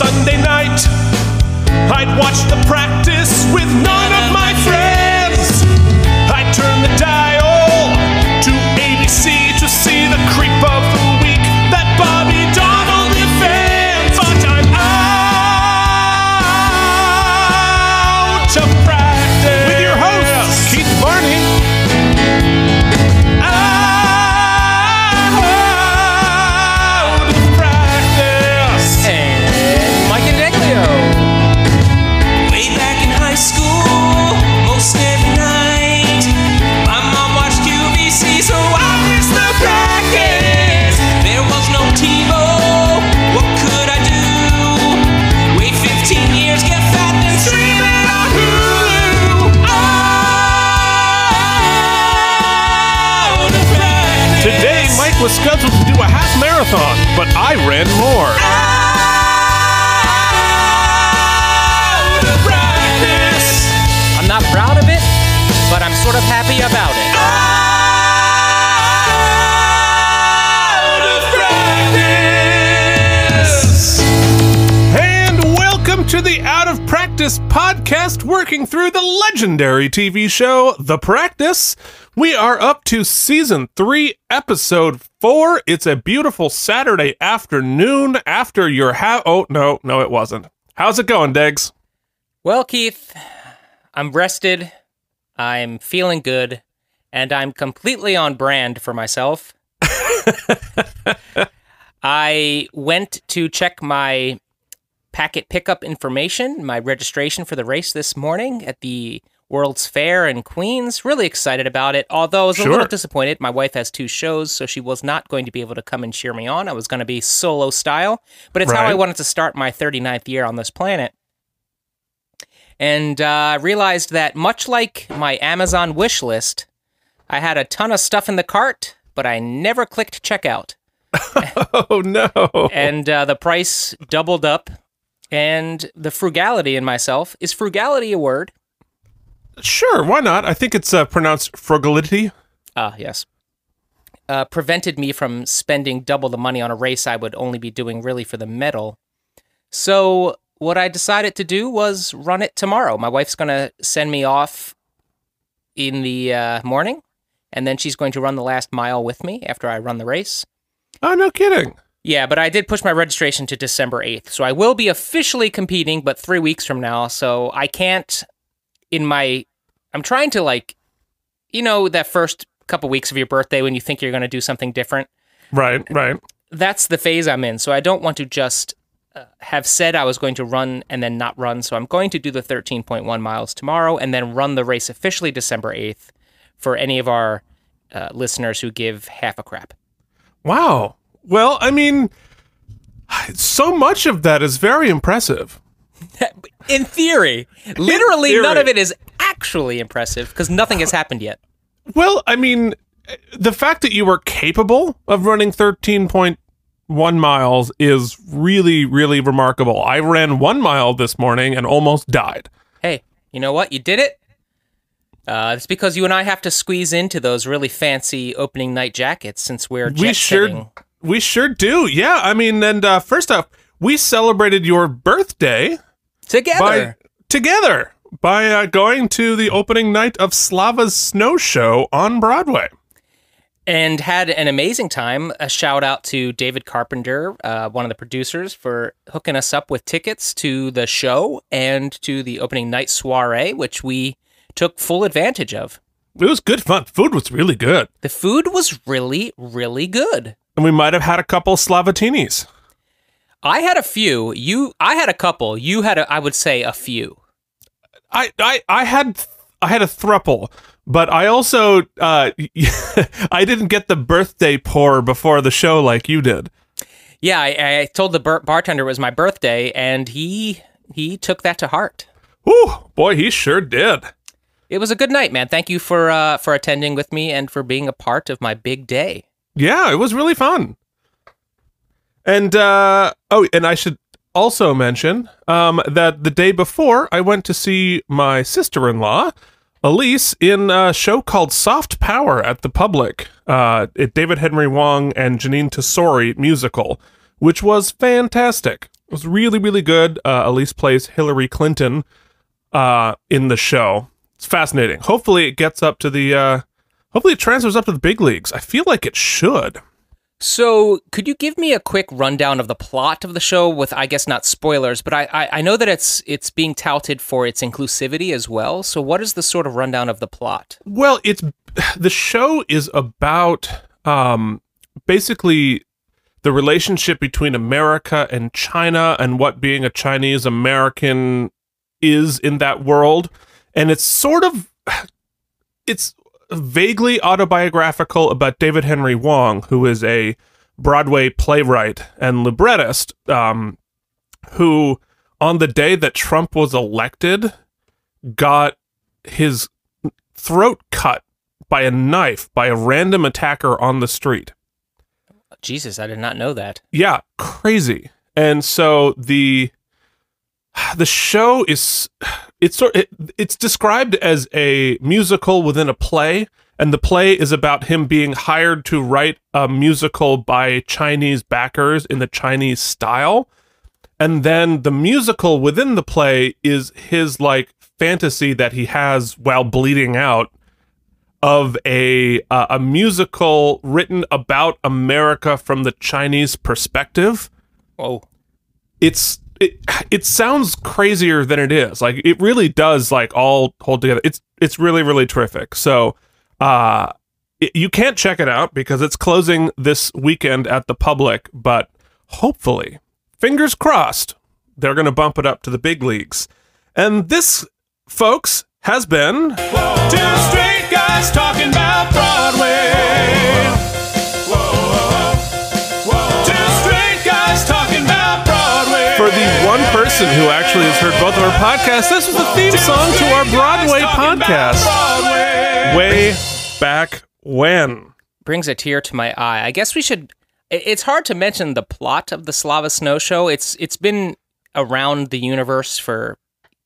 Sunday night, I'd watch the practice with none of my marathon, but I ran more. Out of practice. I'm not proud of it, but I'm sort of happy about it. Out of practice. And welcome to the Out of Practice podcast, working through the legendary TV show The Practice. We are up to season three, episode four. It's a beautiful Saturday afternoon after your ha- Oh, no, no, it wasn't. How's it going, Degs? Well, Keith, I'm rested, I'm feeling good, and I'm completely on brand for myself. I went to check my packet pickup information, my registration for the race this morning at the World's Fair in Queens. Really excited about it, although I was a Sure. little disappointed. My wife has two shows, so she was not going to be able to come and cheer me on. I was going to be solo style, but it's how I wanted to start my 39th year on this planet and uh, realized that much like my Amazon wish list, I had a ton of stuff in the cart, but I never clicked checkout, Oh, no. and uh, the price doubled up. And the frugality in myself is frugality a word? Sure, why not? I think it's uh, pronounced frugality. Ah, yes. Uh, prevented me from spending double the money on a race I would only be doing really for the medal. So, what I decided to do was run it tomorrow. My wife's going to send me off in the uh, morning, and then she's going to run the last mile with me after I run the race. Oh, no kidding. Yeah, but I did push my registration to December 8th. So I will be officially competing, but three weeks from now. So I can't, in my. I'm trying to, like, you know, that first couple weeks of your birthday when you think you're going to do something different. Right, right. That's the phase I'm in. So I don't want to just uh, have said I was going to run and then not run. So I'm going to do the 13.1 miles tomorrow and then run the race officially December 8th for any of our uh, listeners who give half a crap. Wow. Well, I mean, so much of that is very impressive. In theory, literally none theory. of it is actually impressive because nothing has happened yet. Well, I mean, the fact that you were capable of running 13.1 miles is really, really remarkable. I ran one mile this morning and almost died. Hey, you know what? You did it. Uh, it's because you and I have to squeeze into those really fancy opening night jackets since we're we sure, we sure do. Yeah, I mean, and uh, first off, we celebrated your birthday together. by together by uh, going to the opening night of Slava's Snow Show on Broadway. and had an amazing time. A shout out to David Carpenter, uh, one of the producers, for hooking us up with tickets to the show and to the opening night soiree, which we took full advantage of. It was good fun. Food was really good, The food was really, really good. and we might have had a couple Slavatinis. I had a few. You, I had a couple. You had, a, I would say, a few. I, I, I had I had a thruple, but I also uh, I didn't get the birthday pour before the show like you did. Yeah, I, I told the bar- bartender it was my birthday, and he he took that to heart. Whew, boy, he sure did. It was a good night, man. Thank you for uh, for attending with me and for being a part of my big day. Yeah, it was really fun. And uh, oh, and I should also mention um, that the day before I went to see my sister-in-law, Elise, in a show called Soft Power at the Public. Uh, David Henry Hwang and Jeanine Tesori musical, which was fantastic. It was really, really good. Uh, Elise plays Hillary Clinton uh, in the show. It's fascinating. Hopefully, it gets up to the. Uh, hopefully, it transfers up to the big leagues. I feel like it should. So, could you give me a quick rundown of the plot of the show with, I guess, not spoilers, but I, I, I know that it's it's being touted for its inclusivity as well. So, what is the sort of rundown of the plot? Well, it's the show is about um, basically the relationship between America and China and what being a Chinese American is in that world, and it's sort of it's vaguely autobiographical about David Henry Hwang, who is a Broadway playwright and librettist, um, who on the day that Trump was elected got his throat cut by a knife by a random attacker on the street. Jesus, I did not know that. Yeah, crazy. And so the the show is it's sort it, it's described as a musical within a play and the play is about him being hired to write a musical by Chinese backers in the Chinese style. And then the musical within the play is his like fantasy that he has while bleeding out of a uh, a musical written about America from the Chinese perspective. Oh, it's it, it sounds crazier than it is. Like it really does like all hold together. It's it's really really terrific. So uh it, you can't check it out because it's closing this weekend at the public, but hopefully, fingers crossed, they're going to bump it up to the big leagues. And this folks has been Two straight guys talking about Broadway. Who actually has heard both of our podcasts. This was the theme song to our Broadway podcast way back when. brings a tear to my eye. I guess we should. It's hard to mention the plot of the Slava Snow Show. It's it's been around the universe for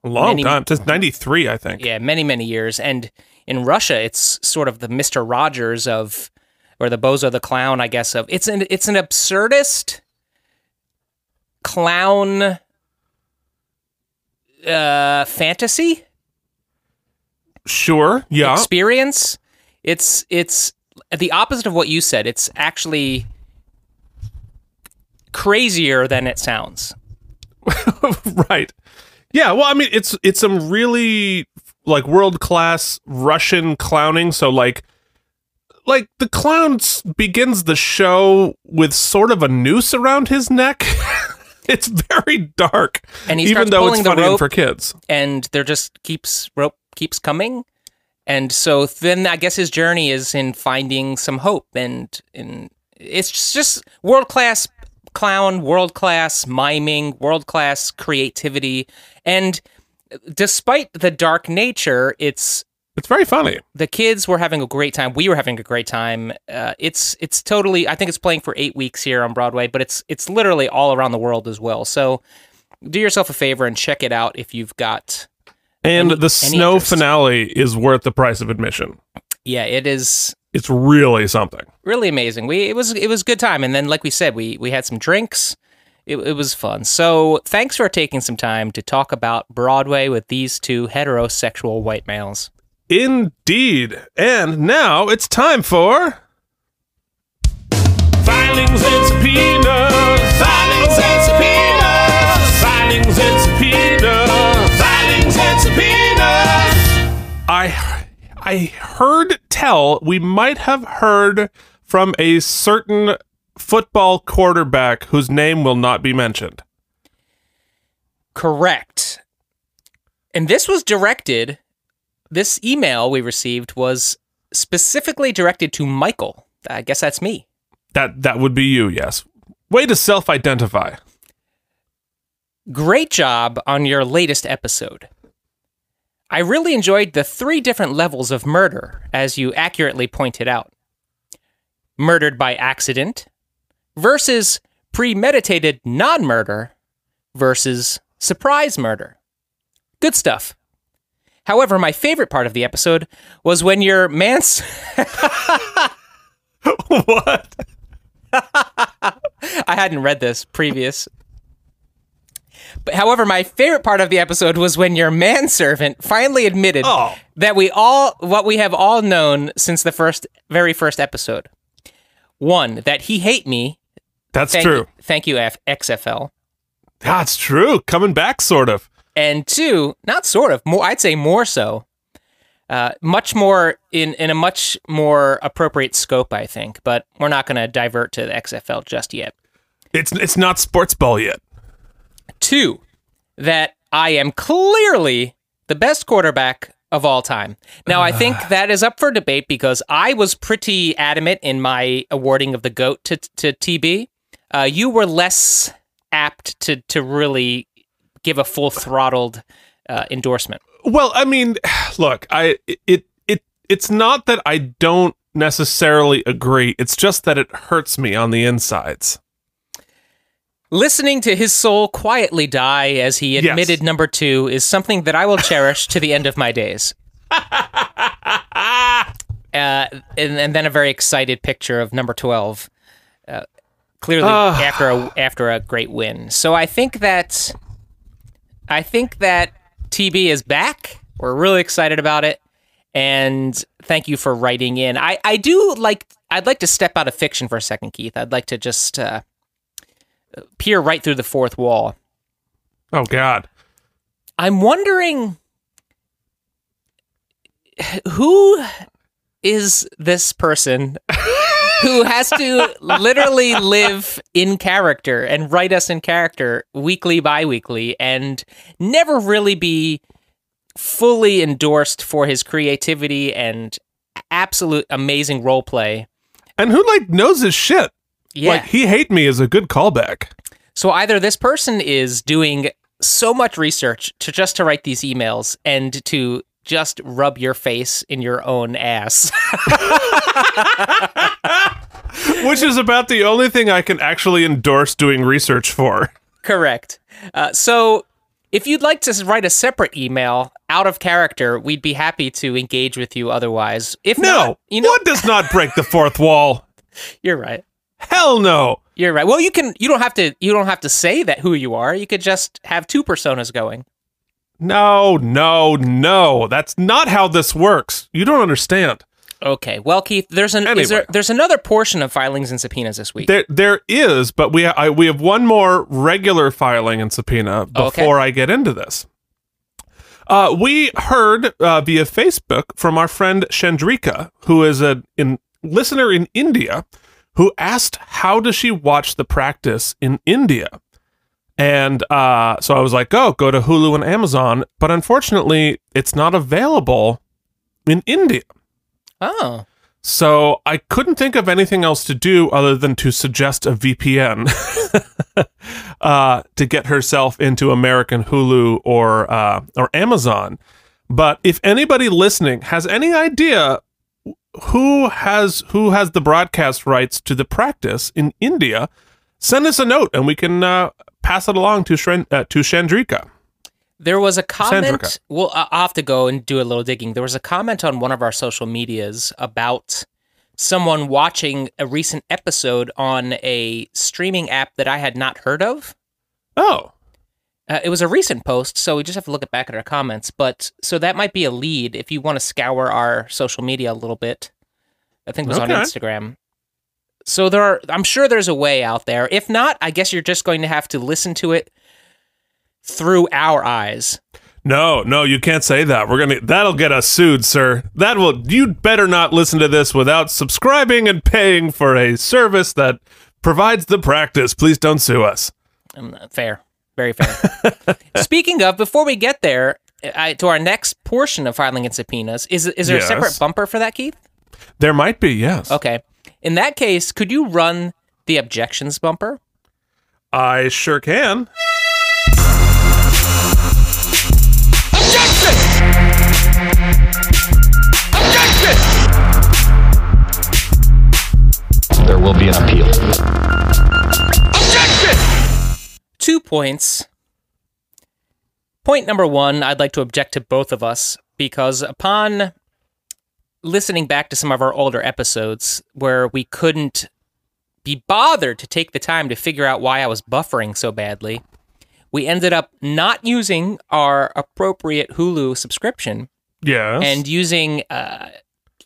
A long Many- time. Since 93, I think. yeah many many years, and in Russia, it's sort of the Mister Rogers of, or the Bozo the Clown, I guess. Of it's an it's an absurdist clown uh fantasy Sure. Yeah. experience. It's it's the opposite of what you said. It's actually crazier than it sounds. right. Yeah. Well, I mean, it's it's some really like world class Russian clowning. So like, like the clown begins the show with sort of a noose around his neck. it's very dark, And he even though it's funny rope. for kids. And there just keeps rope keeps coming. And so then I guess his journey is in finding some hope and and it's just- just world class clown, world class miming, world class creativity. And despite the dark nature, it's It's very funny. the kids were having a great time. We were having a great time. Uh, it's it's totally. I think it's playing for eight weeks here on Broadway, but it's it's literally all around the world as well. So do yourself a favor and check it out if you've got. And Any- the snow finale is worth the price of admission. Yeah, it is It's really something. really amazing. We it was it was a good time, and then like we said, we we had some drinks. It, it was fun. So thanks for taking some time to talk about Broadway with these two heterosexual white males. Indeed. And now it's time for Filings and subpoenas. Filings and subpoenas. Filings and subpoenas. Filings and subpoenas. I I heard tell we might have heard from a certain football quarterback whose name will not be mentioned. Correct. And this was directed, this email we received was specifically directed to Michael. I guess that's me. That that would be you, yes. Way to self-identify. Great job on your latest episode. I really enjoyed the three different levels of murder, as you accurately pointed out murdered by accident, versus premeditated non murder, versus surprise murder. Good stuff. However, my favorite part of the episode was when your mans. what? I hadn't read this previous. But however, my favorite part of the episode was when your manservant finally admitted Oh. that we all what we have all known since the first very first episode. One, that he hate me. That's Thank true. You, thank you, F- XFL. That's true. Coming back, sort of. And two, not sort of, more I'd say more so. Uh, much more in in a much more appropriate scope, I think. But we're not going to divert to the XFL just yet. It's it's not sports ball yet. Two, that I am clearly the best quarterback of all time. Now, I think that is up for debate because I was pretty adamant in my awarding of the goat to to TB. Uh, you were less apt to to really give a full throttled uh, endorsement. Well, I mean, look, I it it it's not that I don't necessarily agree. It's just that it hurts me on the insides. Listening to his soul quietly die as he Yes. admitted number two is something that I will cherish to the end of my days. Uh, and, and then a very excited picture of number 12, uh, clearly after a, after a great win. So I think that I think that TB is back. We're really excited about it. And thank you for writing in. I, I do like, I'd like to step out of fiction for a second, Keith. I'd like to just uh, peer right through the fourth wall. Oh God. I'm wondering who is this person who has to literally live in character and write us in character weekly, bi weekly, and never really be fully endorsed for his creativity and absolute amazing role play. And who like knows his shit? Yeah. Like he hate me is a good callback. So either this person is doing so much research to just to write these emails and to just rub your face in your own ass. Which is about the only thing I can actually endorse doing research for. Correct. Uh, so if you'd like to write a separate email out of character, we'd be happy to engage with you otherwise. If No. not, you know, one does not break the fourth wall. you're right. Hell no. You're right. Well, you can you don't have to you don't have to say that who you are. You could just have two personas going. No, no, no. That's not how this works. You don't understand. Okay. Well, Keith, there's an is there, Anyway. there's another portion of filings and subpoenas this week. There, there is, but we I, we have one more regular filing and subpoena before I get into this. Uh, we heard uh, via Facebook from our friend Chandrika, who is a in, listener in India, who asked how does she watch the practice in India, and uh, so I was like, oh, go to Hulu and Amazon, but unfortunately, it's not available in India. Oh. So I couldn't think of anything else to do other than to suggest a VPN uh, to get herself into American Hulu or uh, or Amazon. But if anybody listening has any idea who has who has the broadcast rights to the practice in India, send us a note and we can uh, pass it along to Shren- uh, to Chandrika. There was a comment. Sandrika. Well, I- I'll have to go and do a little digging. There was a comment on one of our social medias about someone watching a recent episode on a streaming app that I had not heard of. Oh, Uh, it was a recent post, so we just have to look back at our comments. But so that might be a lead if you want to scour our social media a little bit. I think it was on Instagram. So there are, I'm sure there's a way out there. If not, I guess you're just going to have to listen to it through our eyes. No, no, you can't say that. We're gonna that'll get us sued, sir. That will you'd better not listen to this without subscribing and paying for a service that provides the practice. Please don't sue us. Um, fair, very fair. Speaking of, before we get there, I, to our next portion of filing and subpoenas, is is there Yes. a separate bumper for that, Keith? There might be, yes. Okay. In that case, could you run the objections bumper? I sure can. Will be an appeal. Objection! Two points. Point number one, I'd like to object to both of us because upon listening back to some of our older episodes where we couldn't be bothered to take the time to figure out why I was buffering so badly, we ended up not using our appropriate Hulu subscription Yes. and using, uh,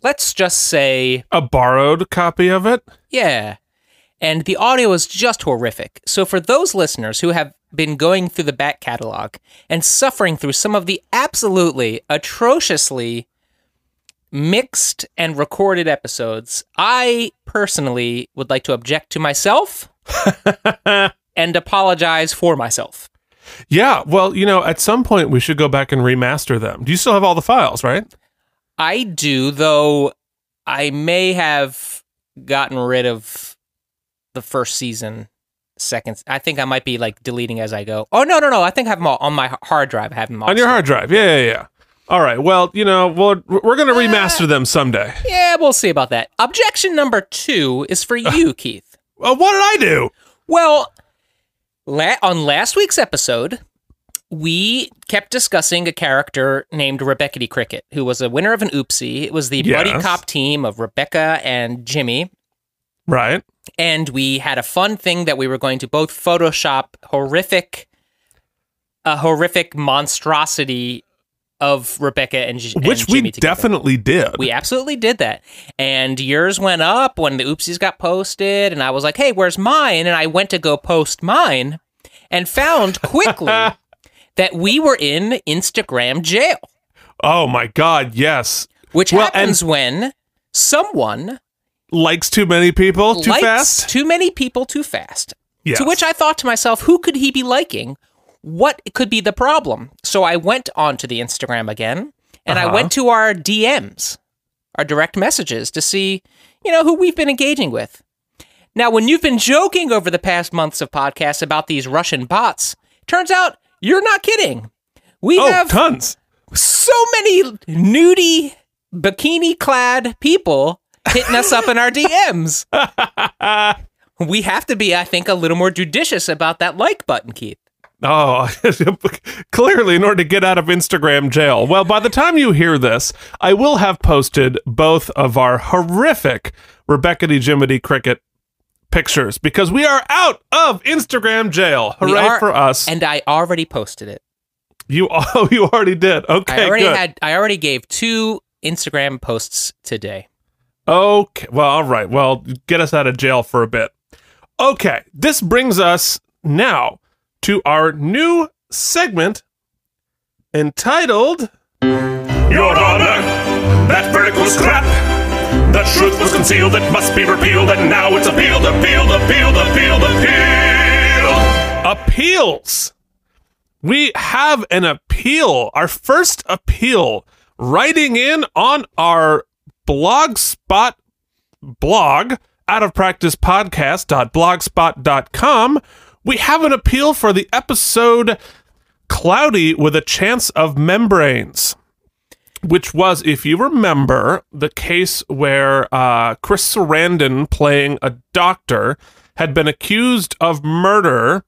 let's just say, a borrowed copy of it. yeah. And the audio is just horrific. So, for those listeners who have been going through the back catalog and suffering through some of the absolutely atrociously mixed and recorded episodes, I personally would like to object to myself and apologize for myself. Yeah. Well, you know, at some point we should go back and remaster them. Do you still have all the files, right? I do, though I may have gotten rid of the first season. Second, I think I might be like deleting as I go. Oh no, no, no! I think I have them all on my hard drive. I have them all On your hard drive. Yeah, yeah, yeah. All right. Well, you know, we're, we're going to uh, remaster them someday. Yeah, we'll see about that. Objection number two is for you, Keith. Well, what did I do? Well, la- on last week's episode, we kept discussing a character named Rebecca D. Cricket, who was a winner of an oopsie. It was the buddy cop team of Rebecca and Jimmy. Right. and we had a fun thing that we were going to both Photoshop horrific, a horrific monstrosity of Rebecca and, J- and Which we together. definitely did. We absolutely did that. And yours went up when the oopsies got posted, and I was like, hey, where's mine? And I went to go post mine and found quickly that we were in Instagram jail, oh my God. Yes. which Well, happens when someone Likes too many people too fast. too many people too fast. Yes. To which I thought to myself, who could he be liking? What could be the problem? So I went onto the Instagram again and I Uh-huh. went to our DMs, our direct messages to see, you know, who we've been engaging with. Now, when you've been joking over the past months of podcasts about these Russian bots, turns out you're not kidding. We oh, have tons. so many nudie, bikini clad people hitting us up in our DMs. we have to be, I think, a little more judicious about that like button, Keith. Oh, clearly, in order to get out of Instagram jail. Well, by the time you hear this, I will have posted both of our horrific Rebecca D. Jiminy Cricket pictures because we are out of Instagram jail. We Hooray are- for us! And I already posted it. you, oh, you already did. Okay, I already good. had. I already gave two Instagram posts today. Okay. Well, all right. Well, get us out of jail for a bit. Okay. This brings us now to our new segment entitled Your Honor, that verdict was crap. The truth was concealed, it must be repealed, and now it's appealed, appealed, appealed, appealed, appealed. Appeals. We have an appeal, our first appeal, writing in on our blogspot blog, out of practice podcast.blogspot.com. We have an appeal for the episode Cloudy with a Chance of Membranes, which was, if you remember, the case where uh, Chris Sarandon, playing a doctor, had been accused of murder.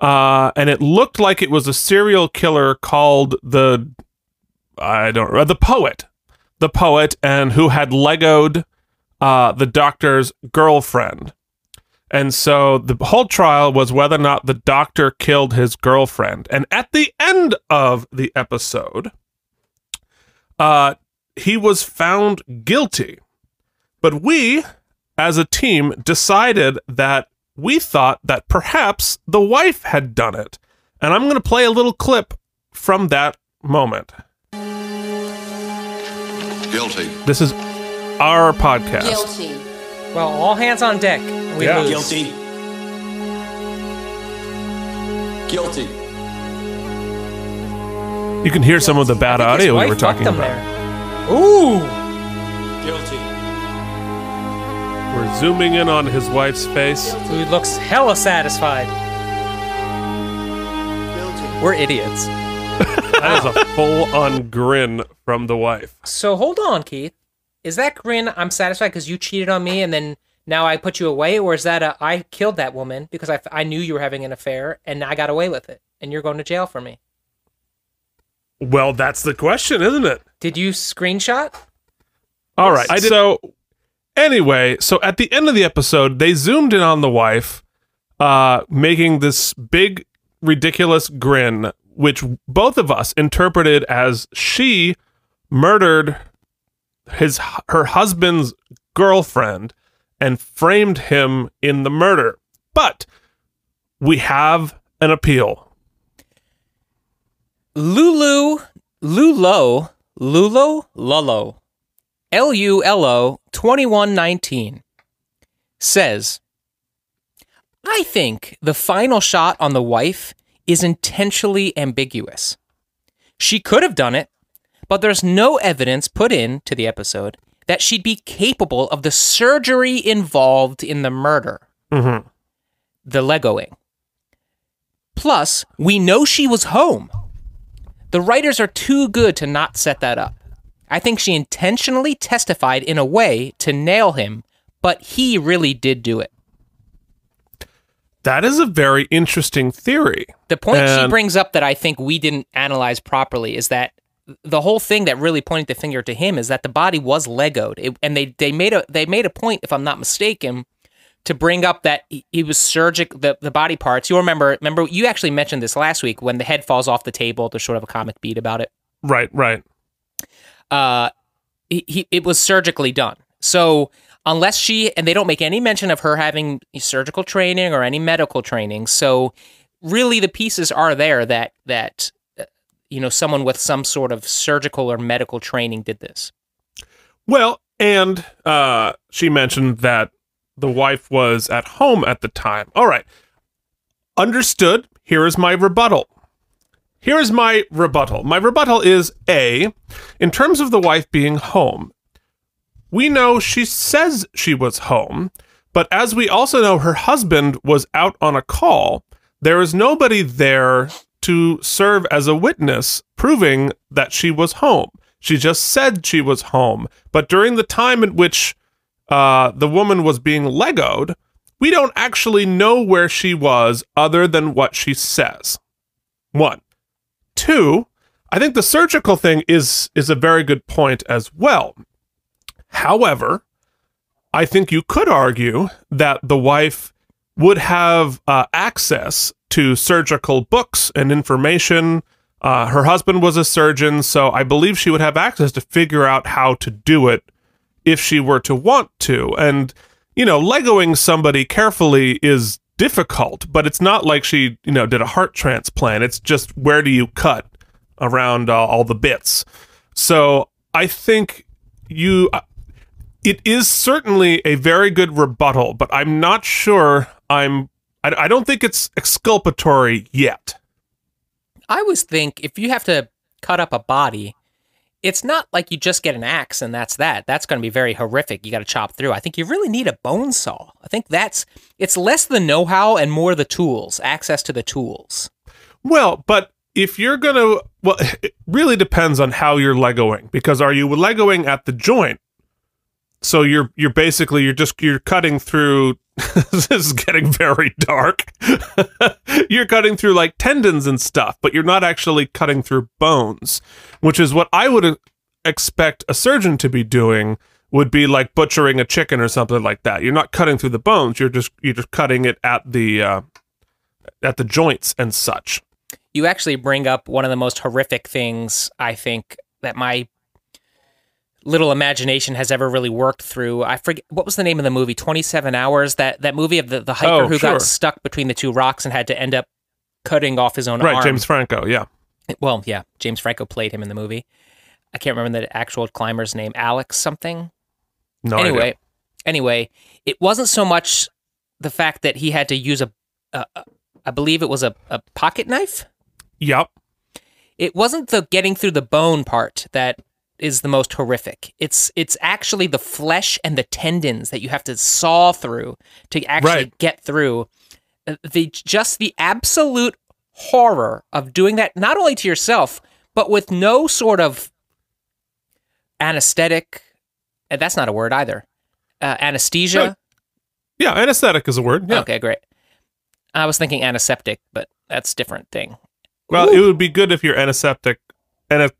Uh, and it looked like it was a serial killer called the I don't know the poet, the poet, and who had legoed uh, the doctor's girlfriend. And so the whole trial was whether or not the doctor killed his girlfriend. And at the end of the episode, uh, he was found guilty. But we, as a team, decided that we thought that perhaps the wife had done it. And I'm going to play a little clip from that moment. Guilty. This is our podcast. Guilty. Well, all hands on deck. We Yeah. lose. Guilty. Guilty. You can hear some of the bad I think his audio we were talking about. there. Ooh. Guilty. We're zooming in on his wife's face. Who looks hella satisfied. We're idiots. That is a full on grin from the wife. So hold on, Keith. Is that grin I'm satisfied because you cheated on me and then now I put you away? Or is that a I killed that woman because I, I knew you were having an affair and I got away with it and you're going to jail for me? Well, that's the question, isn't it? Did you screenshot? All right. So Anyway, so at the end of the episode, they zoomed in on the wife, uh, making this big, ridiculous grin, which both of us interpreted as she murdered his her husband's girlfriend and framed him in the murder. But we have an appeal. Lulu, Lulo, Lulo, Lullo, L U L O 2119 says, I think the final shot on the wife is intentionally ambiguous. She could have done it, but there's no evidence put in to the episode that she'd be capable of the surgery involved in the murder. Mhm. The Legoing. Plus, we know she was home. The writers are too good to not set that up. I think she intentionally testified in a way to nail him, but he really did do it. That is a very interesting theory. The point she brings up that I think we didn't analyze properly is that the whole thing that really pointed the finger to him is that the body was legoed, it, and they they made a they made a point, if I'm not mistaken, to bring up that he, was surgic the the body parts. You remember remember you actually mentioned this last week when the head falls off the table. There's sort of a comic beat about it. Right, right. uh, he, he, it was surgically done. So unless she and they don't make any mention of her having surgical training or any medical training, so really the pieces are there that that uh, you know someone with some sort of surgical or medical training did this. Well, and uh, she mentioned that the wife was at home at the time. All right. Understood. Here is my rebuttal. Here is my rebuttal. My rebuttal is A, in terms of the wife being home, we know she says she was home, but as we also know, her husband was out on a call. There is nobody there to serve as a witness proving that she was home. She just said she was home. But during the time in which uh, the woman was being legoed, we don't actually know where she was other than what she says. One. Two, I think the surgical thing is is a very good point as well. However, I think you could argue that the wife would have uh, access to surgical books and information. Uh, her husband was a surgeon, so I believe she would have access to figure out how to do it if she were to want to. And, you know, Legoing somebody carefully is difficult, but it's not like she, you know, did a heart transplant. It's just where do you cut around uh, all the bits. So I think you uh, it is certainly a very good rebuttal, but I'm not sure I'm. I, I don't think it's exculpatory yet. I always think if you have to cut up a body, it's not like you just get an axe and that's that. That's going to be very horrific. You got to chop through. I think you really need a bone saw. I think that's it's less the know-how and more the tools, access to the tools. Well, but if you're gonna, well, it really depends on how you're legoing. Because are you legoing at the joint? So you're you're basically you're just you're cutting through. this is getting very dark. you're cutting through like tendons and stuff, but you're not actually cutting through bones, which is what I would uh, expect a surgeon to be doing. Would be like butchering a chicken or something like that. You're not cutting through the bones. You're just you're just cutting it at the uh, at the joints and such. You actually bring up one of the most horrific things I think that my little imagination has ever really worked through. I forget what was the name of the movie, 27 Hours, that that movie of the, the hiker Oh, who sure. got stuck between the two rocks and had to end up cutting off his own Right, arm. James Franco. Yeah. Well, yeah, James Franco played him in the movie. I can't remember the actual climber's name, Alex something. No anyway, idea. anyway, it wasn't so much the fact that he had to use a, a, a I believe it was a, a pocket knife. Yep. It wasn't the getting through the bone part that is the most horrific. It's it's actually the flesh and the tendons that you have to saw through to actually Right. get through. Uh, The just the absolute horror of doing that not only to yourself but with no sort of anesthetic. uh, That's not a word either. Uh, anesthesia. Right. Yeah, anesthetic is a word. Yeah. Okay, great. I was thinking antiseptic, but that's a different thing. Well, it would be good if you're antiseptic. And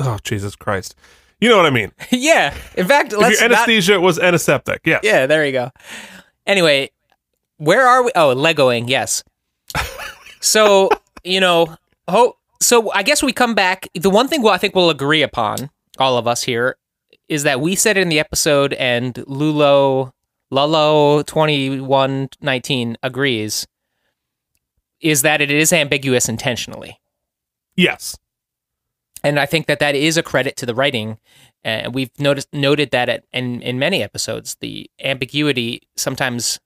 oh Jesus Christ, You know what I mean? yeah. In fact, If let's your not- anesthesia was antiseptic, yes. Yeah, there you go. Anyway, where are we? Oh, Legoing, yes. so, you know, ho- so I guess we come back. The one thing well, I think we'll agree upon, all of us here, is that we said it in the episode, and Lulo, Lullo2119 agrees, is that it is ambiguous intentionally. Yes. And I think that that is a credit to the writing. And we've noticed noted that at, in in many episodes, the ambiguity sometimes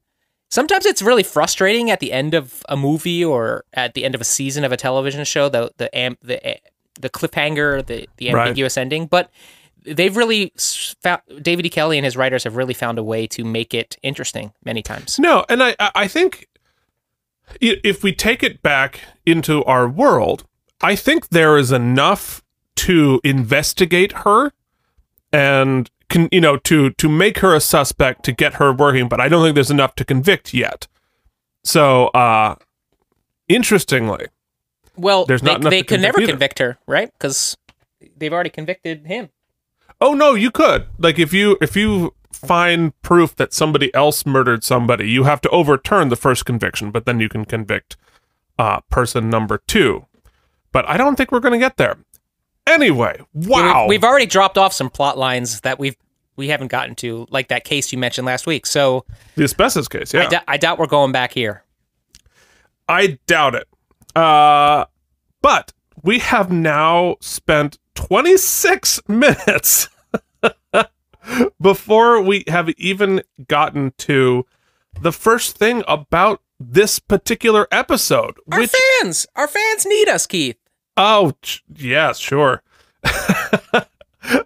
sometimes it's really frustrating at the end of a movie or at the end of a season of a television show. The the am, the eh, the cliffhanger, the the Right. ambiguous ending, but. They've really found David E. Kelley and his writers have really found a way to make it interesting many times. No, and I I think if we take it back into our world, I think there is enough to investigate her and can you know to to make her a suspect to get her working, but I don't think there's enough to convict yet. So, uh interestingly, Well, There's they, not enough they could never convict either. convict her, right? Because they've already convicted him. Oh no, you could. Like if you if you find proof that somebody else murdered somebody, you have to overturn the first conviction, but then you can convict uh person number 2. But I don't think we're going to get there. Anyway, wow. We've, we've already dropped off some plot lines that we've we haven't gotten to, like that case you mentioned last week. So the asbestos case, I, yeah. dou- I doubt we're going back here. I doubt it. Uh but we have now spent 26 minutes before we have even gotten to the first thing about this particular episode, Our which fans, our fans need us, Keith. Oh, ch- yeah, sure.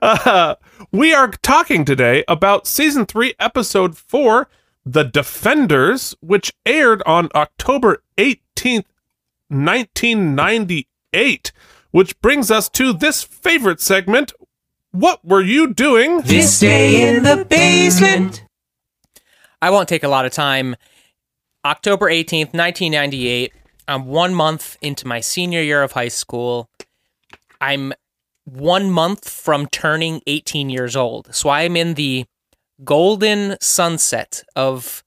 uh, we are talking today about season three, episode four, The Defenders, which aired on October 18th, 1998, which brings us to this favorite segment. What were you doing? This day in the basement. I won't take a lot of time. October 18th, 1998. I'm one month into my senior year of high school. I'm one month from turning 18 years old. So I am in the golden sunset of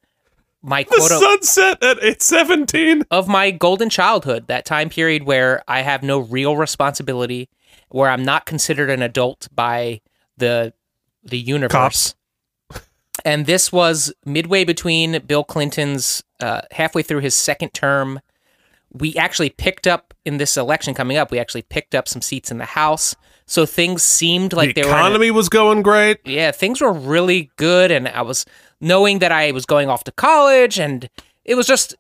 my The quote sunset at 817. of my golden childhood, that time period where I have no real responsibility, where I'm not considered an adult by the the universe. Cops. And this was midway between Bill Clinton's uh, halfway through his second term. We actually picked up in this election coming up. We actually picked up some seats in the House, so things seemed like the they were a- economy was going great. yeah, things were really good, and I was knowing that I was going off to college, and it was just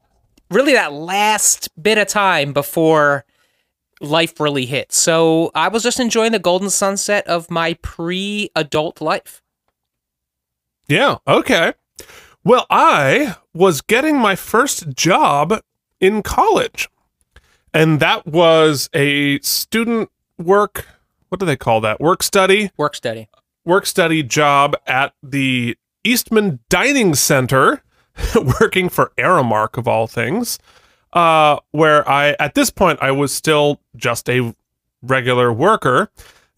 really that last bit of time before life really hit. So I was just enjoying the golden sunset of my pre-adult life. Yeah, okay. Well, I was getting my first job in college. And that was a student work, what do they call that? Work study, Work study. work study job at the Eastman Dining Center, working for Aramark of all things. Uh, where I at this point I was still just a regular worker,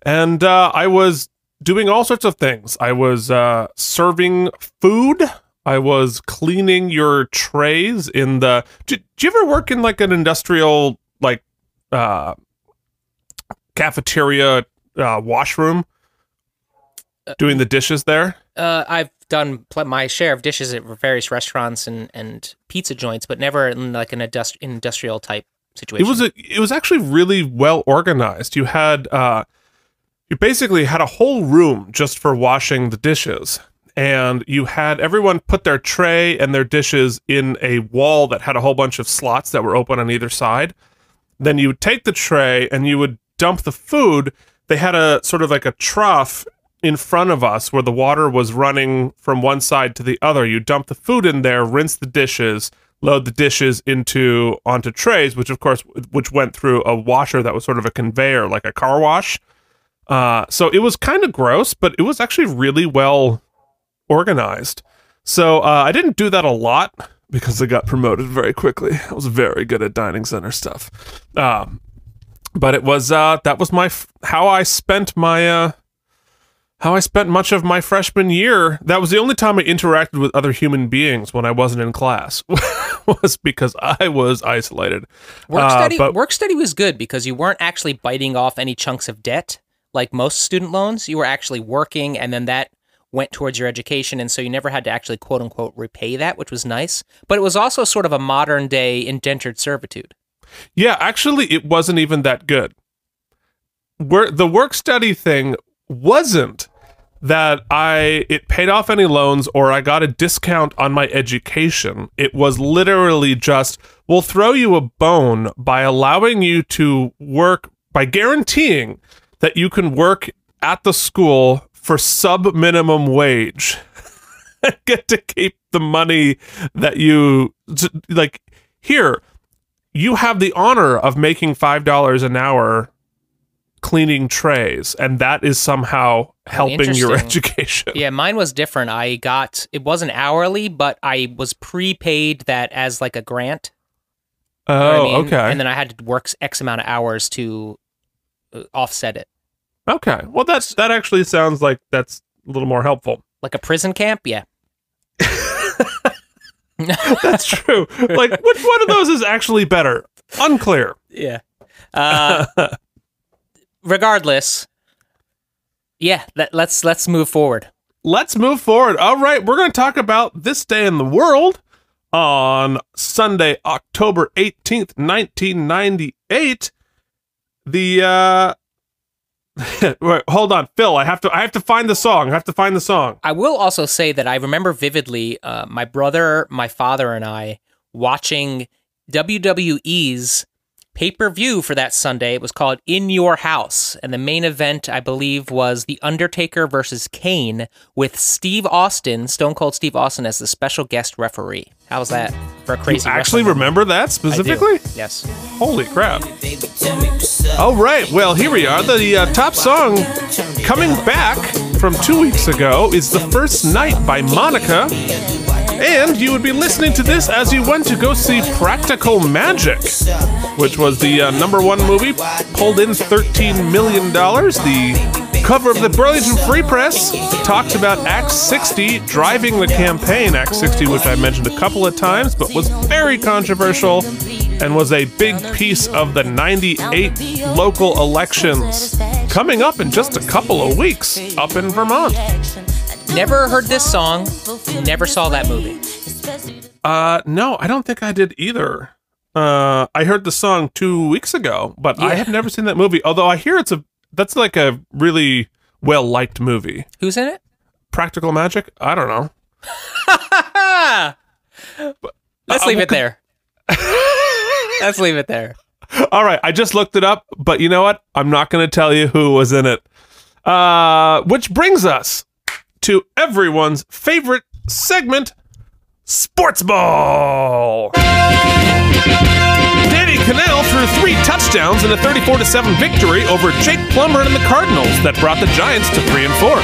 and uh, I was doing all sorts of things. I was uh, serving food. I was cleaning your trays in the. Did, did you ever work in like an industrial like uh, cafeteria uh, washroom? Doing the dishes there. Uh, I've done pl- my share of dishes at various restaurants and, and pizza joints, but never in like an industri- industrial type situation. It was a, it was actually really well organized. You had uh you basically had a whole room just for washing the dishes. And you had everyone put their tray and their dishes in a wall that had a whole bunch of slots that were open on either side. Then you would take the tray and you would dump the food. They had a sort of like a trough in front of us where the water was running from one side to the other. You dump the food in there, rinse the dishes, load the dishes into onto trays, which of course which went through a washer that was sort of a conveyor, like a car wash. Uh, so it was kind of gross, but it was actually really well organized. So uh, I didn't do that a lot because I got promoted very quickly. I was very good at dining center stuff. Um, but it was uh, that was my f- how I spent my uh, how I spent much of my freshman year. That was the only time I interacted with other human beings when I wasn't in class. was because I was isolated. Work Uh, study but- work study was good because you weren't actually biting off any chunks of debt like most student loans. You were actually working and then that went towards your education and so you never had to actually quote unquote repay that, which was nice. But it was also sort of a modern day indentured servitude. Yeah, actually, it wasn't even that good. The work study thing wasn't that I it paid off any loans or I got a discount on my education. It was literally just we'll throw you a bone by allowing you to work by guaranteeing that you can work at the school for sub minimum wage. Get to keep the money that you like here you have the honor of making five dollars an hour cleaning trays, and that is somehow helping your Oh, education. Yeah, mine was different. I got it wasn't hourly, but I was prepaid that as like a grant. Oh, you know I mean? okay, And then I had to work X amount of hours to uh, offset it. Okay. Well, that's that actually sounds like that's a little more helpful. Like a prison camp? Yeah. That's true. like, which one of those is actually better? Unclear. Yeah. Uh, regardless, yeah, let, let's let's move forward. Let's move forward. All right, we're going to talk about this day in the world on Sunday, October 18th, 1998. The uh Wait, hold on, Phil. I have to I have to find the song. I have to find the song. I will also say that I remember vividly uh, my brother, my father, and I watching WWE's pay per view for that Sunday. It was called In Your House. And the main event, I believe, was The Undertaker versus Kane with Steve Austin, Stone Cold Steve Austin, as the special guest referee. How's that for a You crazy actually wrestling- remember that I do. specifically? Yes. Holy crap. All right, well, here we are. The uh, top song coming back from two weeks ago is The First Night by Monica. And you would be listening to this as you went to go see Practical Magic, which was the uh, number one movie, pulled in $13 million. The cover of the Burlington Free Press talked about Act 60 driving the campaign. Act 60, which I mentioned a couple of times, but was very controversial and was a big piece of the 98 local elections coming up in just a couple of weeks up in Vermont. Never heard this song, never saw that movie. Uh, no, I don't think I did either. Uh, I heard the song two weeks ago, but I have never seen that movie. Although I hear it's a that's like a really well liked movie. Who's in it? Practical Magic? I don't know. Let's Uh, leave it there. Let's leave it there. All right, I just looked it up, but you know what? I'm not going to tell you who was in it. Uh, which brings us to everyone's favorite segment, Sports Ball. Danny Kanell threw three touchdowns in a 34 7 victory over Jake Plummer and the Cardinals that brought the Giants to 3 and 4.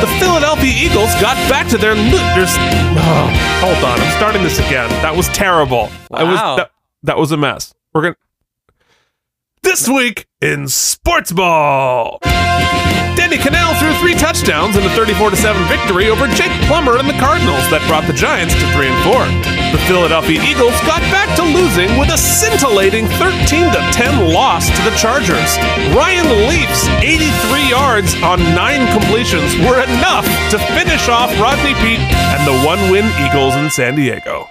The Philadelphia Eagles got back to their. Lo- there's, oh, hold on, I'm starting this again. That was terrible. I was, Wow. that, that was a mess. We're going to. This week in Sports Ball. Danny Kanell threw three touchdowns in a 34 7 victory over Jake Plummer and the Cardinals that brought the Giants to 3 and 4. The Philadelphia Eagles got back to losing with a scintillating 13 10 loss to the Chargers. Ryan Leaf's 83 yards on nine completions were enough to finish off Rodney Peete and the one win Eagles in San Diego.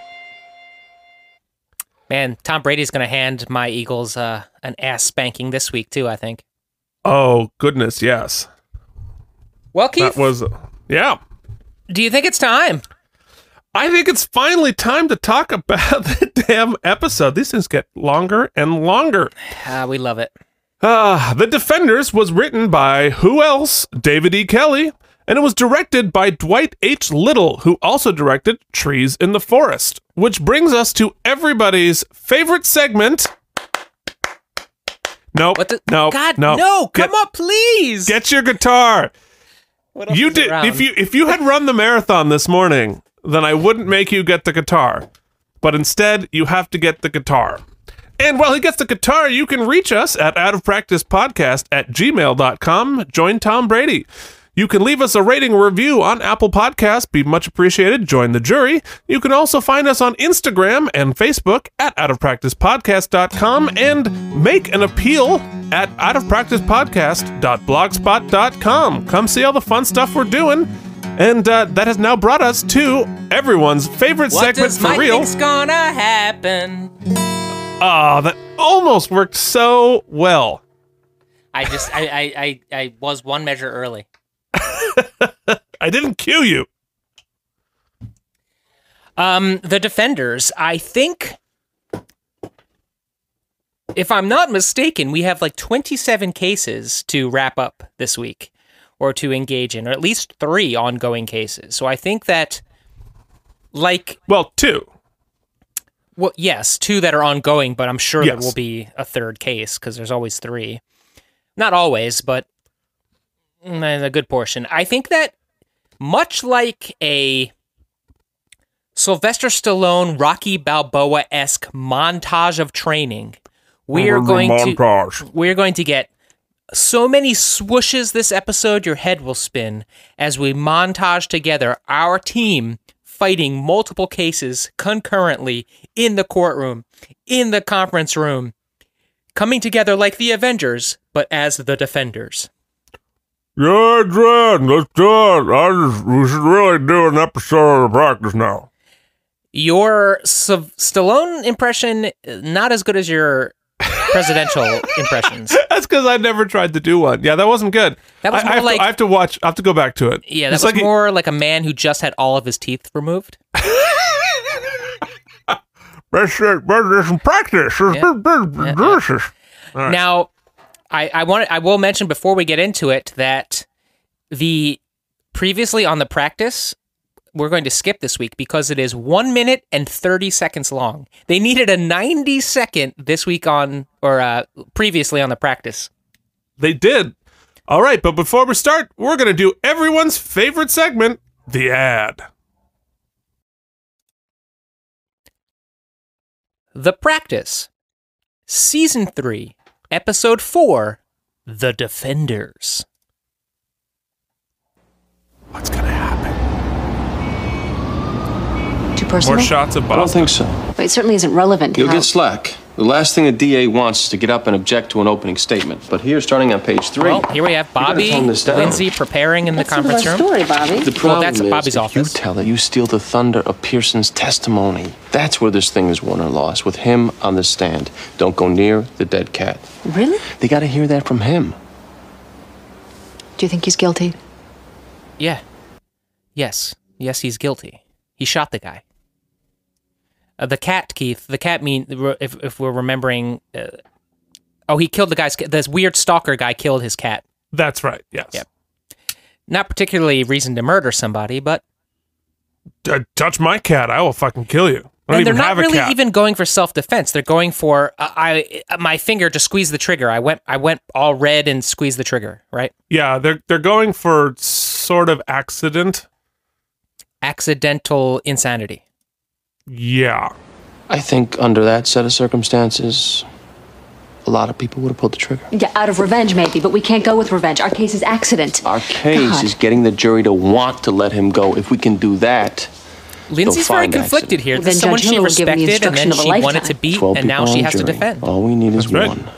Man, Tom Brady's going to hand my Eagles uh, an ass spanking this week, too, I think. Oh, goodness, yes. Well, Keith, That was, yeah. do you think it's time? I think it's finally time to talk about the damn episode. These things get longer and longer. Ah, we love it. Ah, The Defenders was written by who else? David E. Kelley. And it was directed by Dwight H. Little, who also directed Trees in the Forest. Which brings us to everybody's favorite segment. Nope. What the? no. God, no. no! Get- Come up, please. Get your guitar. You did. around? If you if you had run the marathon this morning, then I wouldn't make you get the guitar. But instead, you have to get the guitar. And while he gets the guitar, you can reach us at Out of Practice Podcast at gmail.com. Join Tom Brady. You can leave us a rating review on Apple Podcasts, be much appreciated. Join the jury. You can also find us on Instagram and Facebook at outofpracticepodcast.com and make an appeal at outofpracticepodcast.blogspot.com. Come see all the fun stuff we're doing. And uh, that has now brought us to everyone's favorite What segment for Mike real. think's gonna happen? Oh, that almost worked so well. I just, I, I, I, I was one measure early. I didn't cue you. Um, the defenders, I think, if I'm not mistaken, we have like 27 cases to wrap up this week or to engage in, or at least three ongoing cases. So I think that, like, Well, two. well, yes, two that are ongoing, but I'm sure there will be a third case because there's always three. Not always, but Mm, a good portion. I think that much like a Sylvester Stallone, Rocky Balboa esque montage of training, we are going to we're going to get so many swooshes this episode your head will spin as we montage together our team fighting multiple cases concurrently in the courtroom, in the conference room, coming together like the Avengers, but as the defenders. Yeah, Dad, let's do it. I just, we should really do an episode of the practice now. Your Sav- Stallone impression, not as good as your presidential impressions. That's because I never tried to do one. Yeah, that wasn't good. That was I, I more have like- to, I have to watch. I have to go back to it. Yeah, that It's was like more like a man who just had all of his teeth removed. That's it. But there's some practice. Yeah. been- been- Yeah, this is- Now, I, I want I will mention before we get into it that the previously on the practice we're going to skip this week because it is one minute and thirty seconds long. They needed a ninety second this week on or uh, previously on the practice. They did. All right, but before we start, we're going to do everyone's favorite segment, the ad. The practice, season three, episode four, the defenders. What's going to happen? Too personal? More shots of I don't think so. But it certainly isn't relevant to You'll how- get slack. The last thing a DA wants is to get up and object to an opening statement. But here, starting on page three. Well, here we have Bobby, tone this down. Lindsay preparing in the That's sort of conference room. story, Bobby. The problem that's is, Bobby's if office. you tell it, you steal the thunder of Pearson's testimony. That's where this thing is won or lost, with him on the stand. Don't go near the dead cat. Really? They got to hear that from him. Do you think he's guilty? Yeah. Yes. Yes, he's guilty. He shot the guy. Uh, the cat, Keith. The cat mean if if we're remembering. Uh, oh, he killed the guy's. This weird stalker guy killed his cat. That's right. Yes. Yep. Not particularly reason to murder somebody, but D- touch my cat, I will fucking kill you. And they're even not really cat. even going for self defense. They're going for uh, I. uh, My finger to squeeze the trigger. I went. I went all red and squeezed the trigger. Right. yeah, they're they're going for sort of accident. Accidental insanity. Yeah. I think under that set of circumstances, a lot of people would have pulled the trigger. Yeah, out of revenge, maybe, but we can't go with revenge. Our case is accident. Our case God. is getting the jury to want to let him go. If we can do that, Lindsay's very conflicted accident. here. Well, This then someone Judge she Hill will give him the respected, and then she wanted to beat, and now she on has to defend. All we need is That's right. one.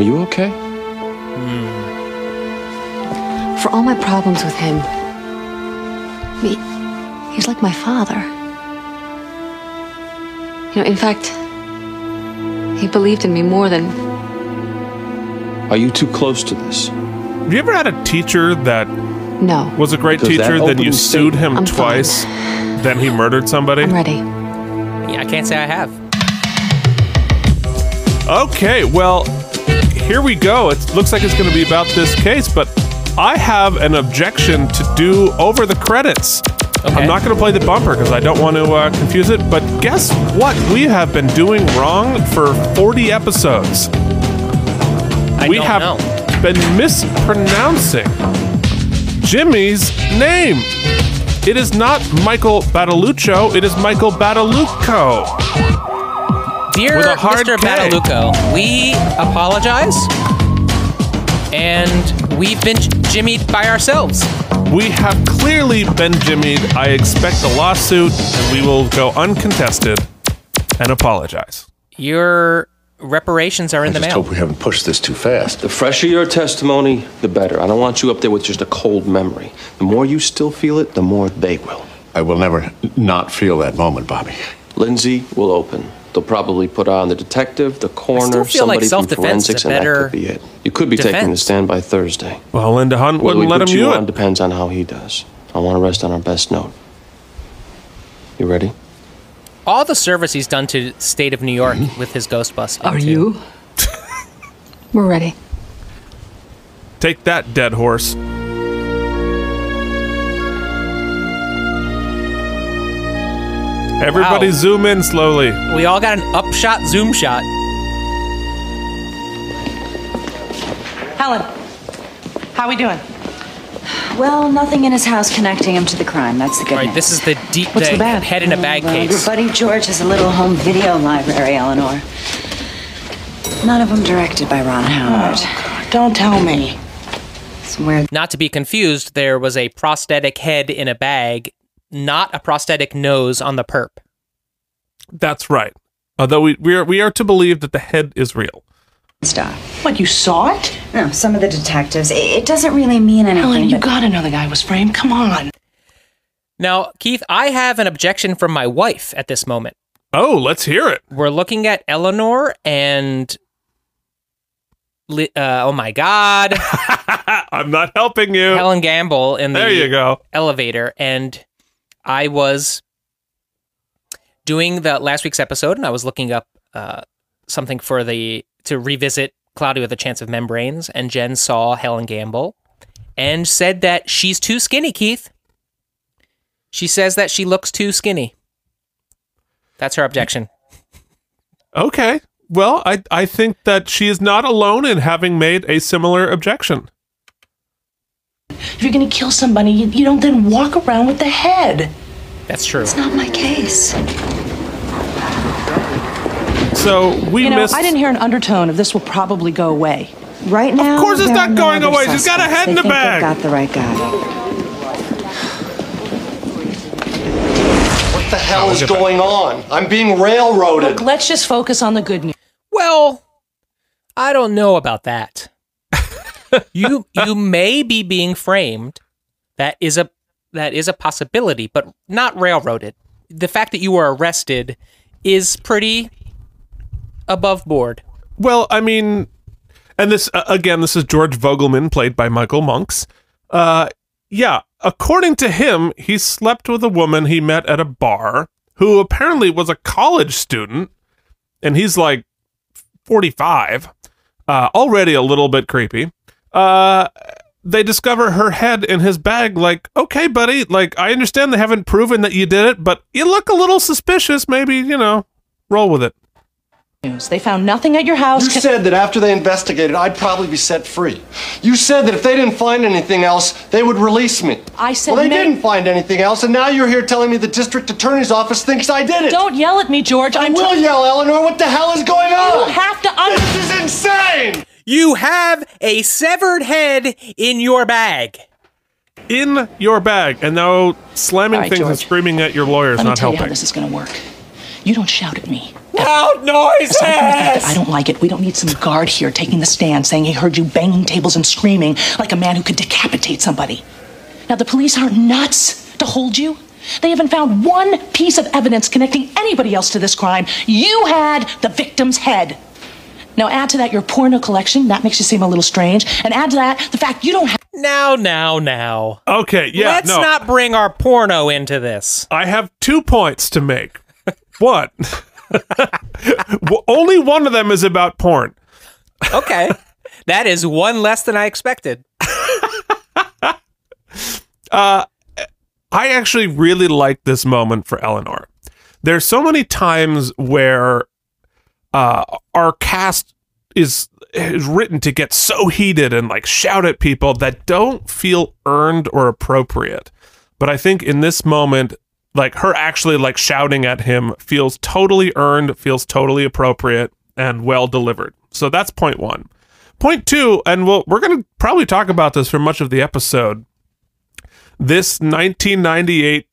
Are you okay? Hmm. For all my problems with him, he, he's like my father. You know, in fact, he believed in me more than. Are you too close to this? Have you ever had a teacher that No. was a great Does that teacher, then you opening sued him I'm fine. twice, then he murdered somebody? I'm ready. Yeah, I can't say I have. Okay, well, here we go. It looks like it's going to be about this case, but I have an objection to do over the credits. Okay. I'm not going to play the bumper because I don't want to uh, confuse it, but guess what? We have been doing wrong for 40 episodes. I we have know. been mispronouncing Jimmy's name. It is not Michael Badaluccio. It is Michael Badalucco. Dear With a hard Mr. K. Badalucco, we apologize. And we've been jimmied by ourselves. We have clearly been jimmied. I expect a lawsuit, and we will go uncontested and apologize. Your reparations are in I the just mail. hope we haven't pushed this too fast. The fresher your testimony, the better. I don't want you up there with just a cold memory. The more you still feel it, the more they will. I will never not feel that moment, Bobby. Lindsay will open. They'll probably put on the detective, the coroner, feel like somebody from self-defense forensics, a and that could be it. You could be taking the stand by Thursday. Well, Linda Hunt Whether we wouldn't let put him you do on it. depends on how he does. I want to rest on our best note. You ready? All the service he's done to state of New York with his ghost busting. Are too. you? We're ready. Take that, dead horse. Everybody Wow. zoom in slowly. We all got an upshot zoom shot. Helen, how we doing? Well, nothing in his house connecting him to the crime. That's the good All right, news. this is the deep What's the the bad? head in a bag Well, case. Your buddy George has a little home video library, Eleanor. None of them directed by Ron Howard. Oh, don't tell me. Somewhere Not to be confused, there was a prosthetic head in a bag, not a prosthetic nose on the perp. That's right. Although we, we, are, we are to believe that the head is real. stuff. What, you saw it? No, some of the detectives. It, it doesn't really mean anything. Helen, you but- gotta know the guy was framed. Come on. Now, Keith, I have an objection from my wife at this moment. Oh, let's hear it. We're looking at Eleanor and. Uh, oh my God. I'm not helping you. Helen Gamble in the there you go. elevator, and I was doing the last week's episode, and I was looking up uh, something for the to revisit Cloudy with a Chance of Membranes, and Jen saw Helen Gamble and said that she's too skinny. Keith, she says that she looks too skinny. That's her objection. Okay. Well, I, I think that she is not alone in having made a similar objection. If you're gonna kill somebody, you, you don't then walk around with the head. That's true. It's not my case. So we You know, missed. I didn't hear an undertone of this will probably go away. Right now, of course it's not are no going away. She's got a suspects. head in the think bag. They've got the right guy. What the hell is going on? I'm being railroaded. Look, let's just focus on the good news. Well, I don't know about that. You you may be being framed. That is a that is a possibility, but not railroaded. The fact that you were arrested is pretty above board. Well, I mean, and this uh, again, this is George Vogelman, played by Michael Monks. Uh, yeah, according to him, he slept with a woman he met at a bar who apparently was a college student, and he's like forty-five, uh, already a little bit creepy. Uh, they discover her head in his bag. Like, okay, buddy, like I understand they haven't proven that you did it, but you look a little suspicious. Maybe you know, roll with it. They found nothing at your house. You said that after they investigated, I'd probably be set free. You said that if they didn't find anything else, they would release me. I said Well, they didn't find anything else, and now you're here telling me the district attorney's office thinks I did it. Don't yell at me, George. I I'm will yell, Eleanor. What the hell is going on? You have to un- This is insane! You have a severed head in your bag. in your bag and now slamming All right, things and screaming at your lawyer is Let me not tell you how this is gonna work. You don't shout at me. Loud noises. Aside fact I don't like it, we don't need some guard here taking the stand saying he heard you banging tables and screaming like a man who could decapitate somebody. Now, the police aren't nuts to hold you. They haven't found one piece of evidence connecting anybody else to this crime. You had the victim's head. Now, add to that your porno collection. That makes you seem a little strange. And add to that the fact you don't have. Now, now, now. Okay, yeah, Let's no. not bring our porno into this. I have two points to make. what? Well, only one of them is about porn. Okay. that is one less than I expected. Uh, I actually really like this moment for Eleanor. There's so many times where uh, our cast is is written to get so heated and like shout at people that don't feel earned or appropriate. but I think in this moment, like her actually like shouting at him feels totally earned, feels totally appropriate and well delivered. So that's point one. Point two, and we'll, we're going to probably talk about this for much of the episode. This 1998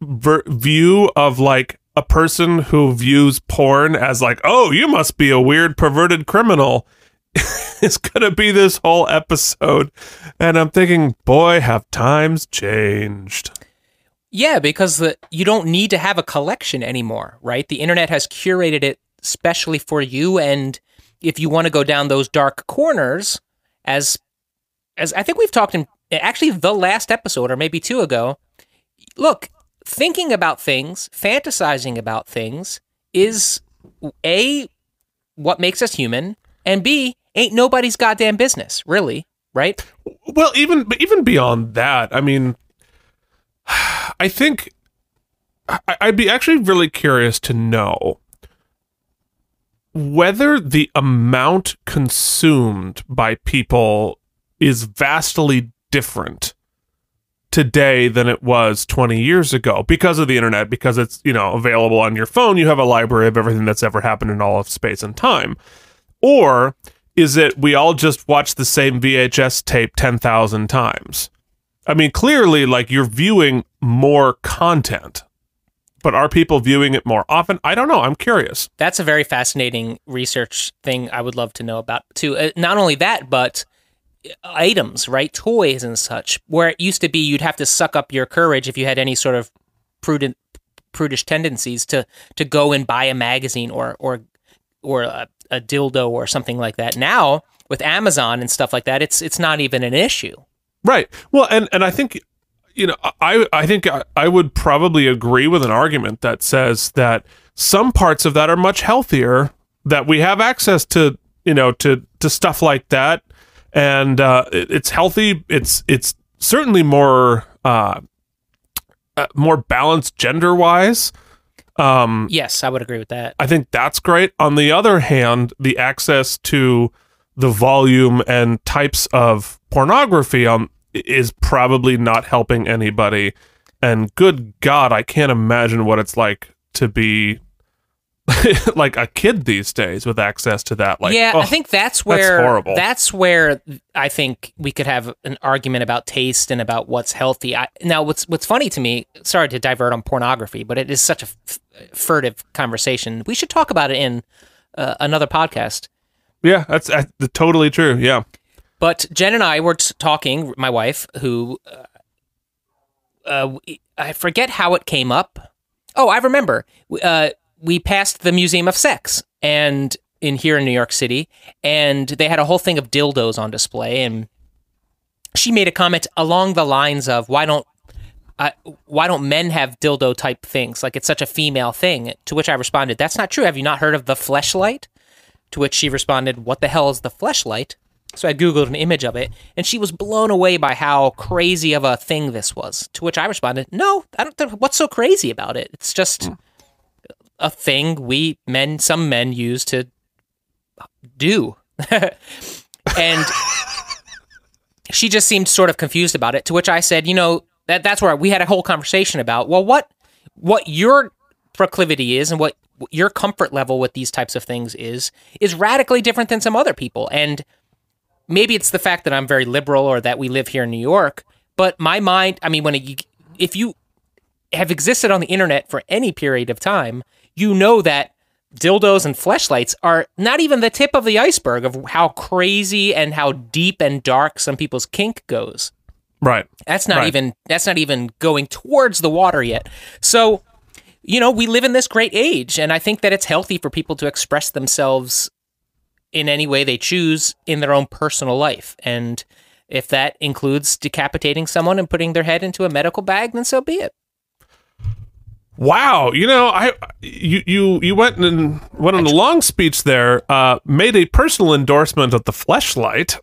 ver- view of like a person who views porn as like, oh, you must be a weird perverted criminal is going to be this whole episode. And I'm thinking, boy, have times changed. Yeah, because the, you don't need to have a collection anymore, right? The internet has curated it specially for you, and if you want to go down those dark corners, as as I think we've talked in actually the last episode or maybe two ago, look, thinking about things, fantasizing about things is a what makes us human, and b ain't nobody's goddamn business, really, right? Well, even even beyond that, I mean, I think I'd be actually really curious to know whether the amount consumed by people is vastly different today than it was 20 years ago because of the internet because it's you know available on your phone you have a library of everything that's ever happened in all of space and time or is it we all just watch the same VHS tape 10,000 times I mean, clearly, like you're viewing more content, but are people viewing it more often? I don't know. I'm curious. That's a very fascinating research thing I would love to know about too. Uh, not only that, but items, right? Toys and such. Where it used to be you'd have to suck up your courage if you had any sort of prudent prudish tendencies to to go and buy a magazine or or or a, a dildo or something like that. Now, with Amazon and stuff like that, it's it's not even an issue. Right. Well, and and I think you know, I I think I, I would probably agree with an argument that says that some parts of that are much healthier that we have access to, you know, to to stuff like that and uh it, it's healthy. It's it's certainly more uh, uh more balanced gender-wise. Um Yes, I would agree with that. I think that's great. On the other hand, the access to the volume and types of pornography on is probably not helping anybody. And good God, I can't imagine what it's like to be like a kid these days with access to that. Like, yeah, oh, I think that's where horrible. that's where I think we could have an argument about taste and about what's healthy. I, now, what's what's funny to me? Sorry to divert on pornography, but it is such a f- furtive conversation. We should talk about it in uh, another podcast. yeah, that's uh, totally true. Yeah. But Jen and I were t- talking. My wife, who uh, uh, I forget how it came up. Oh, I remember. Uh, we passed the Museum of Sex and in here in New York City, and they had a whole thing of dildos on display, and she made a comment along the lines of, "Why don't uh, why don't men have dildo type things? Like it's such a female thing." To which I responded, "That's not true. Have you not heard of the fleshlight?" To which she responded, "What the hell is the fleshlight?" So I googled an image of it, and she was blown away by how crazy of a thing this was. To which I responded, "No, I don't. What's so crazy about it? It's just a thing we men, some men, use to do." and she just seemed sort of confused about it. To which I said, "You know, that that's where we had a whole conversation about. Well, what what your proclivity is and what your comfort level with these types of things is is radically different than some other people and maybe it's the fact that I'm very liberal or that we live here in New York, but my mind, I mean, when it, if you have existed on the internet for any period of time, you know that dildos and fleshlights are not even the tip of the iceberg of how crazy and how deep and dark some people's kink goes. Right. That's not Right. even that's not even going towards the water yet. So, you know, we live in this great age and I think that it's healthy for people to express themselves in any way they choose in their own personal life. And if that includes decapitating someone and putting their head into a medical bag, then so be it. Wow, you know, I you you you went and went on a long speech there. Uh, made a personal endorsement of the fleshlight.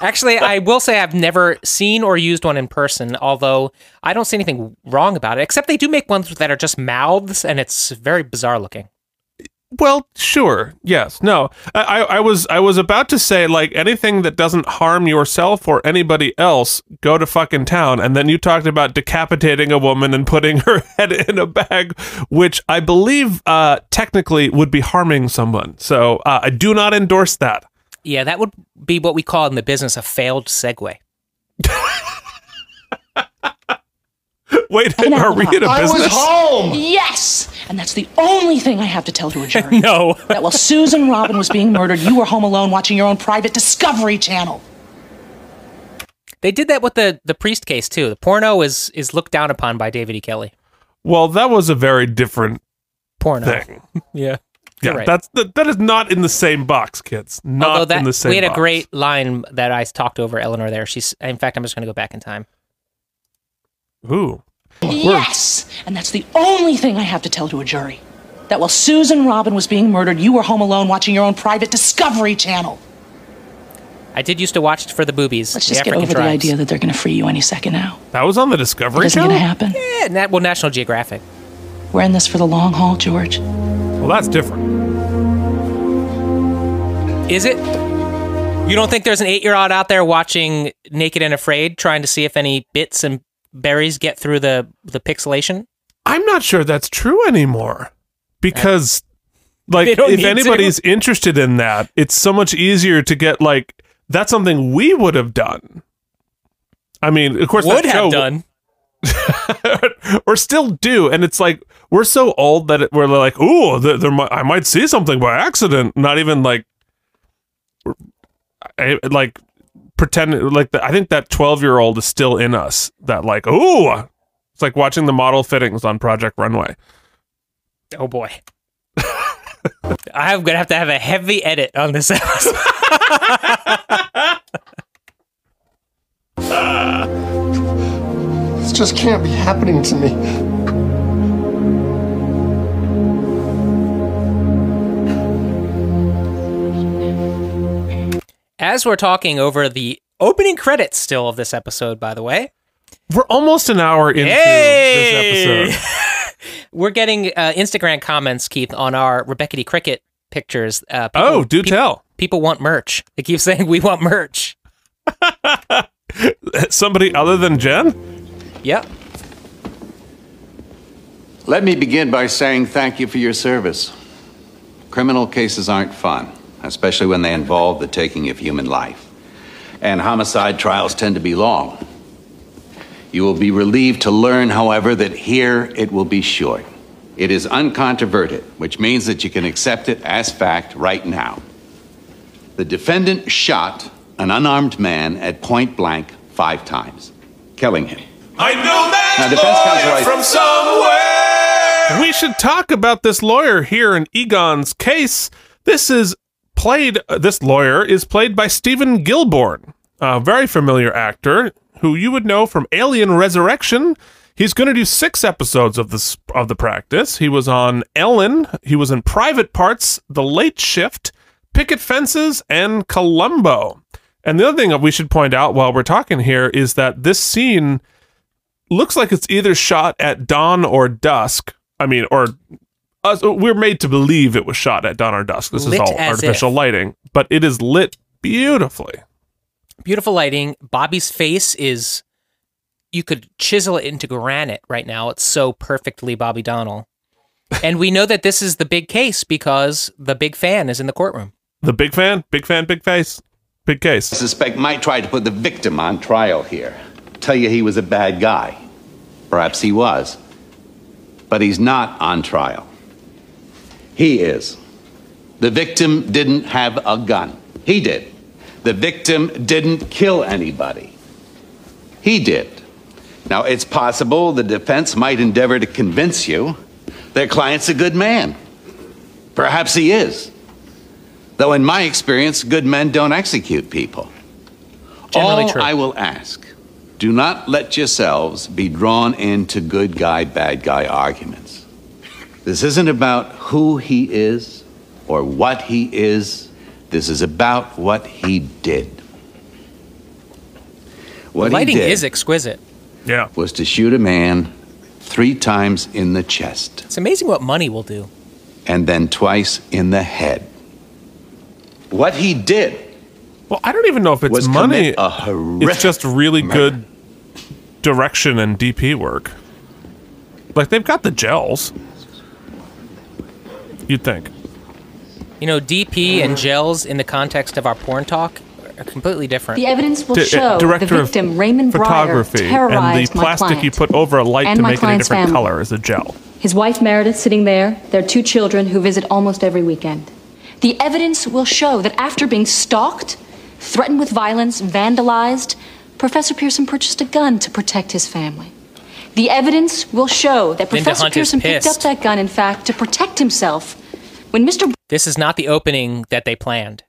Actually, I will say I've never seen or used one in person, although I don't see anything wrong about it, except they do make ones that are just mouths and it's very bizarre looking. Well, sure. Yes. No. I, I was I was about to say like anything that doesn't harm yourself or anybody else, go to fucking town. And then you talked about decapitating a woman and putting her head in a bag, which I believe uh, technically would be harming someone. So uh, I do not endorse that. Yeah, that would be what we call in the business a failed segue. Wait, are we in a alibi. business? home. Yes, and that's the only thing I have to tell to a jury. no. that while Susan Robin was being murdered, you were home alone watching your own private Discovery Channel. They did that with the the priest case too. The porno is is looked down upon by David E. Kelley. Well, that was a very different Porno. thing. Yeah. Yeah, right. that's that, that is not in the same box, kids. Not Although that in the same. we had a box. great line that I talked over Eleanor there. She's in fact I'm just going to go back in time. Ooh. Yes, and that's the only thing I have to tell to a jury. That while Susan Robin was being murdered, you were home alone watching your own private Discovery Channel. I did used to watch for the boobies. Let's the just get African over the idea that they're going to free you any second now. That was on the It Discovery isn't Channel. going to happen. Yeah, Nat, well, National Geographic. We're in this for the long haul, George. Well, that's different. Is it? You don't think there's an eight year old out there watching Naked and Afraid, trying to see if any bits and berries get through the the pixelation? I'm not sure that's true anymore because, like, if anybody's interested in that, it's so much easier to get like that's something we would have done. I mean, of course, Would have show- done. or still do, and it's like we're so old that it, we're like, "Ooh, there, there might, I might see something by accident." Not even like, I, like pretend like the, I think that twelve year old is still in us. That like, "Ooh," it's like watching the model fittings on Project Runway. Oh boy. I'm gonna have to have a heavy edit on this episode. This just can't be happening to me. As we're talking over the opening credits still of this episode, by the way. We're almost an hour into Hey! this episode. We're getting uh, Instagram comments, Keith, on our Rebecca D. Cricket pictures. Uh, people- Oh, do peop- tell. People want merch. They keep saying we want merch. Somebody other than Jen? Yep. Let me begin by saying thank you for your service. Criminal cases aren't fun, especially when they involve the taking of human life. And homicide trials tend to be long. You will be relieved to learn, however, that here it will be short. It is uncontroverted, which means that you can accept it as fact right now. The defendant shot an unarmed man at point blank five times, killing him. I know that Now, defense counsel, I- from somewhere. We should talk about this lawyer here in Egon's case. This is played, uh, this lawyer is played by Steven Gilborn, a very familiar actor who you would know from Alien Resurrection. He's going to do six episodes of this of the practice. He was on Ellen. He was in Private Parts, The Late Shift, Picket Fences, and Columbo. And the other thing that we should point out while we're talking here is that this scene looks like it's either shot at dawn or dusk. I mean, or us, we're made to believe it was shot at dawn or dusk. This Lit is all artificial if. lighting, but it is lit beautifully. Beautiful lighting. Bobby's face is you could chisel it into granite right now. It's so perfectly Bobby Donnell. and we know that this is the big case because the big fan is in the courtroom. The big fan, big fan, big face, big case. I suspect might try to put the victim on trial here. Tell you he was a bad guy. Perhaps he was. But he's not on trial. He is. The victim didn't have a gun. He did. The victim didn't kill anybody. He did. Now, it's possible the defense might endeavor to convince you their client's a good man. Perhaps he is. Though, in my experience, good men don't execute people. Generally All true. I will ask do not let yourselves be drawn into good guy, bad guy arguments. This isn't about who he is or what he is. This is about what he did. What the lighting he did is exquisite. Yeah. was to shoot a man three times in the chest. It's amazing what money will do. and then twice in the head. What he did Well, I don't even know if it's was money. commit a horrific It's just really murder. good direction and DP work. Like they've got the gels. You'd think. You know, DP and gels in the context of our porn talk are completely different. The evidence will Di- uh, show the director of victim, Raymond Breyer, photography, and the plastic client you put over a light to make it a different family. color is a gel. His wife Meredith sitting there, their two children who visit almost every weekend. The evidence will show that after being stalked, threatened with violence, vandalized, Professor Pearson purchased a gun to protect his family. The evidence will show that Linda Professor Hunt Pearson picked up that gun, in fact, to protect himself. When Mr. This is not the opening that they planned.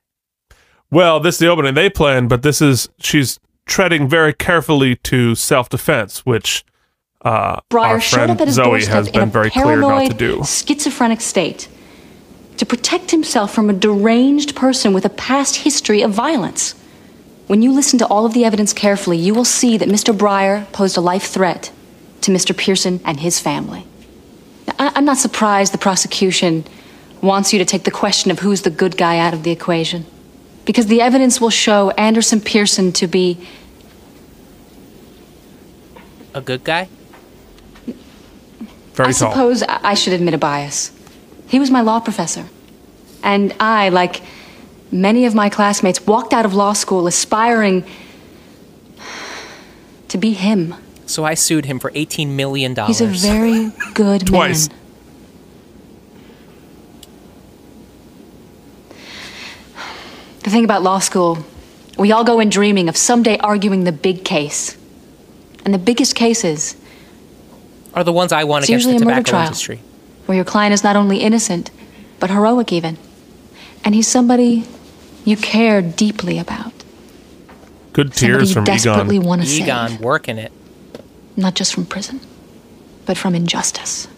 Well, this is the opening they planned, but this is she's treading very carefully to self defense, which uh, Breyer our showed friend up at his Zoe doorstep has in been a very clear not to paranoid, do. schizophrenic state to protect himself from a deranged person with a past history of violence. When you listen to all of the evidence carefully, you will see that Mr. Breyer posed a life threat to Mr. Pearson and his family. I- I'm not surprised the prosecution wants you to take the question of who's the good guy out of the equation. Because the evidence will show Anderson Pearson to be A good guy? Very I tall. suppose I I should admit a bias. He was my law professor. And I, like many of my classmates, walked out of law school aspiring to be him. So I sued him for $18 million. He's a very good Twice. man. The thing about law school, we all go in dreaming of someday arguing the big case. And the biggest cases Are the ones I won It's against the usually a murder trial. industry. where your client is not only innocent, but heroic even. And he's somebody you care deeply about. Good Somebody tears you from desperately Egon. want to save. Egon working it. Not just from prison, but from injustice.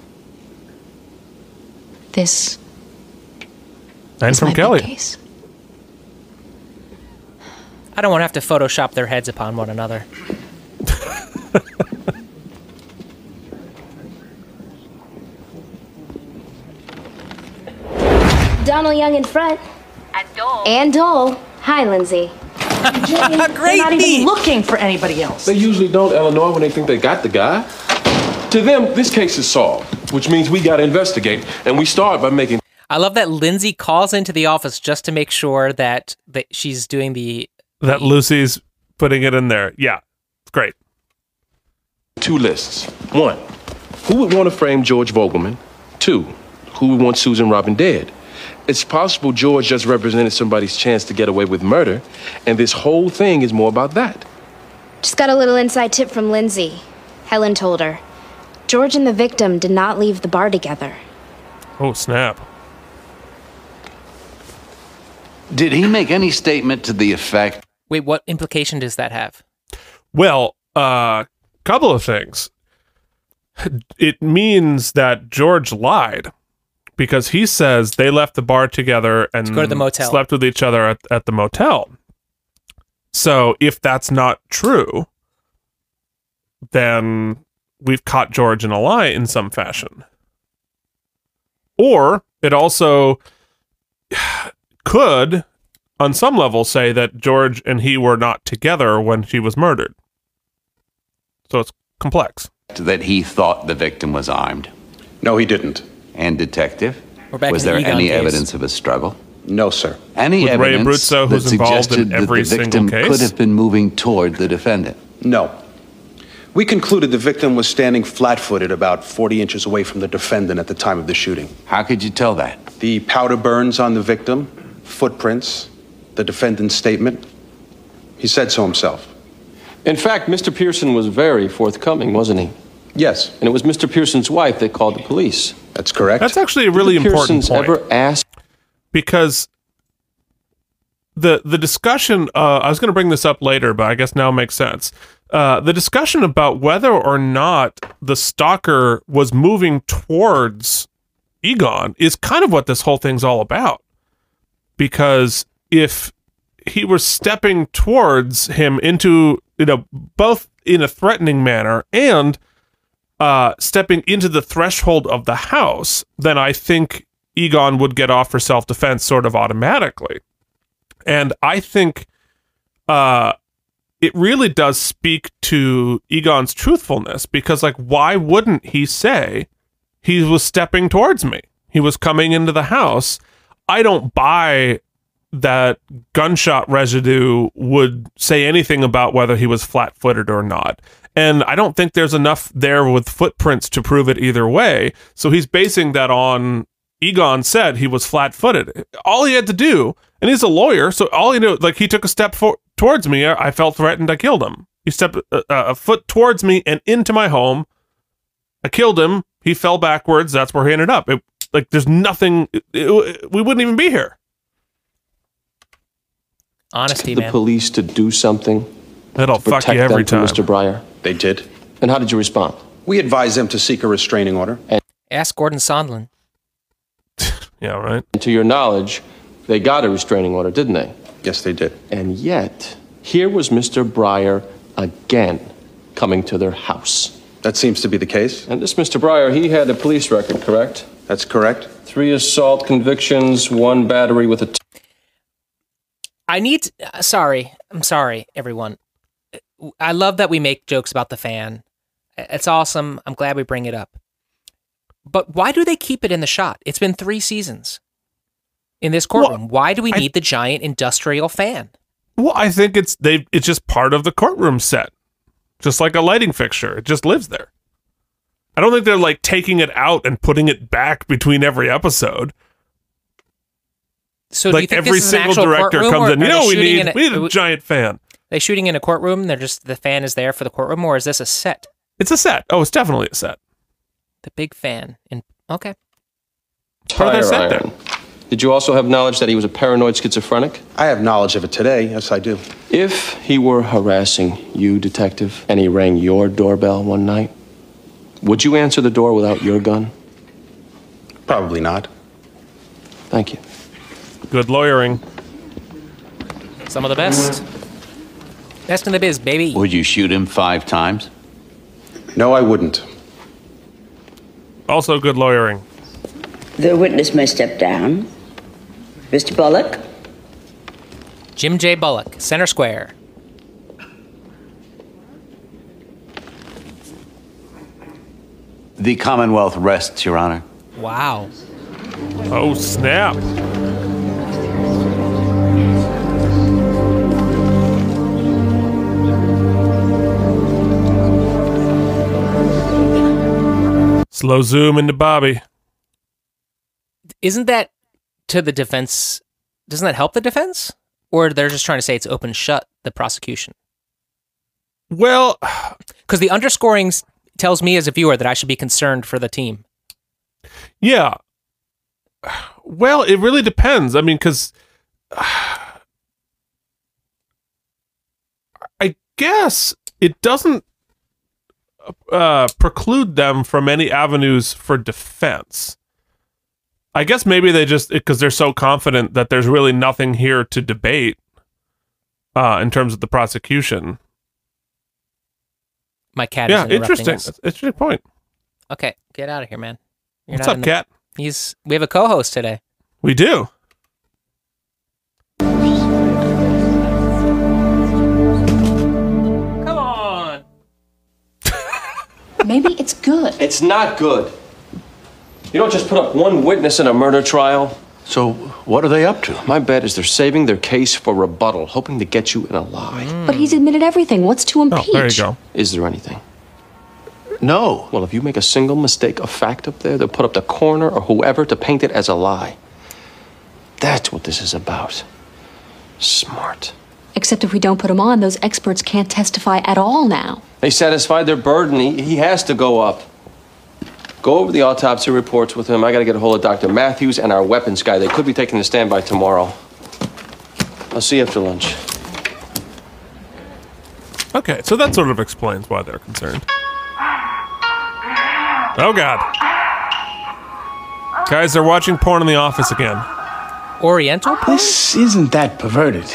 This And is from Kelley. case. I don't want to have to Photoshop their heads upon one another. Donald Young in front. And Dole. And Dole. Hi, Lindsay. They're not even looking for anybody else. They usually don't, Eleanor, when they think they got the guy. To them, this case is solved, which means we got to investigate, and we start by making I love that Lindsay calls into the office just to make sure that, that she's doing the. That Lucy's putting it in there. Yeah. It's great. two lists. One, who would want to frame George Vogelman? Two, who would want Susan Robin dead? It's possible George just represented somebody's chance to get away with murder, and this whole thing is more about that. Just got a little inside tip from Lindsay. Helen told her. George and the victim did not leave the bar together. Oh, snap. Did he make any statement to the effect? Wait, what implication does that have? Well, a uh, couple of things. It means that George lied because he says they left the bar together and go to the motel. slept with each other at, at the motel. So if that's not true, then we've caught George in a lie in some fashion. Or it also could, on some level, say that George and he were not together when she was murdered. So it's complex. That he thought the victim was armed? No, he didn't. And detective? We're back was there Egon any case. evidence of a struggle? No, sir. Any With Ray evidence Abruzzo, that who's involved in suggested that every the victim case? could have been moving toward the defendant? No. We concluded the victim was standing flat footed about 40 inches away from the defendant at the time of the shooting. How could you tell that? The powder burns on the victim, footprints, the defendant's statement. He said so himself. In fact, Mr. Pearson was very forthcoming, wasn't he? Yes. And it was Mr. Pearson's wife that called the police. That's correct. That's actually a really Did the important Pearsons point. ever ask because the the discussion uh, I was going to bring this up later, but I guess now it makes sense. Uh, the discussion about whether or not the stalker was moving towards Egon is kind of what this whole thing's all about. Because if he was stepping towards him into you know both in a threatening manner and uh, stepping into the threshold of the house, then I think Egon would get off for self defense sort of automatically. And I think uh, it really does speak to Egon's truthfulness because, like, why wouldn't he say he was stepping towards me? He was coming into the house. I don't buy that gunshot residue would say anything about whether he was flat footed or not. And I don't think there's enough there with footprints to prove it either way. So he's basing that on Egon said he was flat footed. All he had to do, and he's a lawyer, so all he knew, like he took a step for- towards me, I felt threatened, I killed him. He stepped a, a foot towards me and into my home. I killed him. He fell backwards. That's where he ended up. It, like there's nothing. it- it- we wouldn't even be here. Honesty, the man. police to do something That'll to protect them from Mr. Breyer? They did. And how did you respond? We advised them to seek a restraining order. And Ask Gordon Sondland. Yeah, right. And to your knowledge, they got a restraining order, didn't they? Yes, they did. And yet, here was Mr. Breyer again coming to their house. That seems to be the case. And this Mr. Breyer, he had a police record, correct? That's correct. Three assault convictions, one battery with a. T- I need. uh, sorry, I'm sorry, everyone. I love that we make jokes about the fan. It's awesome. I'm glad we bring it up. But why do they keep it in the shot? It's been three seasons in this courtroom. why do we need the giant industrial fan? Well, I think it's they. It's just part of the courtroom set, just like a lighting fixture. It just lives there. I don't think they're like taking it out and putting it back between every episode. So do you like think every single director comes in. You know, we need a- we need a giant fan. They shooting in a courtroom. They're just the fan is there for the courtroom, or is this a set? It's a set. Oh, it's definitely a set. The big fan. In okay. part of their set iron. Did you also have knowledge that he was a paranoid schizophrenic? I have knowledge of it today. Yes, I do. If he were harassing you, detective, and he rang your doorbell one night, would you answer the door without your gun? Probably not. Thank you. Good lawyering. Some of the best. Best in the biz, baby. Would you shoot him five times? No, I wouldn't. Also, good lawyering. The witness may step down. Mr. Bullock? Jim J. Bullock, center square. The Commonwealth rests, Your Honor. Wow. Oh snap! Slow zoom into Bobby. Isn't that to the defense? Doesn't that help the defense? Or they're just trying to say it's open shut, the prosecution? Well, because the underscoring tells me as a viewer that I should be concerned for the team. Yeah. Well, it really depends. I mean, because I guess it doesn't uh, preclude them from any avenues for defense. I guess maybe they just because they're so confident that there's really nothing here to debate uh, in terms of the prosecution. My cat yeah, is interesting. us. Interesting point. Okay, get out of here, man. What's up, in the- cat? He's we have a co-host today. We do. Maybe it's good. It's not good. You don't just put up one witness in a murder trial. So, what are they up to? My bet is they're saving their case for rebuttal, hoping to get you in a lie. Hmm. But he's admitted everything. What's to impeach? Oh, there you go. Is there anything? No. Well, if you make a single mistake of fact up there, they'll put up the coroner or whoever to paint it as a lie. That's what this is about. Smart. Except if we don't put him on, those experts can't testify at all now. They satisfied their burden. He, he has to go up. Go over the autopsy reports with him. I got to get a hold of Dr. Matthews and our weapons guy. They could be taking the stand by tomorrow. I'll see you after lunch. Okay, so that sort of explains why they're concerned. Oh God, guys, they're watching porn in the office again. Oriental This isn't that perverted.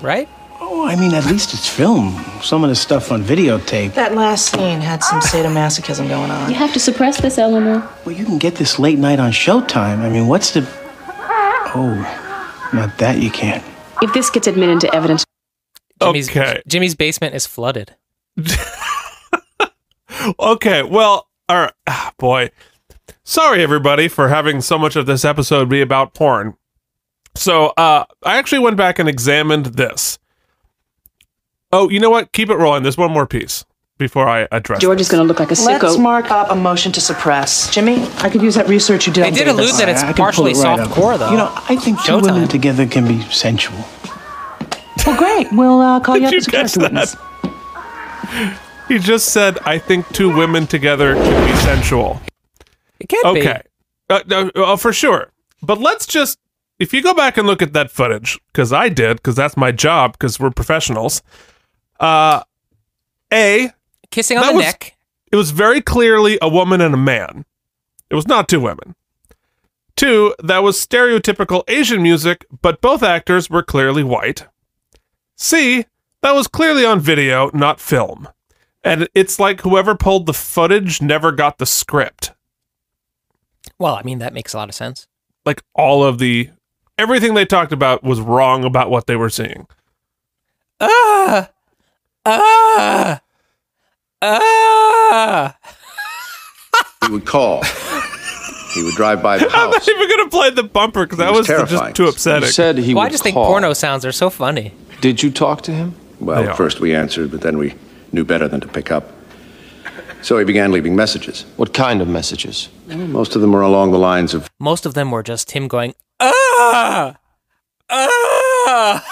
Right? No, I mean, at least it's film. Some of the stuff on videotape. That last scene had some sadomasochism going on. You have to suppress this, Eleanor. Well, you can get this late night on Showtime. I mean, what's the. Oh, not that you can't. If this gets admitted into evidence, Jimmy's, Jimmy's basement is flooded. Okay, well, all right, ah, boy. Sorry, everybody, for having so much of this episode be about porn. So, uh, I actually went back and examined this. Oh, you know what? Keep it rolling. There's one more piece before I address. George is going to look like a sicko. Let's mark up a motion to suppress. Jimmy, I could use that research you did They on did Davis. allude that it's I can partially it right soft up. core, though. You know, I think two Showtime. women together can be sensual. Well, great. We'll uh, call you up Did as a you catch character witness. He just said, "I think two women together can be sensual." It can't be. Okay, uh, no, uh, for sure. But let's just, if you go back and look at that footage, because I did, because that's my job, because we're professionals. Uh, a Kissing on the was- neck. It was very clearly a woman and a man. It was not two women. Two, that was stereotypical Asian music, but both actors were clearly white. C, that was clearly on video, not film. And it's like whoever pulled the footage never got the script. Well, I mean, that makes a lot of sense. Like all of the everything they talked about was wrong about what they were seeing. Ah! Ah! Ah! He would call. he would drive by the house. I'm house. not even gonna play the bumper because that was was, just too upsetting. You said he well, I would just think porno sounds are so funny. Did you talk to him? Well, They are. first we answered, but then we knew better than to pick up. So he began leaving messages. What kind of messages? Most of them were along the lines of Most of them were just him going, ah! Ah!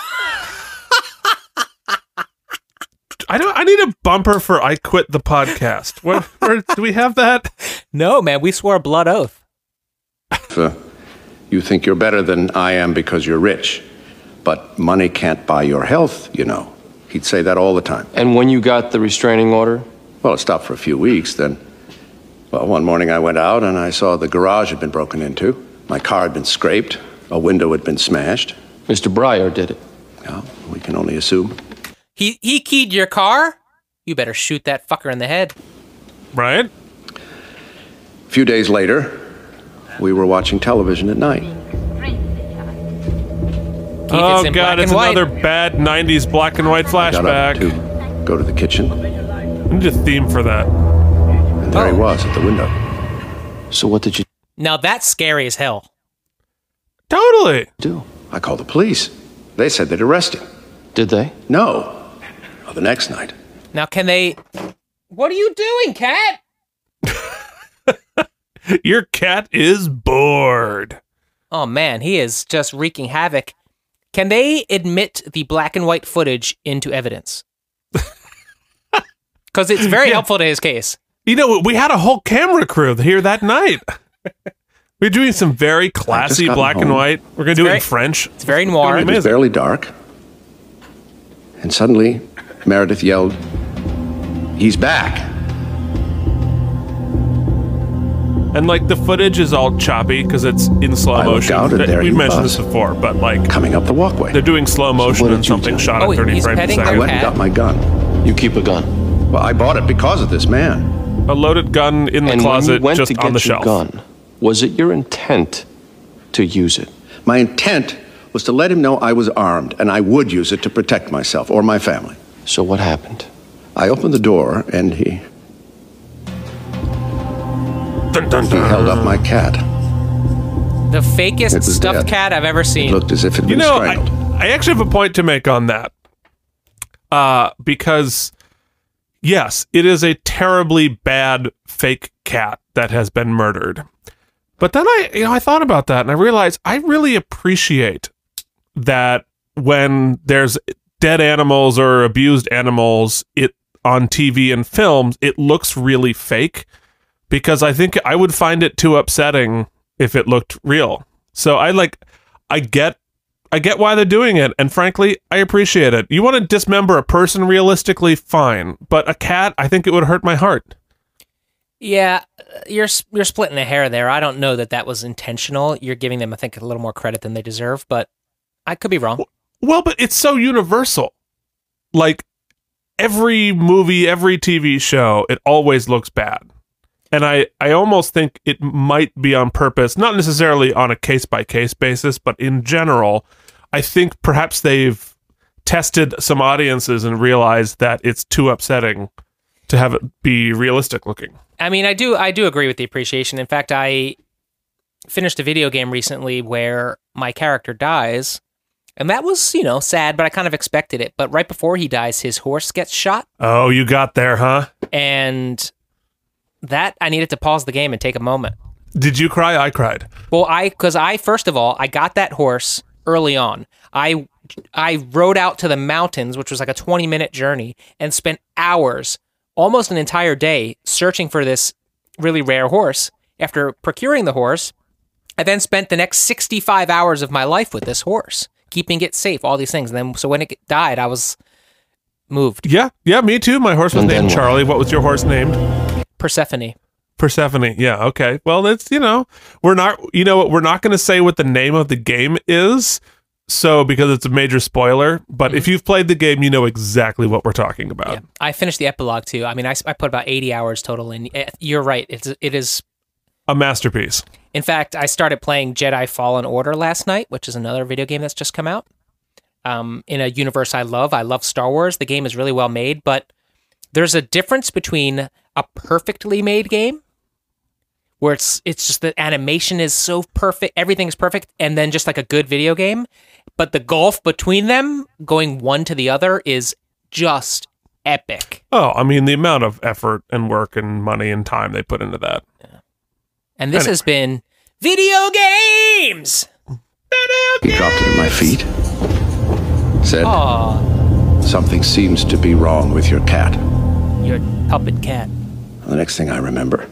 I don't. I need a bumper for "I quit the podcast." Where, where do we have that? No, man, we swore a blood oath. uh, you think you're better than I am because you're rich. But money can't buy your health, you know. He'd say that all the time. And when you got the restraining order? Well, it stopped for a few weeks. Then, well, one morning I went out and I saw the garage had been broken into. My car had been scraped. A window had been smashed. Mr. Breyer did it. Well, we can only assume. He he keyed your car? You better shoot that fucker in the head. Right? A few days later, we were watching television at night. Keith, oh it's god, it's and white. another bad '90s black and white I got up flashback. to go to the kitchen, I need a theme for that. and there he Oh. was at the window. So what did you Now that's scary as hell. Totally. do? I called the police. They said they'd arrest him. Did they? No. Well, the next night. Now can they What are you doing, cat? Your cat is bored. Oh man, he is just wreaking havoc. Can they admit the black and white footage into evidence? Because it's very Yeah. helpful to his case. You know, we had a whole camera crew here that night. We're doing some very classy gotten black and white. We're gonna do it in French. It's very noir. gonna be It was amazing. barely dark. And suddenly, Meredith yelled, He's back. And like the footage is all choppy because it's in slow I motion. out, and there We've mentioned was. this before, but like Coming up the walkway. they're doing slow motion what and something do? shot Oh, at 30 frames a petting I went and got my gun. You keep a gun. Well, I bought it because of this man. A loaded gun in the and when closet, you went just to get on the your shelf. gun, was it your intent to use it? My intent was to let him know I was armed and I would use it to protect myself or my family. So what happened? I opened the door and he, Dun, dun, he held up my cat. The fakest stuffed dead. cat I've ever It seen. looked as if it had You been know, I. I actually have a point to make on that. Uh, because yes, it is a terribly bad fake cat that has been murdered. But then I, you know, I thought about that and I realized I really appreciate that when there's dead animals or abused animals, it on TV and films, it looks really fake because I think I would find it too upsetting if it looked real. So I like, I get I get why they're doing it, and frankly, I appreciate it. You want to dismember a person realistically, fine, but a cat, I think it would hurt my heart. Yeah, you're you're splitting a hair there. I don't know that that was intentional. You're giving them, I think, a little more credit than they deserve, but I could be wrong. Well, but it's so universal. like every movie, every TV show, it always looks bad. And I, I almost think it might be on purpose, not necessarily on a case by case basis, but in general, I think perhaps they've tested some audiences and realized that it's too upsetting to have it be realistic looking. I mean, I do I do agree with the appreciation. In fact, I finished a video game recently where my character dies, and that was, you know, sad, but I kind of expected it. But right before he dies, his horse gets shot, Oh, you got there, huh? and that I needed to pause the game and take a moment. Did you cry? I cried. Well, I because I first of all I got that horse early on. I I rode out to the mountains, which was like a 20 minute journey, and spent hours, almost an entire day, searching for this really rare horse. After procuring the horse, I then spent the next 65 hours of my life with this horse, keeping it safe, all these things. And then so when it died, I was moved. Yeah, yeah, me too. My horse was And named? Charlie. What was your horse named? Persephone. Persephone. Yeah, okay. Well, it's, you know, we're not, you know what, we're not going to say what the name of the game is. So, because it's a major spoiler, but Mm-hmm. if you've played the game, you know exactly what we're talking about. I finished the epilogue too. I mean, I, I put about 80 hours total in. eh, You're right. It's it is A masterpiece. In fact, I started playing Jedi Fallen Order last night, which is another video game that's just come out. Um, in a universe I love, I love Star Wars. The game is really well made, but there's a difference between a perfectly made game, where it's it's just the animation is so perfect, everything is perfect, and then just like a good video game. But the gulf between them, going one to the other, is just epic. Oh, I mean, the amount of effort and work and money and time they put into that. And this Anyway. has been video games. He dropped it at my feet. Said, Aw, Something seems to be wrong with your cat. your puppet cat. The next thing I remember,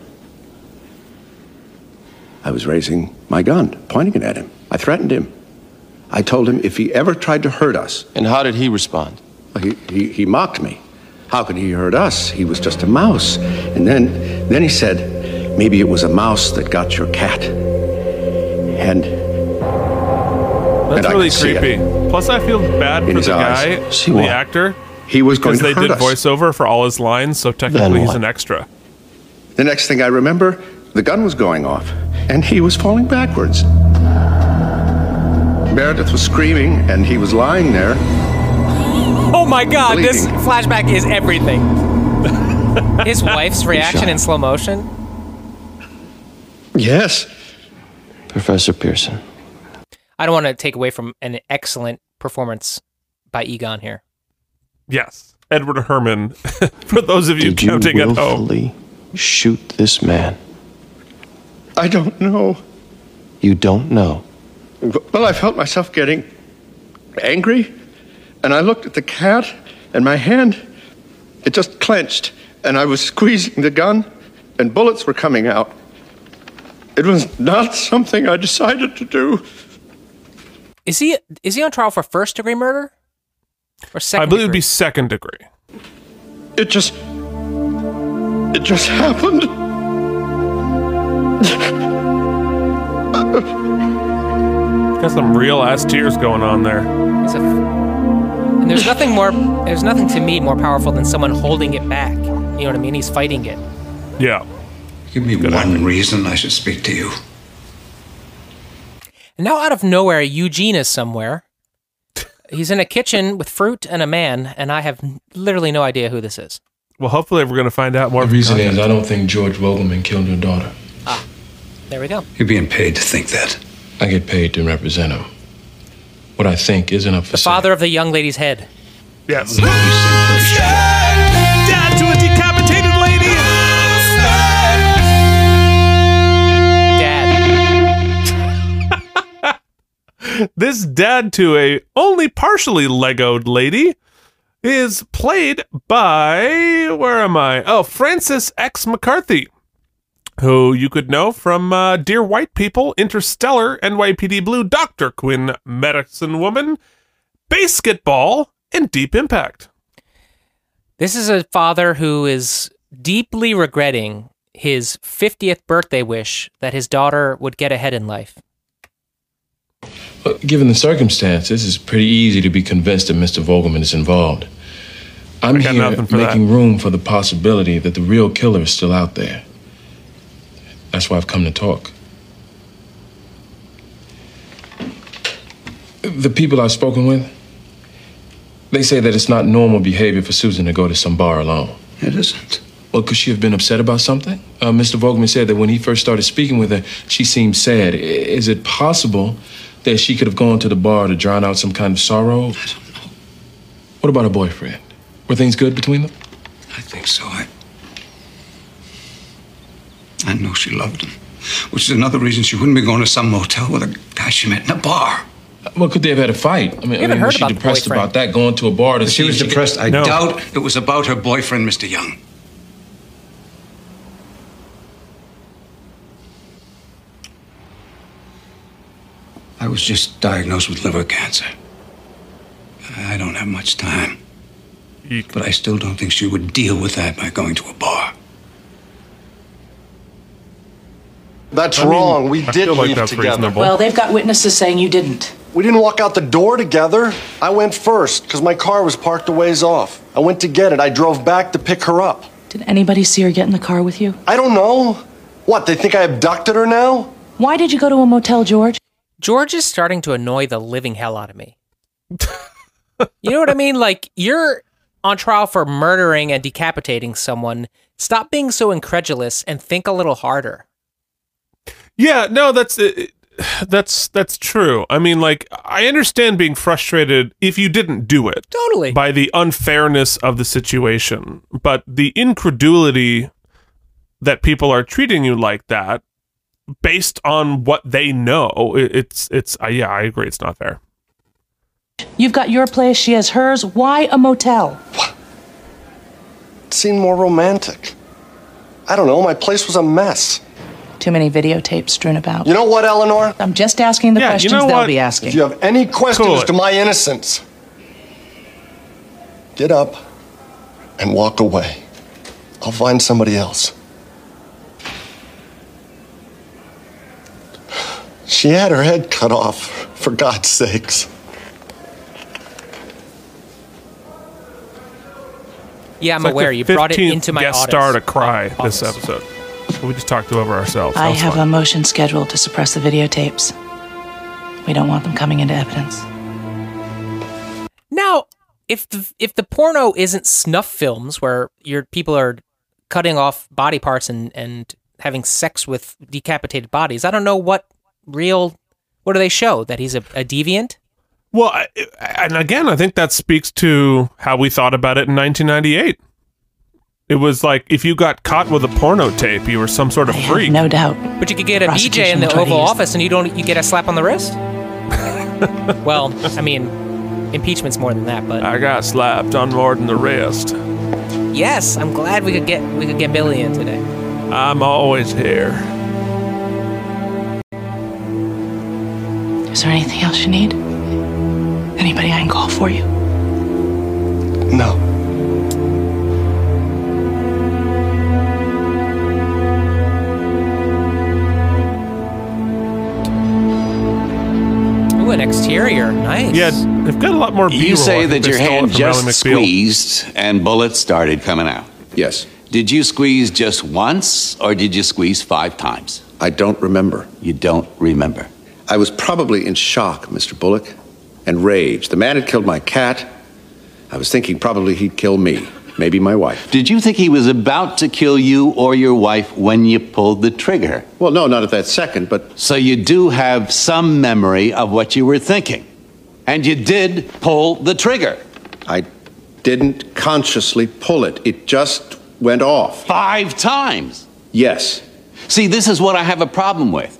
I was raising my gun, pointing it at him. I threatened him. I told him if he ever tried to hurt us. And how did he respond? He, he, he mocked me. How could he hurt us? He was just a mouse. And then, then he said, maybe it was a mouse that got your cat. And That's And I really could see it. creepy. Plus, I feel bad In for the eyes. guy, See the what? actor. He was going because to they hurt did us. voiceover for all his lines, so technically he's an extra. the next thing I remember, the gun was going off, and he was falling backwards. Meredith was screaming, and he was lying there. Oh my god, this flashback is everything. His wife's reaction in slow motion. Yes. Professor Pearson. I don't want to take away from an excellent performance by Egon here. Yes, Edward Herrmann. for those of you Did you counting at home, willfully shoot this man? I don't know. You don't know. Well, I felt myself getting angry, and I looked at the cat, and my hand, it just clenched, and I was squeezing the gun, and bullets were coming out. It was not something I decided to do. Is he is he on trial for first degree murder? Or second I believe it would be second degree. It just. It just happened. Got some real ass tears going on there. It's a, and there's nothing more there's nothing to me more powerful than someone holding it back. You know what I mean? He's fighting it. Yeah. Give me one reason I should speak to you. And now out of nowhere, Eugene is somewhere. He's in a kitchen with fruit and a man, and I have literally no idea who this is. Well, hopefully we're going to find out more. The reason is I don't think George Vogelman killed your daughter. Ah, there we go. You're being paid to think that. I get paid to represent him. What I think isn't up for The father of the young lady's head. Yes. This dad to a only partially Legoed lady is played by where am I? Oh, Francis X. McCarthy, who you could know from uh, Dear White People, Interstellar, NYPD Blue, Doctor Quinn, Medicine Woman, Basketball, and Deep Impact. This is a father who is deeply regretting his 50th birthday wish that his daughter would get ahead in life. But given the circumstances, it's pretty easy to be convinced that Mr. Vogelman is involved. I'm here nothing for making room for the possibility that the real killer is still out there. That's why I've come to talk. The people I've spoken with, they say that it's not normal behavior for Susan to go to some bar alone. It isn't. Well, could she have been upset about something? Uh, Mr. Vogelman said that when he first started speaking with her, she seemed sad. Is it possible that she could have gone to the bar to drown out some kind of sorrow? I don't know. What about her boyfriend? Were things good between them? I think so. I. I know she loved him, which is another reason she wouldn't be going to some motel with a guy she met in a bar. Well, could they have had a fight? I mean, I haven't mean was she depressed about that, going to a bar to If she see was if could- depressed, I doubt it was about her boyfriend, Mr. Young. Was just diagnosed with liver cancer. I don't have much time. But I still don't think she would deal with that by going to a bar. That's I mean, wrong. We I did feel like leave together. reasonable. Well, they've got witnesses saying you didn't. We didn't walk out the door together. I went first because my car was parked a ways off. I went to get it. I drove back to pick her up. Did anybody see her get in the car with you? I don't know. What, they think I abducted her now? Why did you go to a motel, George? George is starting to annoy the living hell out of me. you know what I mean? Like, you're on trial for murdering and decapitating someone. Stop being so incredulous and think a little harder. Yeah, no, that's uh, that's that's true. I mean, like I understand being frustrated if you didn't do it. Totally. By the unfairness of the situation, but the incredulity that people are treating you like that based on what they know, it's it's uh, yeah, I agree it's not fair. You've got your place, she has hers. Why a motel? It seemed more romantic. I don't know. My place was a mess. Too many videotapes strewn about. You know what, Eleanor? I'm just asking the questions they'll be asking. If you have any questions Cool. to my innocence, get up and walk away. I'll find somebody else. She had her head cut off, for God's sakes. Yeah, I'm It's like aware. the You brought it 15th into my guest audits. star to cry this episode. We just talked over ourselves. I have fun. a motion scheduled to suppress the videotapes. We don't want them coming into evidence. Now, if the if the porno isn't snuff films where your people are cutting off body parts and and having sex with decapitated bodies, I don't know what real what do they show that he's a, a deviant? Well, I, and again, I think that speaks to how we thought about it in 1998. It was like if you got caught with a porno tape, you were some sort of freak. No doubt. But you could get a BJ in the will try to Oval Office and you don't you get a slap on the wrist. well, I mean, impeachment's more than that, but I got slapped on more than the rest. yes, I'm glad we could get we could get Billy in today. I'm always here. Is there anything else you need? Anybody I can call for you? No. Ooh, an exterior, nice. Yeah, they've got a lot more. You B-roll. I say that your hand just squeezed and bullets started coming out. Yes. Did you squeeze just once or did you squeeze five times? I don't remember. You don't remember. I was probably in shock, Mr. Bullock, and rage. The man had killed my cat. I was thinking probably he'd kill me, maybe my wife. Did you think he was about to kill you or your wife when you pulled the trigger? Well, no, not at that second, but. So you do have some memory of what you were thinking. And you did pull the trigger. I didn't consciously pull it, it just went off. Five times. Yes. See, this is what I have a problem with.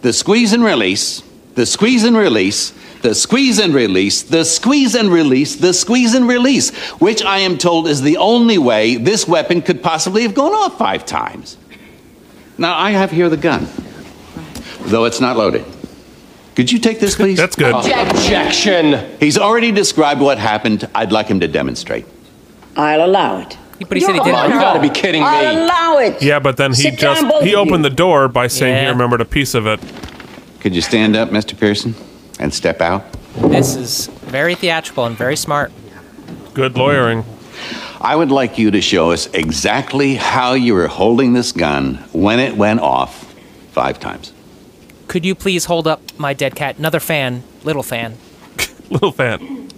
The squeeze and release, the squeeze and release, the squeeze and release, the squeeze and release, the squeeze and release, which I am told is the only way this weapon could possibly have gone off five times. Now, I have here the gun, though it's not loaded. Could you take this, please? That's good. Objection! He's already described what happened. I'd like him to demonstrate. I'll allow it. But he said he didn't. Come you gotta be kidding I'll me. allow it. Yeah, but then he Sit just both he opened the door by saying he remembered a piece of it. Could you stand up, Mr. Pearson, and step out? This is very theatrical and very smart. Good lawyering. I would like you to show us exactly how you were holding this gun when it went off five times. Could you please hold up my dead cat? Another fan, little fan. little fan.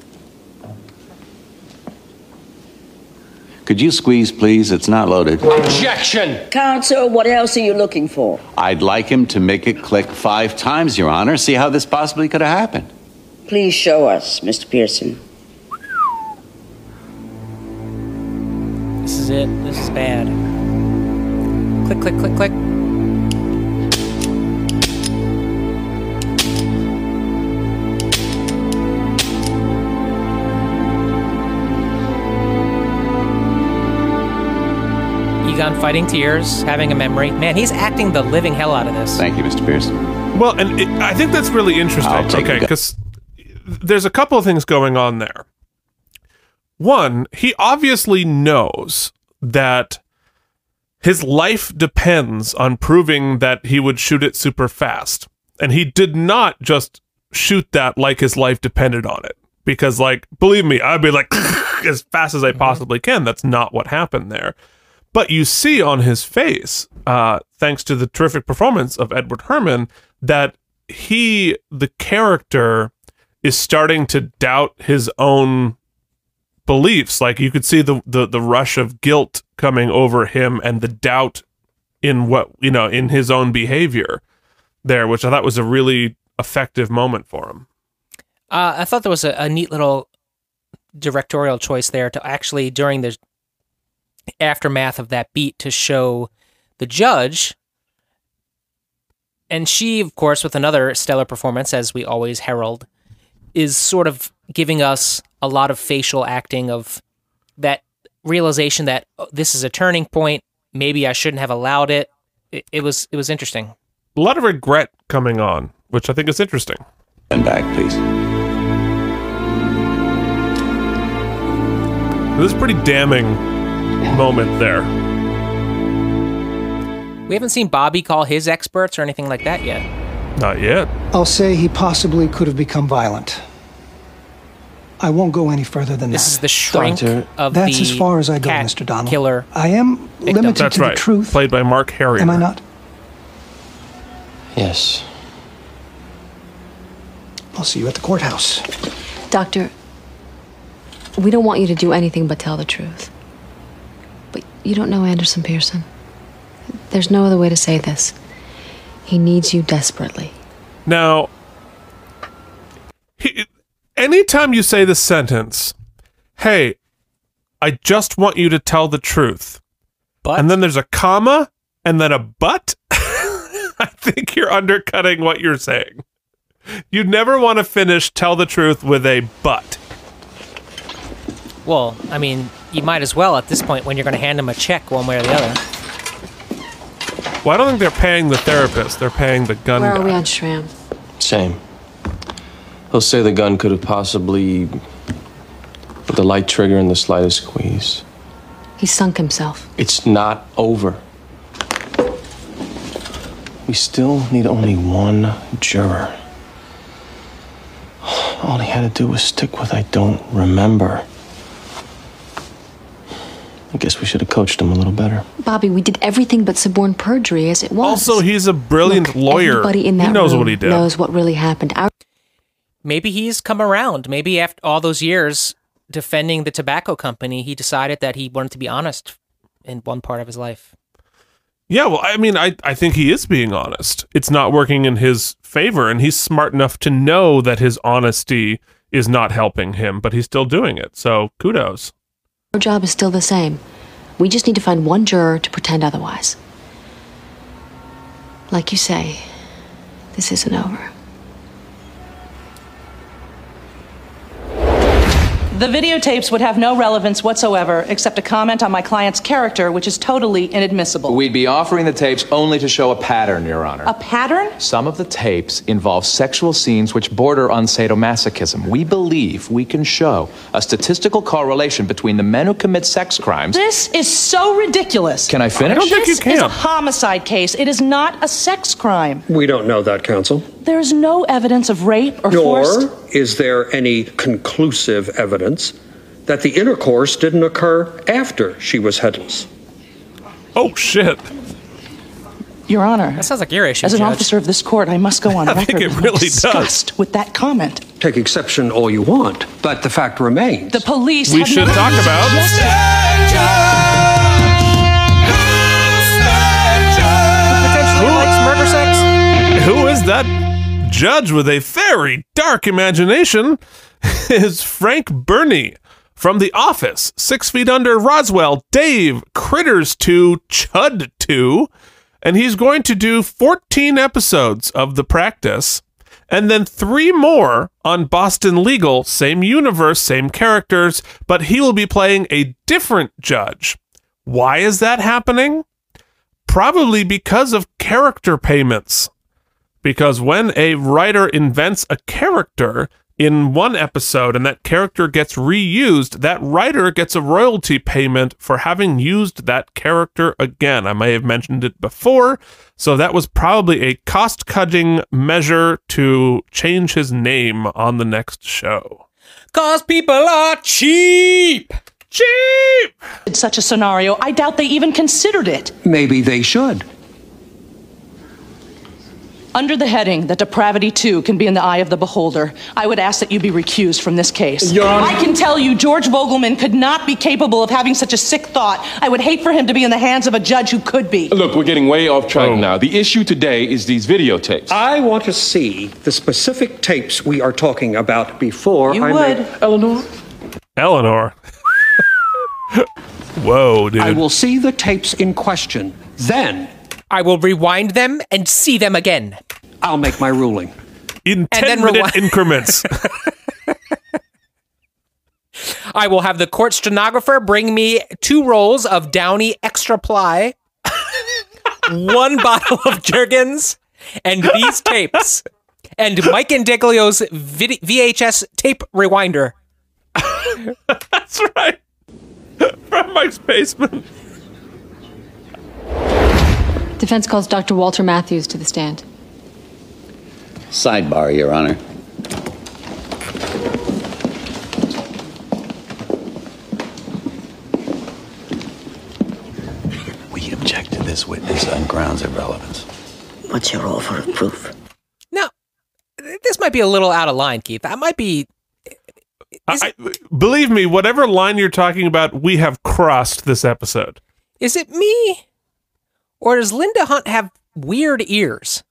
Could you squeeze, please? It's not loaded. Objection! Counsel, what else are you looking for? I'd like him to make it click five times, Your Honor. See how this possibly could have happened. Please show us, Mr. Pearson. This is it. This is bad. Click, click, click, click. Egon fighting tears, having a memory. Man, he's acting the living hell out of this. Thank you, Mr. Pearson. Well, and it, I think that's really interesting. I'll take okay, because there's a couple of things going on there. One, he obviously knows that his life depends on proving that he would shoot it super fast. And he did not just shoot that like his life depended on it. Because, like, believe me, I'd be like, as fast as I mm-hmm. possibly can. That's not what happened there. But you see on his face, uh, thanks to the terrific performance of Edward Herrmann, that he, the character, is starting to doubt his own beliefs. Like you could see the, the the rush of guilt coming over him and the doubt in what you know in his own behavior there, which I thought was a really effective moment for him. Uh, I thought there was a, a neat little directorial choice there to actually during the aftermath of that beat to show the judge and she of course with another stellar performance as we always herald is sort of giving us a lot of facial acting of that realization that oh, this is a turning point maybe i shouldn't have allowed it it, it was it was interesting A lot of regret coming on, which I think is interesting. And back, please. This is pretty damning moment there. we haven't seen bobby call his experts or anything like that yet Not yet. I'll say he possibly could have become violent. I won't go any further than this that. is the shrink of That's the as far as I go, cat Mr. Donald. killer I am limited That's to right. the truth. Played by Mark Harrier. Am I not? Yes. I'll see you at the courthouse. Doctor, we don't want you to do anything but tell the truth. But you don't know Anderson Pearson. There's no other way to say this. He needs you desperately. Now, he, anytime you say the sentence, hey, I just want you to tell the truth, but and then there's a comma and then a but, I think you're undercutting what you're saying. You never want to finish tell the truth with a but. well i mean you might as well at this point when you're going to hand him a check one way or the other Well, I don't think they're paying the therapist, they're paying the gun Where guy. are we on Shram? Same. He'll say the gun could have possibly put the light trigger in the slightest squeeze. He sunk himself. It's not over. We still need only one juror. All he had to do was stick with I don't remember. I guess we should have coached him a little better. Bobby, we did everything but suborn perjury as it was. Also, he's a brilliant lawyer. Everybody in that he knows room what he did. knows what really happened. Our maybe he's come around maybe after all those years defending the tobacco company he decided that he wanted to be honest in one part of his life Yeah, well, I mean, I, I think he is being honest. It's not working in his favor, and he's smart enough to know that his honesty is not helping him, but he's still doing it. So kudos. Our job is still the same. We just need to find one juror to pretend otherwise. Like you say, this isn't over. The videotapes would have no relevance whatsoever except a comment on my client's character, which is totally inadmissible. We'd be offering the tapes only to show a pattern, Your Honor. A pattern? Some of the tapes involve sexual scenes which border on sadomasochism. We believe we can show a statistical correlation between the men who commit sex crimes. This is so ridiculous. Can I finish? I don't think this is a homicide case. It is not a sex crime. We don't know that, counsel. There's no evidence of rape or Nor forced. is there any conclusive evidence that the intercourse didn't occur after she was headless. Oh, shit. Your Honor. That sounds like your issue, As an Judge. officer of this court, I must go on I record think it with my really does. disgust with that comment. Take exception all you want, but the fact remains. The police We should talk about- to Potentially likes murder sex. Who is that judge with a very dark imagination? is Frank Birney from The Office, Six Feet Under, Roswell, Dave, Critters 2, Chud 2, and he's going to do 14 episodes of The Practice and then three more on Boston Legal, same universe, same characters, but he will be playing a different judge. Why is that happening? Probably because of character payments. Because when a writer invents a character in one episode and that character gets reused, that writer gets a royalty payment for having used that character again. I may have mentioned it before. So that was probably a cost cutting measure to change his name on the next show. Cause people are cheap. Cheap. In such a scenario, I doubt they even considered it. Maybe they should. Under the heading that depravity too can be in the eye of the beholder, I would ask that you be recused from this case. Your Honor- I can tell you, George Vogelman could not be capable of having such a sick thought. I would hate for him to be in the hands of a judge who could be. Look, we're getting way off track oh. now. The issue today is these videotapes. I want to see the specific tapes we are talking about before You I would. make Eleanor. Eleanor. Whoa, dude. I will see the tapes in question. Then I will rewind them and see them again. I'll make my ruling. In And 10 then minute rewind- increments. I will have the court stenographer bring me two rolls of Downy Extra Ply, one bottle of Jergens, and these tapes, and Mike and Deglio's vid- VHS tape rewinder. That's right. From Mike's basement. Defense calls Dr. Walter Matthews to the stand. Sidebar, Your Honor. We object to this witness on grounds of relevance. What's your offer of proof? Now, this might be a little out of line, Keith. I might be. I, I- believe me, whatever line you're talking about, we have crossed this episode. Is it me? Or does Linda Hunt have weird ears?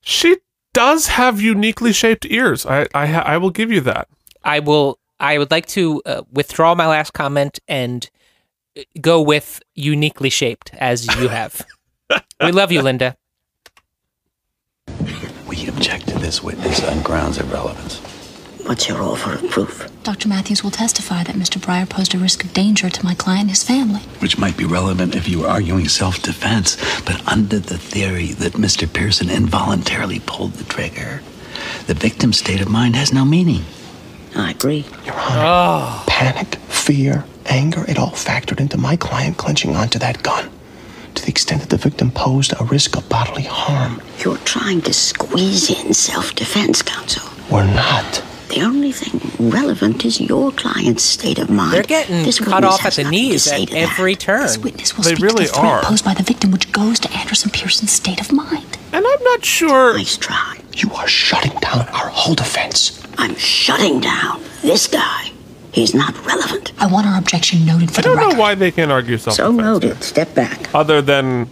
She does have uniquely shaped ears. I I, I will give you that. I will. I would like to uh, withdraw my last comment and uh, go with uniquely shaped as you have. we love you, Linda. We object to this witness on grounds of relevance. What's your offer of proof? Dr. Matthews will testify that Mr. Breyer posed a risk of danger to my client and his family. Which might be relevant if you were arguing self defense, but under the theory that Mr. Pearson involuntarily pulled the trigger, the victim's state of mind has no meaning. I agree. Ah. Panic, fear, anger, it all factored into my client clenching onto that gun. To the extent that the victim posed a risk of bodily harm. You're trying to squeeze in self defense, counsel. We're not. The only thing relevant is your client's state of mind. They're getting This cut witness off at the nothing to knees say at to that. every turn. Witness will They speak really to the threat are. posed by the victim, which goes to Anderson Pearson's state of mind. And I'm not sure. Nice try. You are shutting down our whole defense. I'm shutting down this guy. He's not relevant. I want our objection noted for I the don't record. know why they can't argue self So noted. Step back. Other than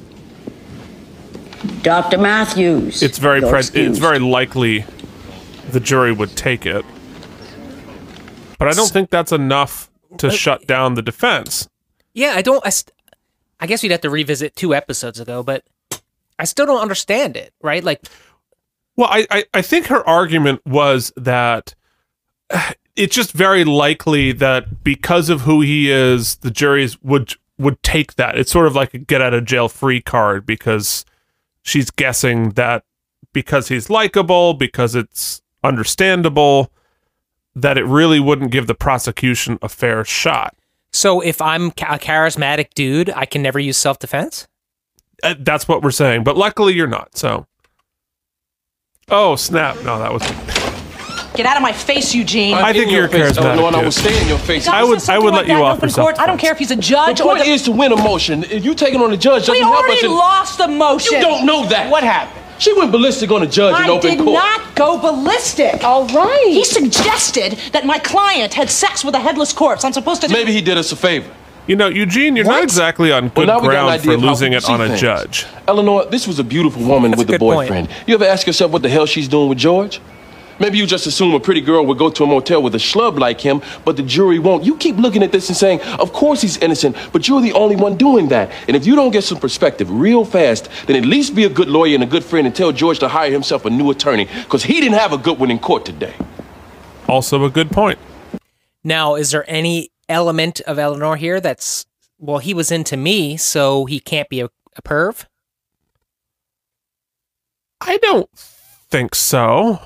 Dr. Matthews. it's very you're it's very likely the jury would take it. But I don't think that's enough to shut down the defense. Yeah, I don't. I, st- I guess we'd have to revisit two episodes ago, but I still don't understand it. Right? Like, Well, I, I, I think her argument was that uh, it's just very likely that because of who he is, the juries would would take that. It's sort of like a get out of jail free card because she's guessing that because he's likable, because it's understandable, that it really wouldn't give the prosecution a fair shot. so if I'm a charismatic dude, I can never use self defense. Uh, That's what we're saying. But luckily, you're not. So, oh snap! No, that was Get out of my face, Eugene. I think you're charismatic. Eleanor, and I too. will stay in your face. I would, I would let you off for in court. I don't care if he's a judge The or point the. is to win a motion. If you taking on the judge doesn't we help us. already in- lost the motion. You don't know that. What happened? She went ballistic on a judge in I did not go ballistic. All right. He suggested that my client had sex with a headless corpse. I'm supposed to. Maybe he did us a favor. You know, Eugene, you're not exactly on good now we got an ground for losing it on a things. judge. Eleanor, this was a beautiful woman with a, good point. boyfriend. You ever ask yourself what the hell she's doing with George? Maybe you just assume a pretty girl would go to a motel with a schlub like him, but the jury won't. You keep looking at this and saying, of course he's innocent, but you're the only one doing that. And if you don't get some perspective real fast, then at least be a good lawyer and a good friend and tell George to hire himself a new attorney, because he didn't have a good one in court today. Also, a good point. Now, is there any element of Eleanor here that's well, he was into me, so he can't be a, a perv? I don't think so.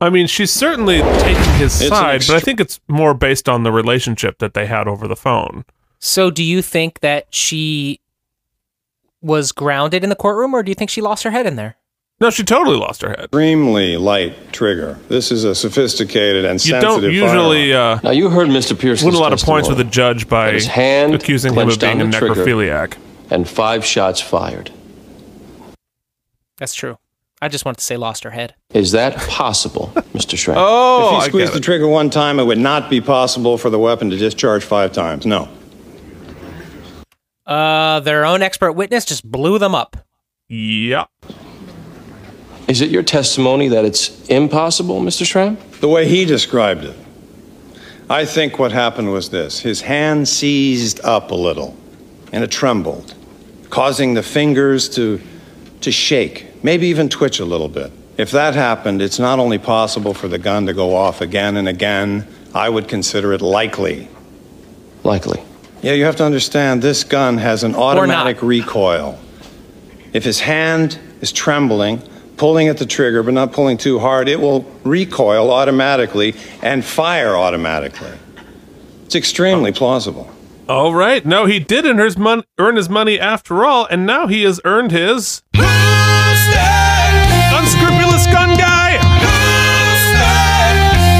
I mean, she's certainly taking his It's an side, but I think it's more based on the relationship that they had over the phone. So, do you think that she was grounded in the courtroom, or do you think she lost her head in there? No, she totally lost her head. Extremely light trigger. This is a sophisticated and You sensitive don't usually uh, Now you heard Mr. Pearson's win a lot of points with a judge by his hand accusing him of clenched being a the trigger. necrophiliac. and five shots fired. That's true. I just wanted to say lost her head. Is that possible, Mr. Schramm? Oh, if he squeezed the trigger one time, it would not be possible for the weapon to discharge five times. No. Uh, their own expert witness just blew them up. Yep. Is it your testimony that it's impossible, Mr. Schramm? The way he described it. I think what happened was this his hand seized up a little and it trembled, causing the fingers to, to shake, maybe even twitch a little bit. If that happened, it's not only possible for the gun to go off again and again, I would consider it likely. Likely. Yeah, you have to understand this gun has an automatic recoil. If his hand is trembling, pulling at the trigger but not pulling too hard, it will recoil automatically and fire automatically. It's extremely oh. plausible. All right. No, he did earn his, mon- earn his money after all, and now he has earned his unscrupulous gun guy.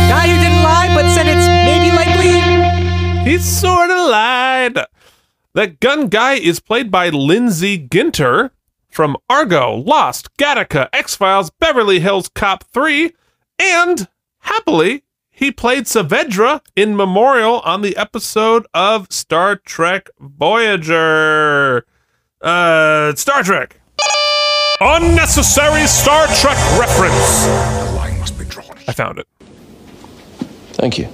Guy who didn't lie but said it's maybe likely. He sort of lied. That gun guy is played by Lindsay Ginter from Argo, Lost, Gattaca, X Files, Beverly Hills Cop 3, and happily, he played Saavedra in Memorial on the episode of Star Trek Voyager. Uh, Star Trek. Unnecessary Star Trek reference. The line must be drawn. I found it. Thank you.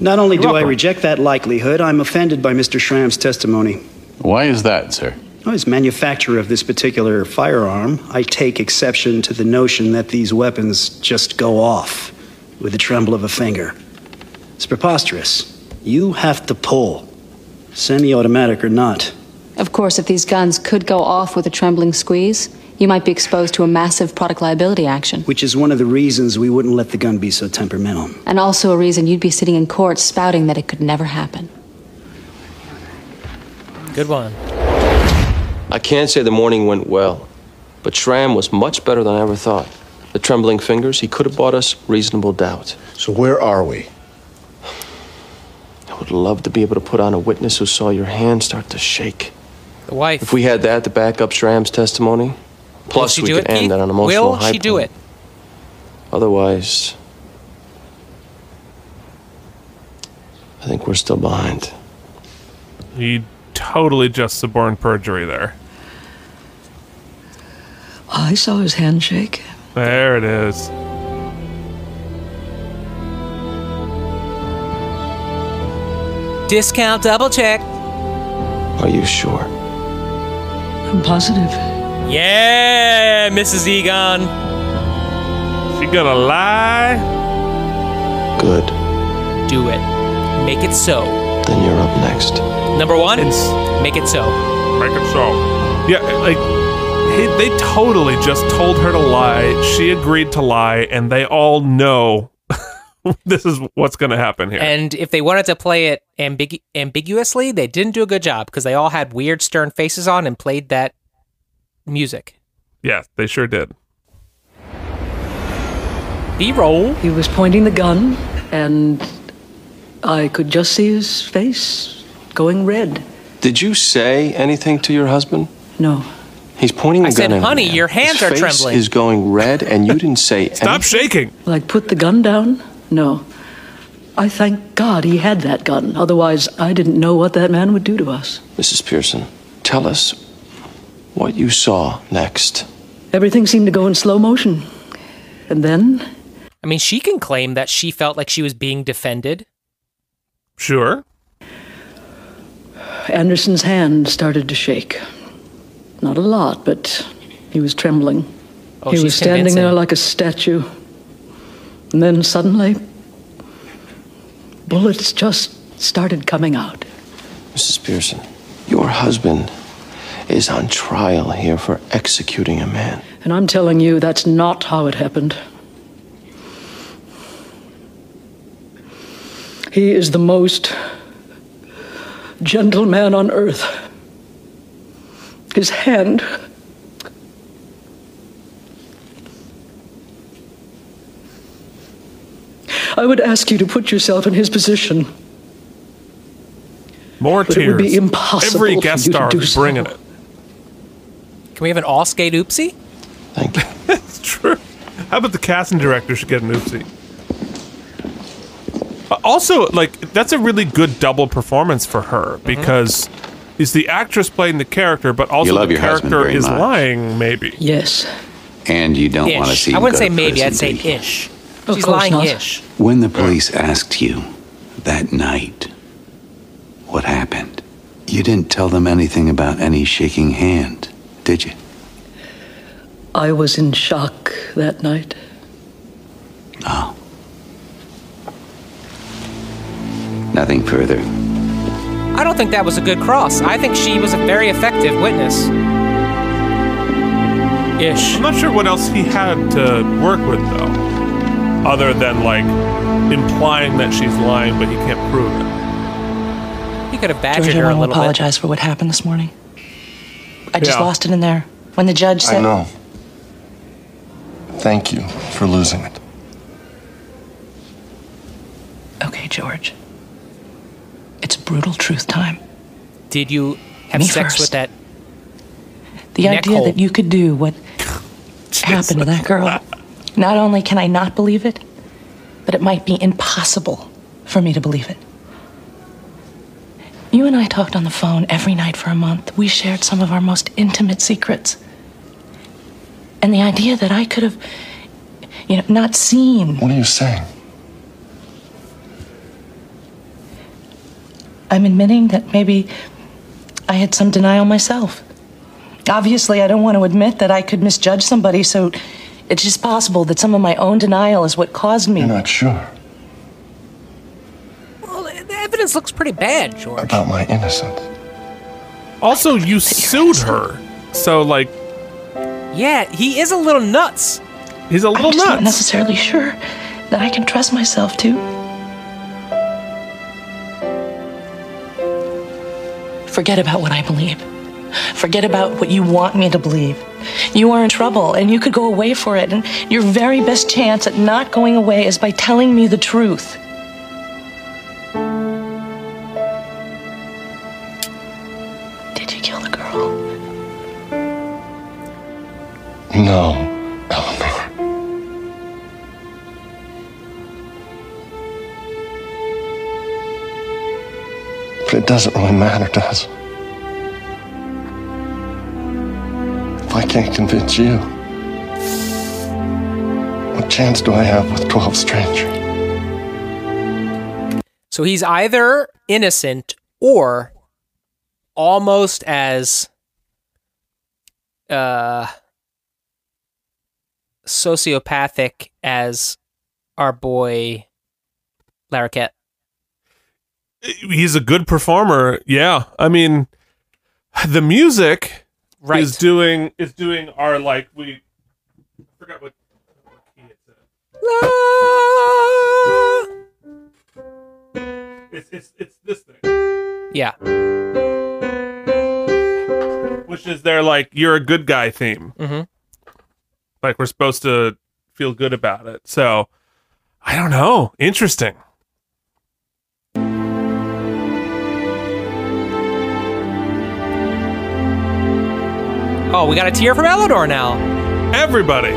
Not only You're do I reject that likelihood, I'm offended by Mr. Schramm's testimony. Why is that, sir? As manufacturer of this particular firearm, I take exception to the notion that these weapons just go off with the tremble of a finger. It's preposterous. You have to pull, semi automatic or not. Of course, if these guns could go off with a trembling squeeze, you might be exposed to a massive product liability action. Which is one of the reasons we wouldn't let the gun be so temperamental. And also a reason you'd be sitting in court spouting that it could never happen. Good one. I can't say the morning went well, but Schramm was much better than I ever thought. The trembling fingers, he could have bought us reasonable doubt. So where are we? I would love to be able to put on a witness who saw your hand start to shake. The wife. If we had that to back up Schramm's testimony, plus she we do could it, end Keith? on an emotional Will high she do point. it? Otherwise, I think we're still behind. He totally just suborned perjury there. I saw his handshake. There it is. Discount double check. Are you sure? I'm positive. Yeah, Mrs. Egon. She gonna lie? Good. Do it. Make it so. Then you're up next. Number one, make it so. Make it so. Yeah, like he, they totally just told her to lie. She agreed to lie, and they all know this is what's going to happen here. And if they wanted to play it ambigu- ambiguously, they didn't do a good job because they all had weird, stern faces on and played that music. yeah, they sure did. B-roll. He was pointing the gun, and I could just see his face going red. Did you say anything to your husband? No. He's pointing a I gun said, at "Honey, me. your hands His are face trembling." is going red, and you didn't say Stop shaking. Like, put the gun down? No. I thank God he had that gun. Otherwise, I didn't know what that man would do to us. Mrs. Pearson, tell us what you saw next. Everything seemed to go in slow motion. And then, I mean, she can claim that she felt like she was being defended. Sure. Anderson's hand started to shake. Not a lot, but he was trembling. Oh, he was standing convincing. there like a statue. And then suddenly, bullets just started coming out. Mrs. Pearson, your husband is on trial here for executing a man. And I'm telling you, that's not how it happened. He is the most gentle man on earth. His hand. I would ask you to put yourself in his position. More But it would be impossible Every for guest you to star do is so. bringing it. Can we have an all skate oopsie? Thank you. it's true. How about the casting director should get an oopsie? Uh, Also, like that's a really good double performance for her Mm-hmm. because he's the actress playing the character, but also the character is much. lying. Maybe. Yes. And you don't want to see I wouldn't say maybe. I'd say do ish. Of She's lying not. ish. When the police asked you that night what happened, you didn't tell them anything about any shaking hand, did you? I was in shock that night. Ah. Nothing further. I don't think that was a good cross. I think she was a very effective witness. Ish. I'm not sure what else he had to work with though, other than like implying that she's lying, but he can't prove it. He could have George, badgered I her a want to little bit. apologize for what happened this morning. I just Yeah. lost it in there. When the judge said. I know. Thank you for losing it. Okay, George. It's brutal truth time. Did you have Me sex first. with that? The Neck idea hole. that you could do what happened to that girl. Not only can I not believe it, but it might be impossible for me to believe it. You and I talked on the phone every night for a month. We shared some of our most intimate secrets. And the idea that I could have, you know, not seen. What are you saying? I'm admitting that maybe I had some denial myself. Obviously, I don't want to admit that I could misjudge somebody, so it's just possible that some of my own denial is what caused me. You're not sure the evidence looks pretty bad, George. about my innocence. Also, you sued her, so like Yeah, he is a little nuts. he's a little I'm just not necessarily sure that I can trust myself to. Forget about what I believe. Forget about what you want me to believe. You are in trouble and you could go away for it, and your very best chance at not going away is by telling me the truth. No, Eleanor. But it doesn't really matter, does it? If I can't convince you, what chance do I have with 12 strangers? So he's either innocent or almost as uh sociopathic as our boy Larroquette. He's a good performer. Yeah, I mean, the music Right. is doing is doing our like we I forgot what it's it's it's this thing. Yeah. which is their like you're a good guy theme. Mhm. Like we're supposed to feel good about it. So I don't know. Interesting. Oh, we got a tear from Eleanor now. Everybody.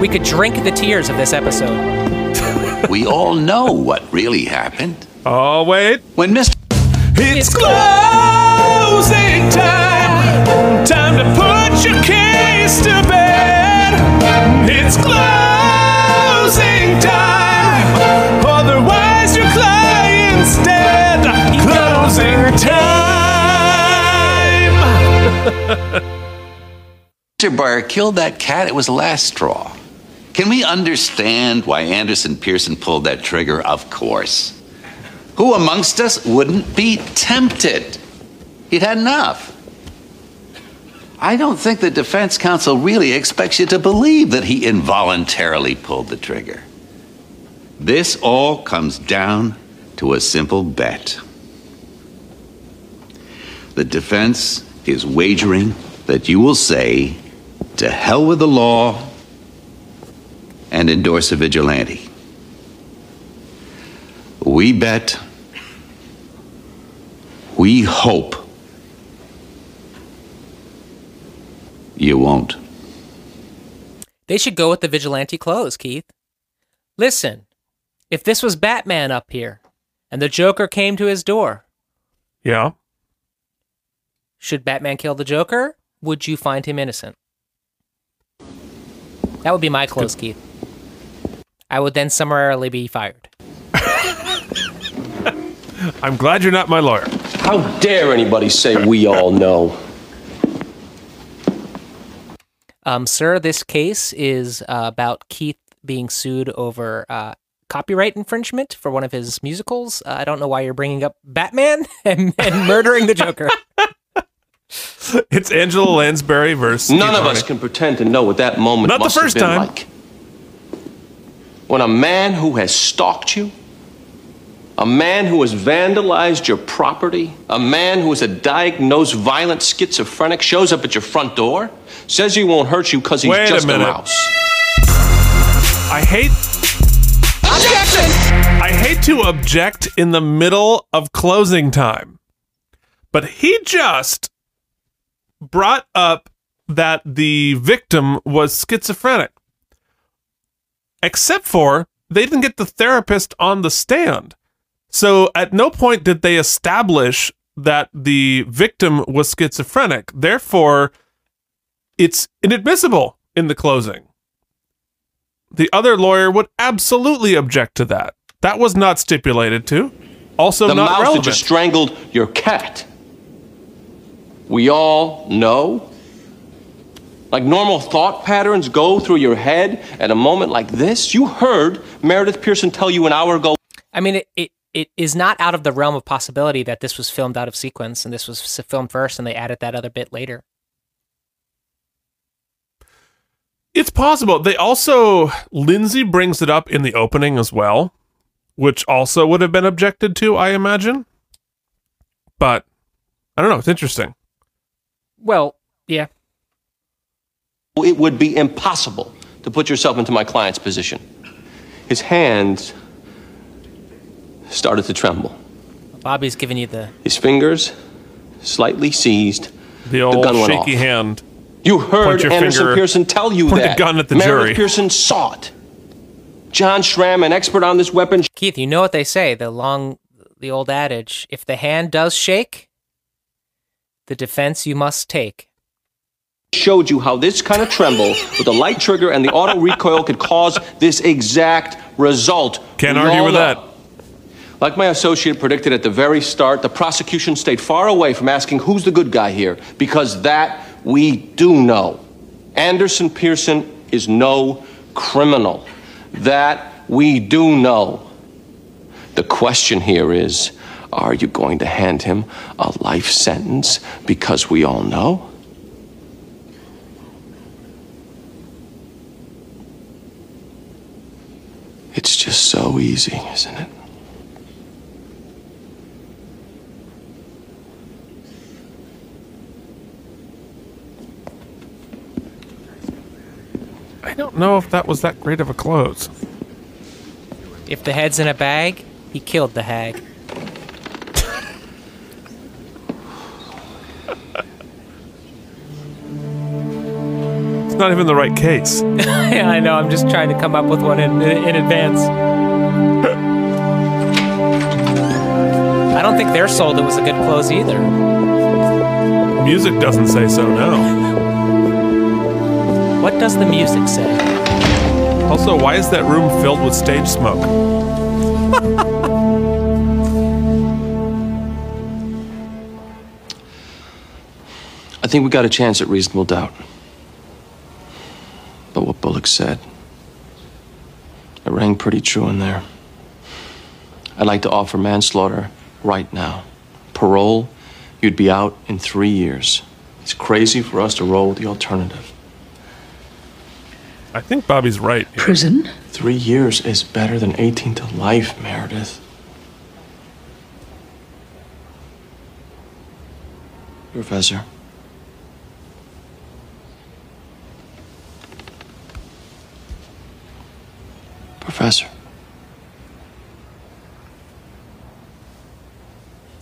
We could drink the tears of this episode. we all know what really happened. Oh, wait. When Mr. It's closing time. Time to put your case to bed. It's closing time. Otherwise, your client's dead. Closing time. Mr. Breyer killed that cat, it was the last straw. Can we understand why Anderson Pearson pulled that trigger? Of course. Who amongst us wouldn't be tempted? He'd had enough. I don't think the defense counsel really expects you to believe that he involuntarily pulled the trigger. This all comes down to a simple bet. The defense is wagering that you will say, to hell with the law, and endorse a vigilante. We bet, we hope you won't. They should go with the vigilante clothes, Keith. Listen, if this was Batman up here and the Joker came to his door, Yeah. should Batman kill the Joker? Would you find him innocent? That would be my clothes, Keith. I would then summarily be fired. I'm glad you're not my lawyer. How dare anybody say we all know? Um, sir, this case is uh, about Keith being sued over uh, copyright infringement for one of his musicals. Uh, I don't know why you're bringing up Batman and, and murdering the Joker. It's Angela Lansbury versus None Keith of us can pretend to know what that moment Not the must first have been time. like. When a man who has stalked you, a man who has vandalized your property, a man who is a diagnosed violent schizophrenic shows up at your front door, says he won't hurt you because he's Wait a just a, minute. mouse. I hate. I hate to object in the middle of closing time, but he just brought up that the victim was schizophrenic. Except for they didn't get the therapist on the stand. So at no point did they establish that the victim was schizophrenic. Therefore, it's inadmissible in the closing. The other lawyer would absolutely object to that. That was not stipulated to. Also, the not mouse relevant. that just strangled your cat. We all know. Like normal thought patterns go through your head at a moment like this. You heard Meredith Pearson tell you an hour ago. I mean, it, it, it is not out of the realm of possibility that this was filmed out of sequence and this was filmed first and they added that other bit later. It's possible. They also Lindsay brings it up in the opening as well, which also would have been objected to, I imagine. But I don't know. It's interesting. Well, yeah. It would be impossible to put yourself into my client's position. His hands started to tremble. Bobby's giving you the. His fingers slightly seized. The old gun went shaky off. hand. You heard your Anderson finger- Pearson tell you point a that. gun at the Meredith jury. Pearson saw it. John Schramm, an expert on this weapon, Keith, you know what they say the long, the old adage if the hand does shake, the defense you must take. showed you how this kind of tremble with a light trigger and the auto recoil could cause this exact result. Can't We argue with know. that. Like my associate predicted at the very start, the prosecution stayed far away from asking who's the good guy here, because that we do know. Anderson Pearson is no criminal. That we do know. The question here is are you going to hand him a life sentence because we all know? It's just so easy, isn't it? Don't know if that was that great of a close. If the head's in a bag, he killed the hag. It's not even the right case. yeah, I know. I'm just trying to come up with one in, in advance. I don't think they're sold it was a good close either. Music doesn't say so, no. What does the music say? Also, why is that room filled with stage smoke? I think we got a chance at reasonable doubt. But what Bullock said, it rang pretty true in there. I'd like to offer manslaughter right now. Parole, you'd be out in three years. It's crazy for us to roll with the alternative. I think Bobby's right. Prison? Three years is better than 18 to life, Meredith. Professor. Professor.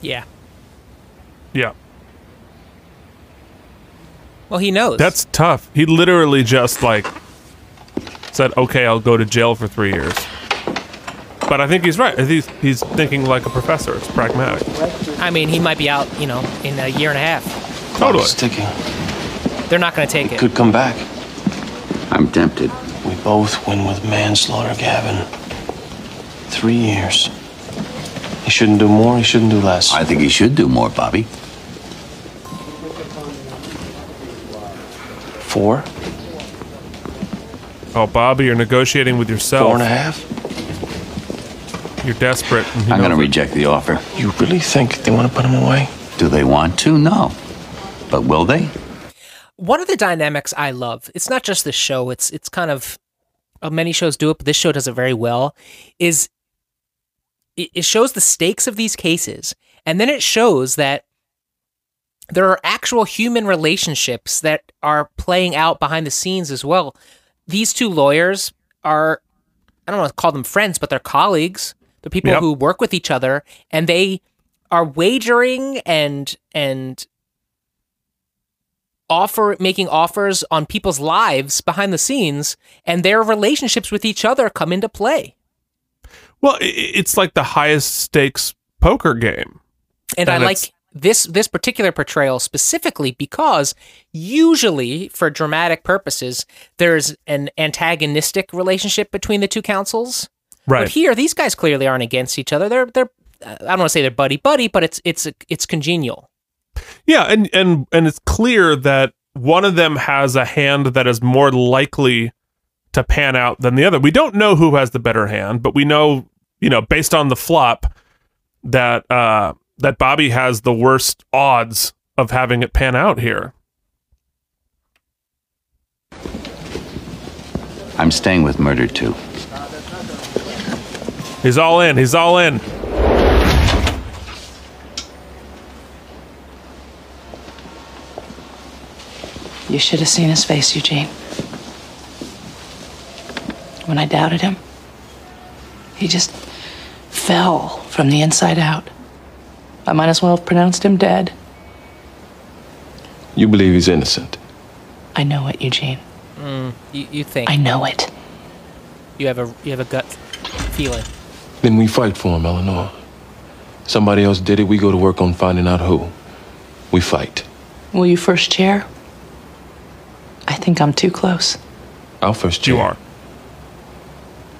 Yeah. Yeah. Well, he knows. That's tough. He literally just like said, "Okay, I'll go to jail for three years." But I think he's right. He's he's thinking like a professor. It's pragmatic. I mean, he might be out, you know, in a year and a half. Totally. Sticking. They're not going to take it. Could come back. I'm tempted. We both win with manslaughter, Gavin. Three years. He shouldn't do more, he shouldn't do less. I think he should do more, Bobby. Four? Oh, Bobby, you're negotiating with yourself. Four and a half? You're desperate. I'm going to reject the offer. You really think they want to put him away? Do they want to? No. But will they? One of the dynamics I love, it's not just this show, it's it's kind of uh, many shows do it, but this show does it very well, is it, it shows the stakes of these cases, and then it shows that there are actual human relationships that are playing out behind the scenes as well. These two lawyers are, I don't want to call them friends, but they're colleagues. They're people Yep. who work with each other, and they are wagering and and offer making offers on people's lives behind the scenes, and their relationships with each other come into play. Well, it's like the highest stakes poker game. And, I like this this particular portrayal specifically because usually for dramatic purposes there's an antagonistic relationship between the two councils. Right. But here these guys clearly aren't against each other. They're they're I don't want to say they're buddy buddy, but it's it's it's congenial. Yeah, and and and it's clear that one of them has a hand that is more likely to pan out than the other. We don't know who has the better hand, but we know, you know, based on the flop that uh that Bobby has the worst odds of having it pan out here. I'm staying with murder too. He's all in. He's all in. You should have seen his face, Eugene. When I doubted him, he just fell from the inside out. I might as well have pronounced him dead. You believe he's innocent? I know it, Eugene. Mm, you, you think I know it. you have a you have a gut feeling. Then we fight for him, Eleanor. Somebody else did it, we go to work on finding out who. We fight. Will you first chair? I think I'm too close. I'll first chair. You are.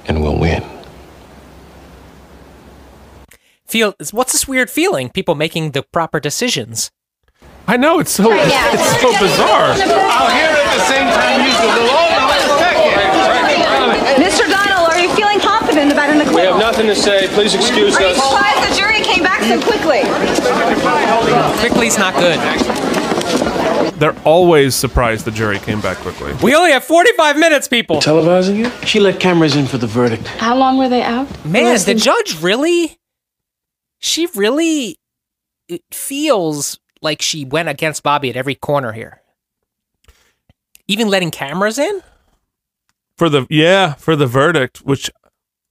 And we'll win. Feel what's this weird feeling? People making the proper decisions. I know it's so it's, it's so bizarre. I'll hear it at the same time you do. Mr. Donnell, are you feeling confident about an We have nothing to say. Please excuse Are you us. surprised the jury came back so quickly? Quickly's not good. They're always surprised the jury came back quickly. We only have 45 minutes, people. Televising you? She let cameras in for the verdict. How long were they out? Man, Less the judge really she really it feels like she went against Bobby at every corner here. Even letting cameras in? For the yeah, for the verdict, which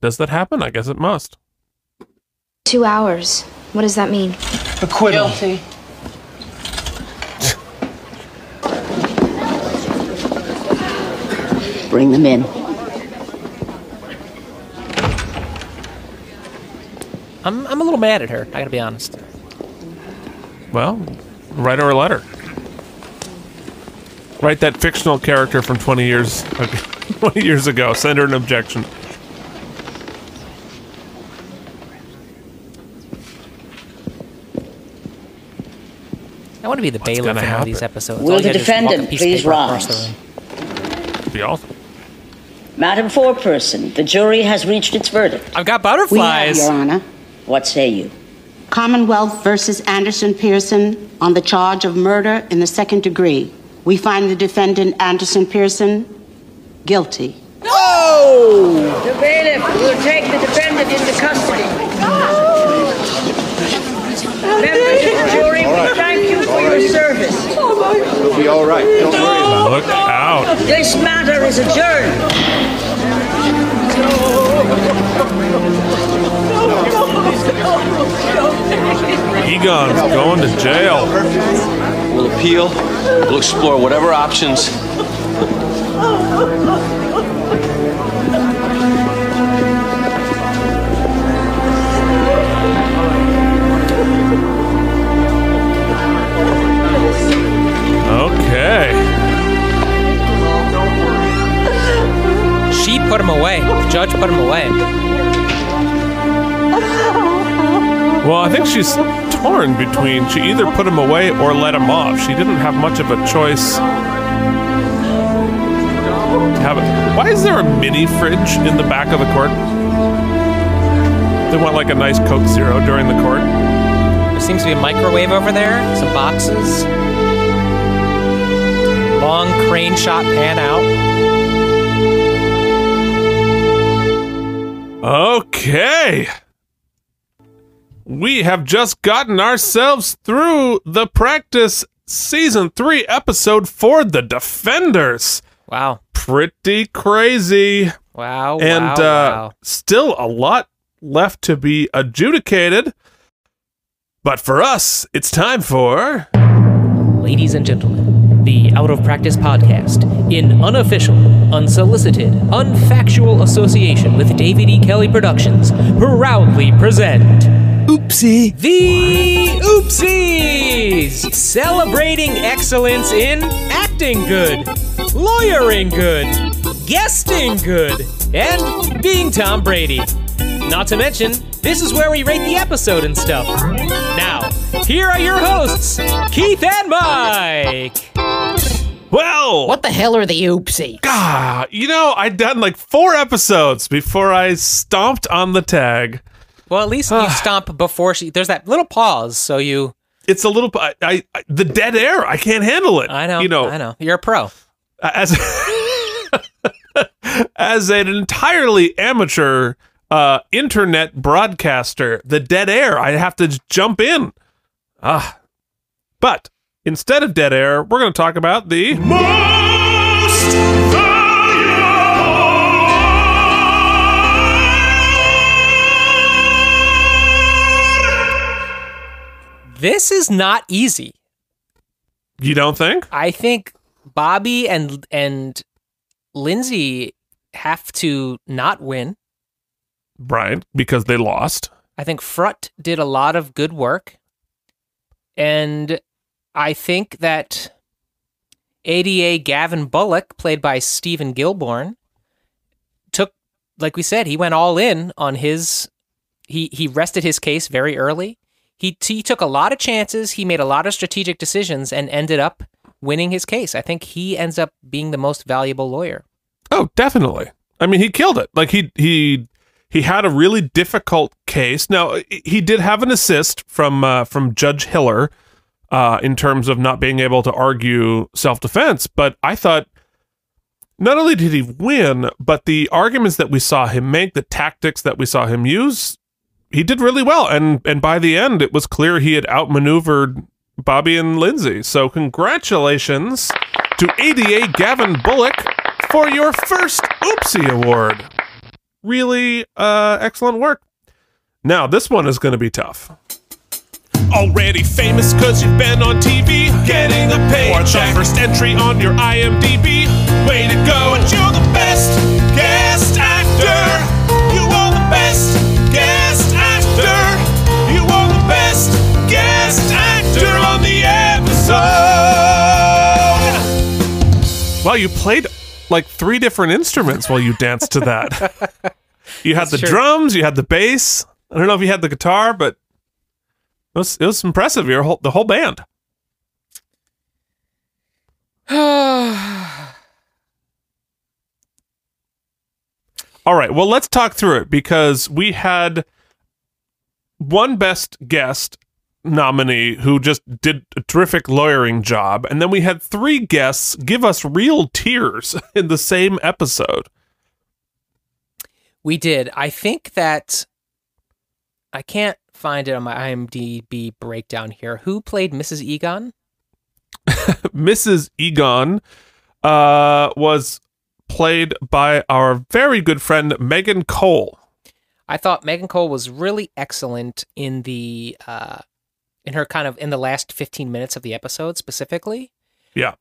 does that happen? I guess it must. Two hours. What does that mean? Acquittal. Guilty. Bring them in. I'm, I'm a little mad at her. I gotta be honest. Well, write her a letter. Write that fictional character from 20 years 20 years ago. Send her an objection. I want to be the bailiff in gonna one of happen? these episodes. Will the gotta do is walk a defendant please paper across the rise? Be awesome. Madam Foreperson, the jury has reached its verdict. I've got butterflies. We have, butterflies. Your Honor. What say you? Commonwealth versus Anderson Pearson on the charge of murder in the second degree. We find the defendant, Anderson Pearson, guilty. Oh! The bailiff will take the defendant into custody. Members of the jury, we thank you for your service. We'll be all right. Don't worry about Look out. This matter is adjourned. Egon's going to jail. We'll appeal. We'll explore whatever options. Okay. She put him away. The judge put him away. Well, I think she's torn between she either put him away or let him off. She didn't have much of a choice. to Have it. Why is there a mini fridge in the back of the court? They want like a nice Coke Zero during the court. There seems to be a microwave over there, some boxes. Long crane shot pan out. Okay. We have just gotten ourselves through the practice season three episode for the Defenders. Wow. Pretty crazy. Wow. and wow, uh, wow. still a lot left to be adjudicated. But for us, it's time for. Ladies and gentlemen, the Out of Practice podcast, in unofficial, unsolicited, unfactual association with David E. Kelley Productions, proudly present. Oopsie. The Oopsies! Celebrating excellence in acting good, lawyering good, guesting good, and being Tom Brady. Not to mention, this is where we rate the episode and stuff. Now, here are your hosts, Keith and Mike. Well, what the hell are the oopsies? Ah, you know, I'd done like four episodes before I stomped on the tag. Well, at least you stomp before she. There's that little pause, so you. It's a little. I, I, I the dead air. I can't handle it. I know. You know. I know. You're a pro. As as an entirely amateur uh, internet broadcaster, the dead air. I have to jump in. Ah, but instead of dead air, we're going to talk about the This is not easy. You don't think? I think Bobby and and Lindsay have to not win. Brian because they lost. I think Frutt did a lot of good work. And I think that ADA Gavin Bullock, played by Steven Gilborn, took, like we said, he went all in on his. He he rested his case very early. He he took a lot of chances. He made a lot of strategic decisions and ended up winning his case. I think he ends up being the most valuable lawyer. Oh, definitely. I mean, he killed it. Like he he he had a really difficult case. Now he did have an assist from uh, from Judge Hiller uh, in terms of not being able to argue self defense. But I thought not only did he win, but the arguments that we saw him make, the tactics that we saw him use, he did really well. And and by the end, it was clear he had outmaneuvered Bobby and Lindsay. So congratulations to ADA Gavin Bullock for your first Oopsie Award. Really uh, excellent work. Now, this one is going to be tough. Already famous because you've been on TV, getting a paycheck. Or the first entry on your IMDb. Way to go, and you're the best Wow, you played like three different instruments while you danced to that. you had That's the true. drums, you had the bass. I don't know if you had the guitar, but it was it was impressive. Your whole the whole band. All right, well, let's talk through it because we had one best guest nominee who just did a terrific lawyering job, and then we had three guests give us real tears in the same episode. We did. I think that I can't find it on my IMDb breakdown here. Who played Mrs. Egon? Mrs. Egon uh, was played by our very good friend Megan Cole. I thought Megan Cole was really excellent in the uh, in her kind of in the last 15 minutes of the episode specifically. Yeah.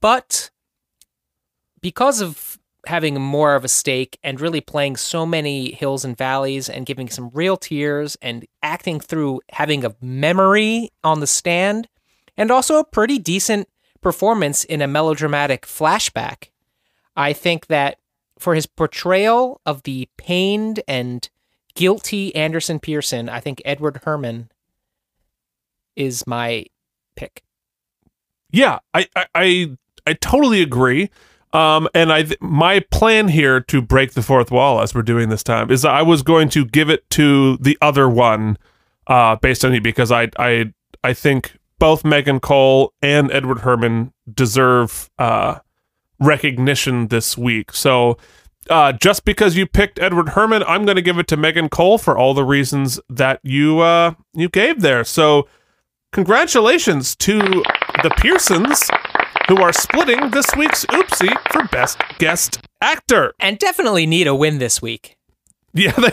But because of having more of a stake and really playing so many hills and valleys and giving some real tears and acting through having a memory on the stand and also a pretty decent performance in a melodramatic flashback, I think that for his portrayal of the pained and guilty Anderson Pearson, I think Edward Herrmann is my pick. Yeah, I I I, I totally agree. Um, and I my plan here to break the fourth wall as we're doing this time is I was going to give it to the other one, uh, based on you because I I I think both Megan Cole and Edward Herrmann deserve uh recognition this week. So. Uh, just because you picked Edward Herrmann, I'm going to give it to Megan Cole for all the reasons that you uh, you gave there. So, congratulations to the Pearsons who are splitting this week's Oopsie for Best Guest Actor. And definitely need a win this week. Yeah, they,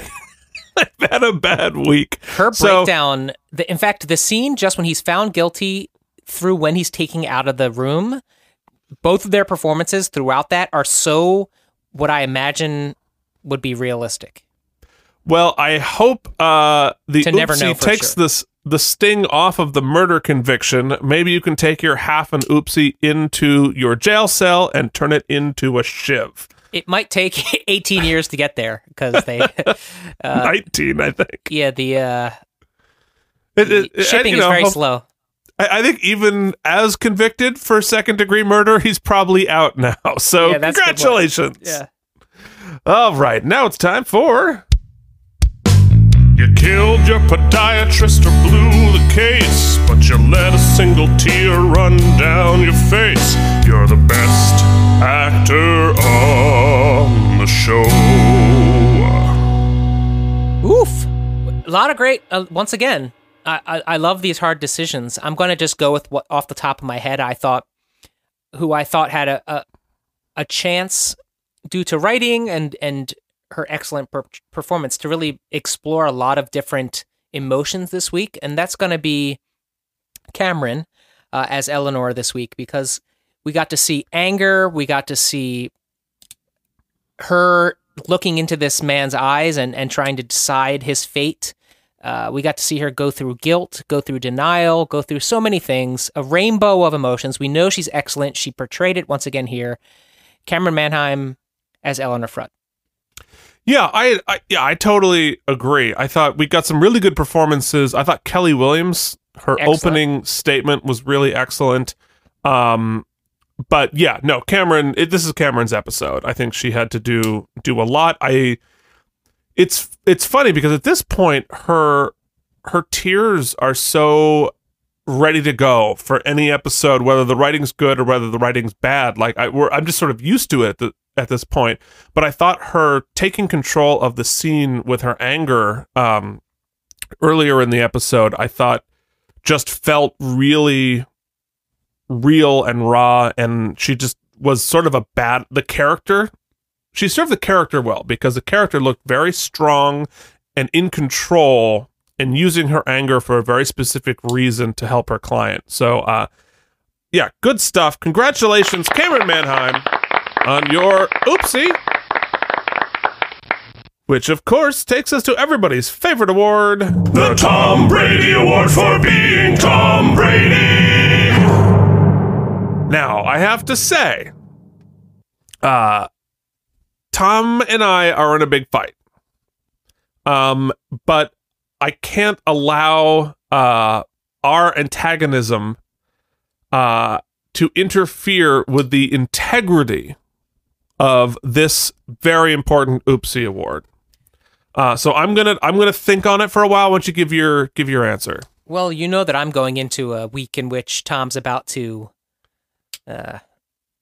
they've had a bad week. Her So- breakdown, the, in fact, the scene just when he's found guilty through when he's taking out of the room, both of their performances throughout that are so what I imagine would be realistic. Well, I hope uh, the To never know Oopsie takes sure. this the sting off of the murder conviction. Maybe you can take your half an Oopsie into your jail cell and turn it into a shiv. It might take 18 years to get there because they uh, 19, I think. Yeah, the uh, It- it- it- shipping is know, very slow. I, I think even as convicted for second degree murder, he's probably out now. So Yeah, that's a good point. congratulations. Yeah. All right, now it's time for. You killed your podiatrist or blew the case, but you let a single tear run down your face. You're the best actor on the show. Oof. A lot of great. Uh, once again, I, I I love these hard decisions. I'm going to just go with what off the top of my head I thought, who I thought had a a, a chance due to writing and and her excellent per- performance to really explore a lot of different emotions this week, and that's going to be Camryn uh, as Eleanor this week because we got to see anger, we got to see her looking into this man's eyes and, and trying to decide his fate. Uh, we got to see her go through guilt, go through denial, go through so many things, a rainbow of emotions. We know she's excellent. She portrayed it once again here. Camryn Manheim as Eleanor Frutt. Yeah, I, I yeah, I totally agree. I thought we got some really good performances. I thought Kelli Williams, her Excellent. opening statement was really excellent. Um, but yeah, no, Camryn. It, this is Camryn's episode. I think she had to do do a lot. I. It's it's funny because at this point her her tears are so ready to go for any episode, whether the writing's good or whether the writing's bad. Like I, we're, I'm just sort of used to it at, the, at this point. But I thought her taking control of the scene with her anger um, earlier in the episode, I thought just felt really real and raw, and she just was sort of a bad the character. She served the character well because the character looked very strong and in control and using her anger for a very specific reason to help her client. So uh yeah, good stuff. Congratulations, Camryn Manheim, on your oopsie. Which, of course, takes us to everybody's favorite award The Tom Brady Award for being Tom Brady. Now, I have to say, uh, Tom and I are in a big fight. Um, but I can't allow uh, our antagonism uh, to interfere with the integrity of this very important oopsie award. Uh, so I'm gonna I'm gonna think on it for a while. Once you give your give your answer. Well, you know that I'm going into a week in which Tom's about to uh,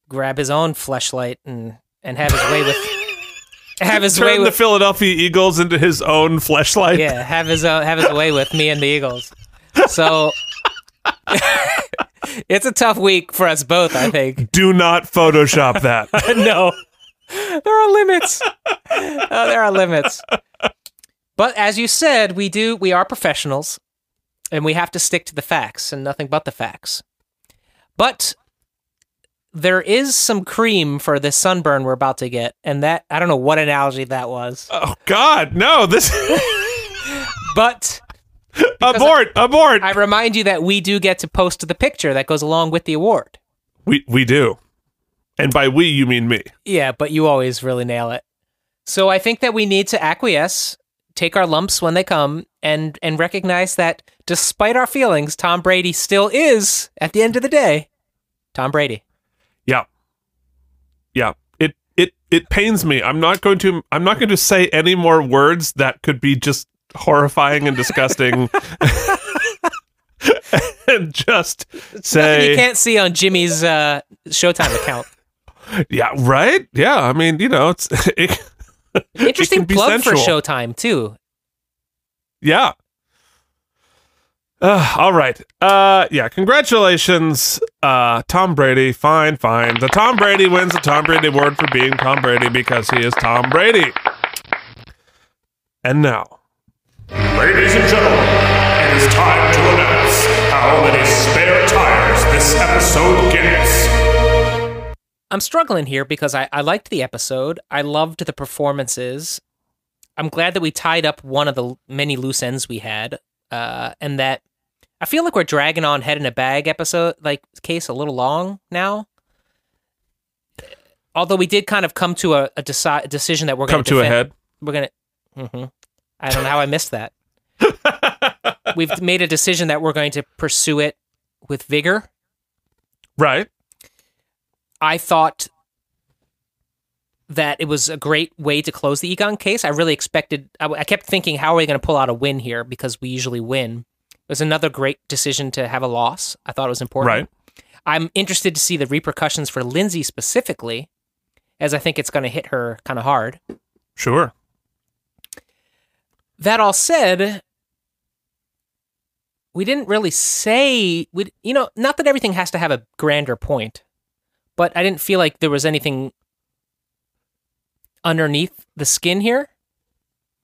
grab his own fleshlight and and have his way with have his Turn way with the Philadelphia Eagles into his own fleshlight. yeah have his uh, have his way with me and the Eagles. So it's a tough week for us both. I think. Do not Photoshop that. no, there are limits. Oh, there are limits. But as you said, we do we are professionals, and we have to stick to the facts and nothing but the facts. But there is some cream for this sunburn we're about to get, and that I don't know what analogy that was. Oh God, no! This but abort, abort. I remind you that we do get to post the picture that goes along with the award. we we do, and by we you mean me. Yeah, but you always really nail it. So I think that we need to acquiesce, take our lumps when they come, and and recognize that despite our feelings, Tom Brady still is, at the end of the day, Tom Brady. Yeah. Yeah. It it it pains me. I'm not going to I'm not going to say any more words that could be just horrifying and disgusting. and just say you can't see on Jimmy's uh, Showtime account. Yeah, right? Yeah, I mean, you know, it's it, Interesting be plug for. Showtime too. Yeah. Uh, all right. Uh, yeah. Congratulations, uh, Tom Brady. Fine, fine. The Tom Brady wins the Tom Brady Award for being Tom Brady because he is Tom Brady. And now, Ladies and gentlemen, it is time to announce how many spare tires this episode gets. I'm struggling here because I, I liked the episode. I loved the performances. I'm glad that we tied up one of the many loose ends we had, uh, and that I feel like we're dragging on head in a bag episode like case a little long now. Although we did kind of come to a, a deci- decision that we're Come going to a head? We're gonna. mhm. I don't know how I missed that. We've made a decision that we're going to pursue it with vigor. right? I thought that it was a great way to close the Egon case. I really expected, I, I kept thinking, how are we going to pull out a win here? Because we usually win. It was another great decision to have a loss. I thought it was important. Right. I'm interested to see the repercussions for Lindsay specifically, as I think it's going to hit her kind of hard. Sure. That all said, we didn't really say we you know not that everything has to have a grander point, but I didn't feel like there was anything underneath the skin here.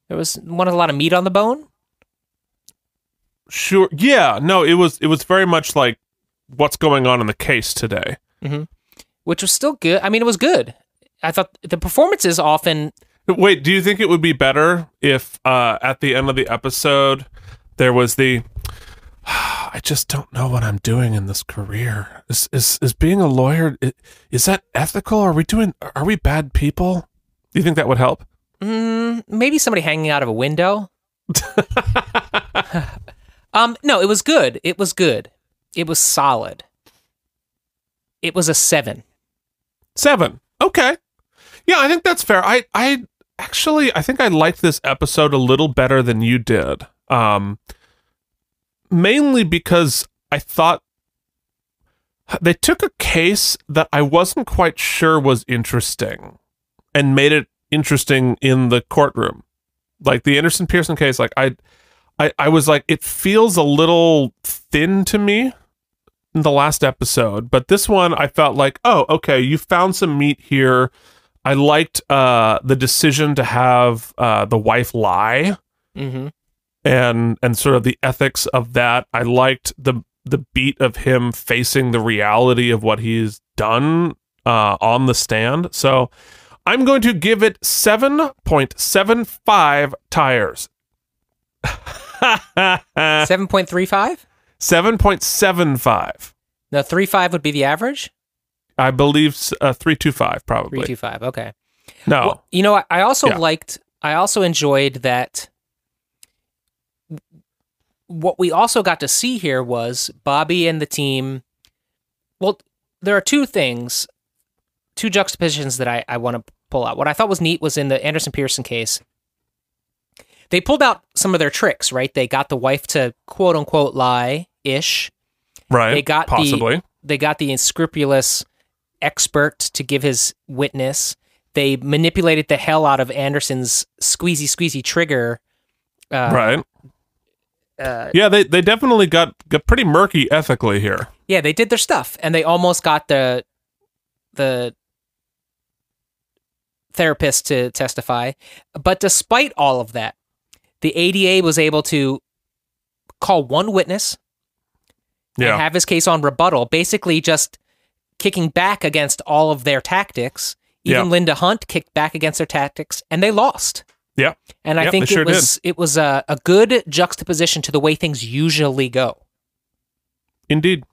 There was wanted a lot of meat on the bone. Sure. Yeah. No, it was it was very much like what's going on in the case today. hmm Which was still good. I mean, it was good. I thought the performances often Wait, do you think it would be better if uh, at the end of the episode there was the I just don't know what I'm doing in this career. Is is is being a lawyer is that ethical? Are we doing are we bad people? Do you think that would help? Mm, maybe somebody hanging out of a window. um, no, it was good. It was good. It was solid. It was a seven. Seven. Okay. Yeah, I think that's fair. I I actually I think I liked this episode a little better than you did. Um mainly because I thought they took a case that I wasn't quite sure was interesting and made it interesting in the courtroom. Like the Anderson Pearson case, like I I, I was like, it feels a little thin to me. in the last episode, but this one I felt like, oh, okay, you found some meat here. I liked uh, the decision to have uh, the wife lie Mm-hmm. and and sort of the ethics of that. I liked the the beat of him facing the reality of what he's done uh, on the stand. So I'm going to give it 7.75 tires. 7.35? 7.75. No, 3.5 would be the average? I believe uh, 325 probably. 3.25, okay. No. Well, you know, I- I also Yeah. liked, I also enjoyed that. What we also got to see here was Bobby and the team. Well, there are two things, two juxtapositions that I, I want to pull out. What I thought was neat was in the Anderson Pearson case, they pulled out some of their tricks, right? They got the wife to quote unquote lie ish. Right, They got possibly. the they got the unscrupulous expert to give his witness. They manipulated the hell out of Anderson's squeezy squeezy trigger. Uh, right. Uh, Yeah, they, they definitely got, got pretty murky ethically here. yeah, they did their stuff, and they almost got the the therapist to testify. But despite all of that, the ADA was able to call one witness Yeah. and have his case on rebuttal, basically just kicking back against all of their tactics. Even Yeah. Linda Hunt kicked back against their tactics, and they lost. Yeah. And I Yep, think they sure it was it was a, a good juxtaposition to the way things usually go. Indeed.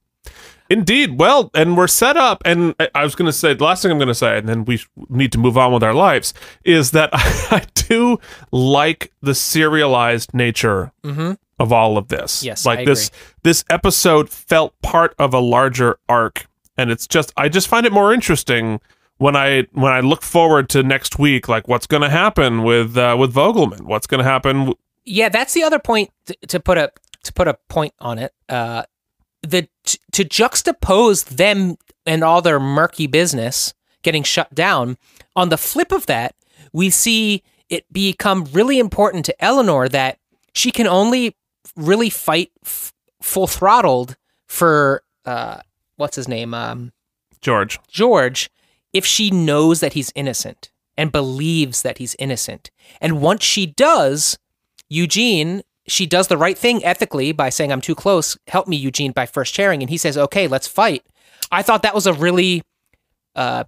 Indeed. Well, and we're set up. And I, I was going to say, the last thing I'm going to say, and then we need to move on with our lives, is that I, do like the serialized nature Mhm. of all of this. Yes, Like this, this episode felt part of a larger arc. And it's just, I just find it more interesting when I when I look forward to next week, like what's going to happen with uh, with Vogelman, what's going to happen. Yeah, that's the other point t- to put a to put a point on it. Uh, the to juxtapose them and all their murky business getting shut down. On the flip of that, we see it become really important to Eleanor that she can only really fight f- full throttled for uh, what's his name, um, George. George, if she knows that he's innocent and believes that he's innocent. And once she does, Eugene, she does the right thing ethically by saying, I'm too close. Help me, Eugene, by first chairing. And he says, okay, let's fight. I thought that was a really uh,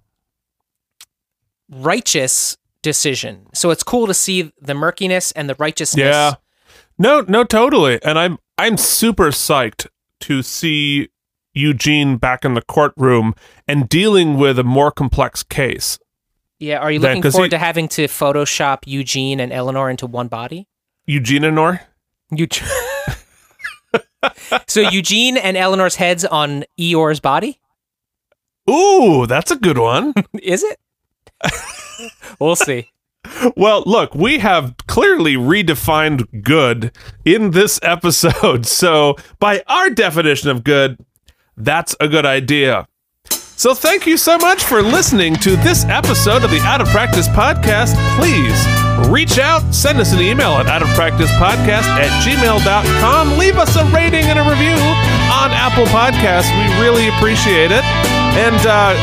righteous decision. So it's cool to see the murkiness and the righteousness. Yeah. No, no, totally. And I'm I'm super psyched to see Eugene back in the courtroom and dealing with a more complex case. Yeah. Are you That- looking forward he- to having to Photoshop Eugene and Eleanor into one body? Eugene and Nor? Eugene. so Eugene and Eleanor's heads on Eeyore's body? Ooh, that's a good one. Is it? we'll see. Well, look, we have clearly redefined good in this episode. So, by our definition of good, that's a good idea. So, thank you so much for listening to this episode of the Out of Practice Podcast. Please reach out, send us an email at outofpracticepodcast at gmail.com. Leave us a rating and a review on Apple Podcasts. We really appreciate it. And uh,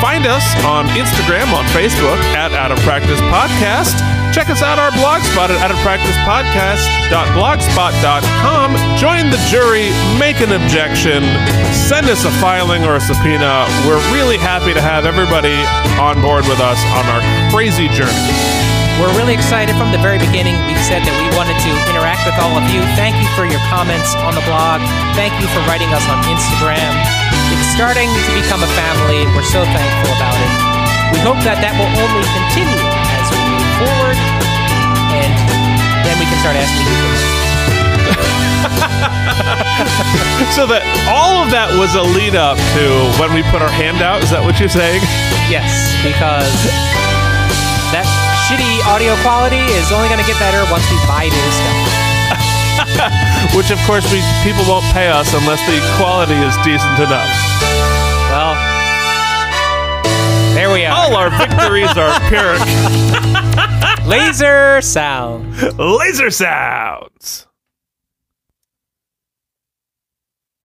find us on Instagram, on Facebook at Out of Practice Podcast. Check us out our blog spot at outofpracticepodcast.blogspot.com. Join the jury, make an objection, send us a filing or a subpoena. We're really happy to have everybody on board with us on our crazy journey. We're really excited from the very beginning. We said that we wanted to interact with all of you. Thank you for your comments on the blog. Thank you for writing us on Instagram. Starting to become a family. We're so thankful about it. We hope that that will only continue as we move forward, and then we can start asking you so that all of that was a lead up to when we put our hand out. Is that what you're saying? Yes, because that shitty audio quality is only going to get better once we buy new stuff. Which, of course, we people won't pay us unless the quality is decent enough. Well, there we are. All our victories are pyrrhic. Laser sound. Laser sounds.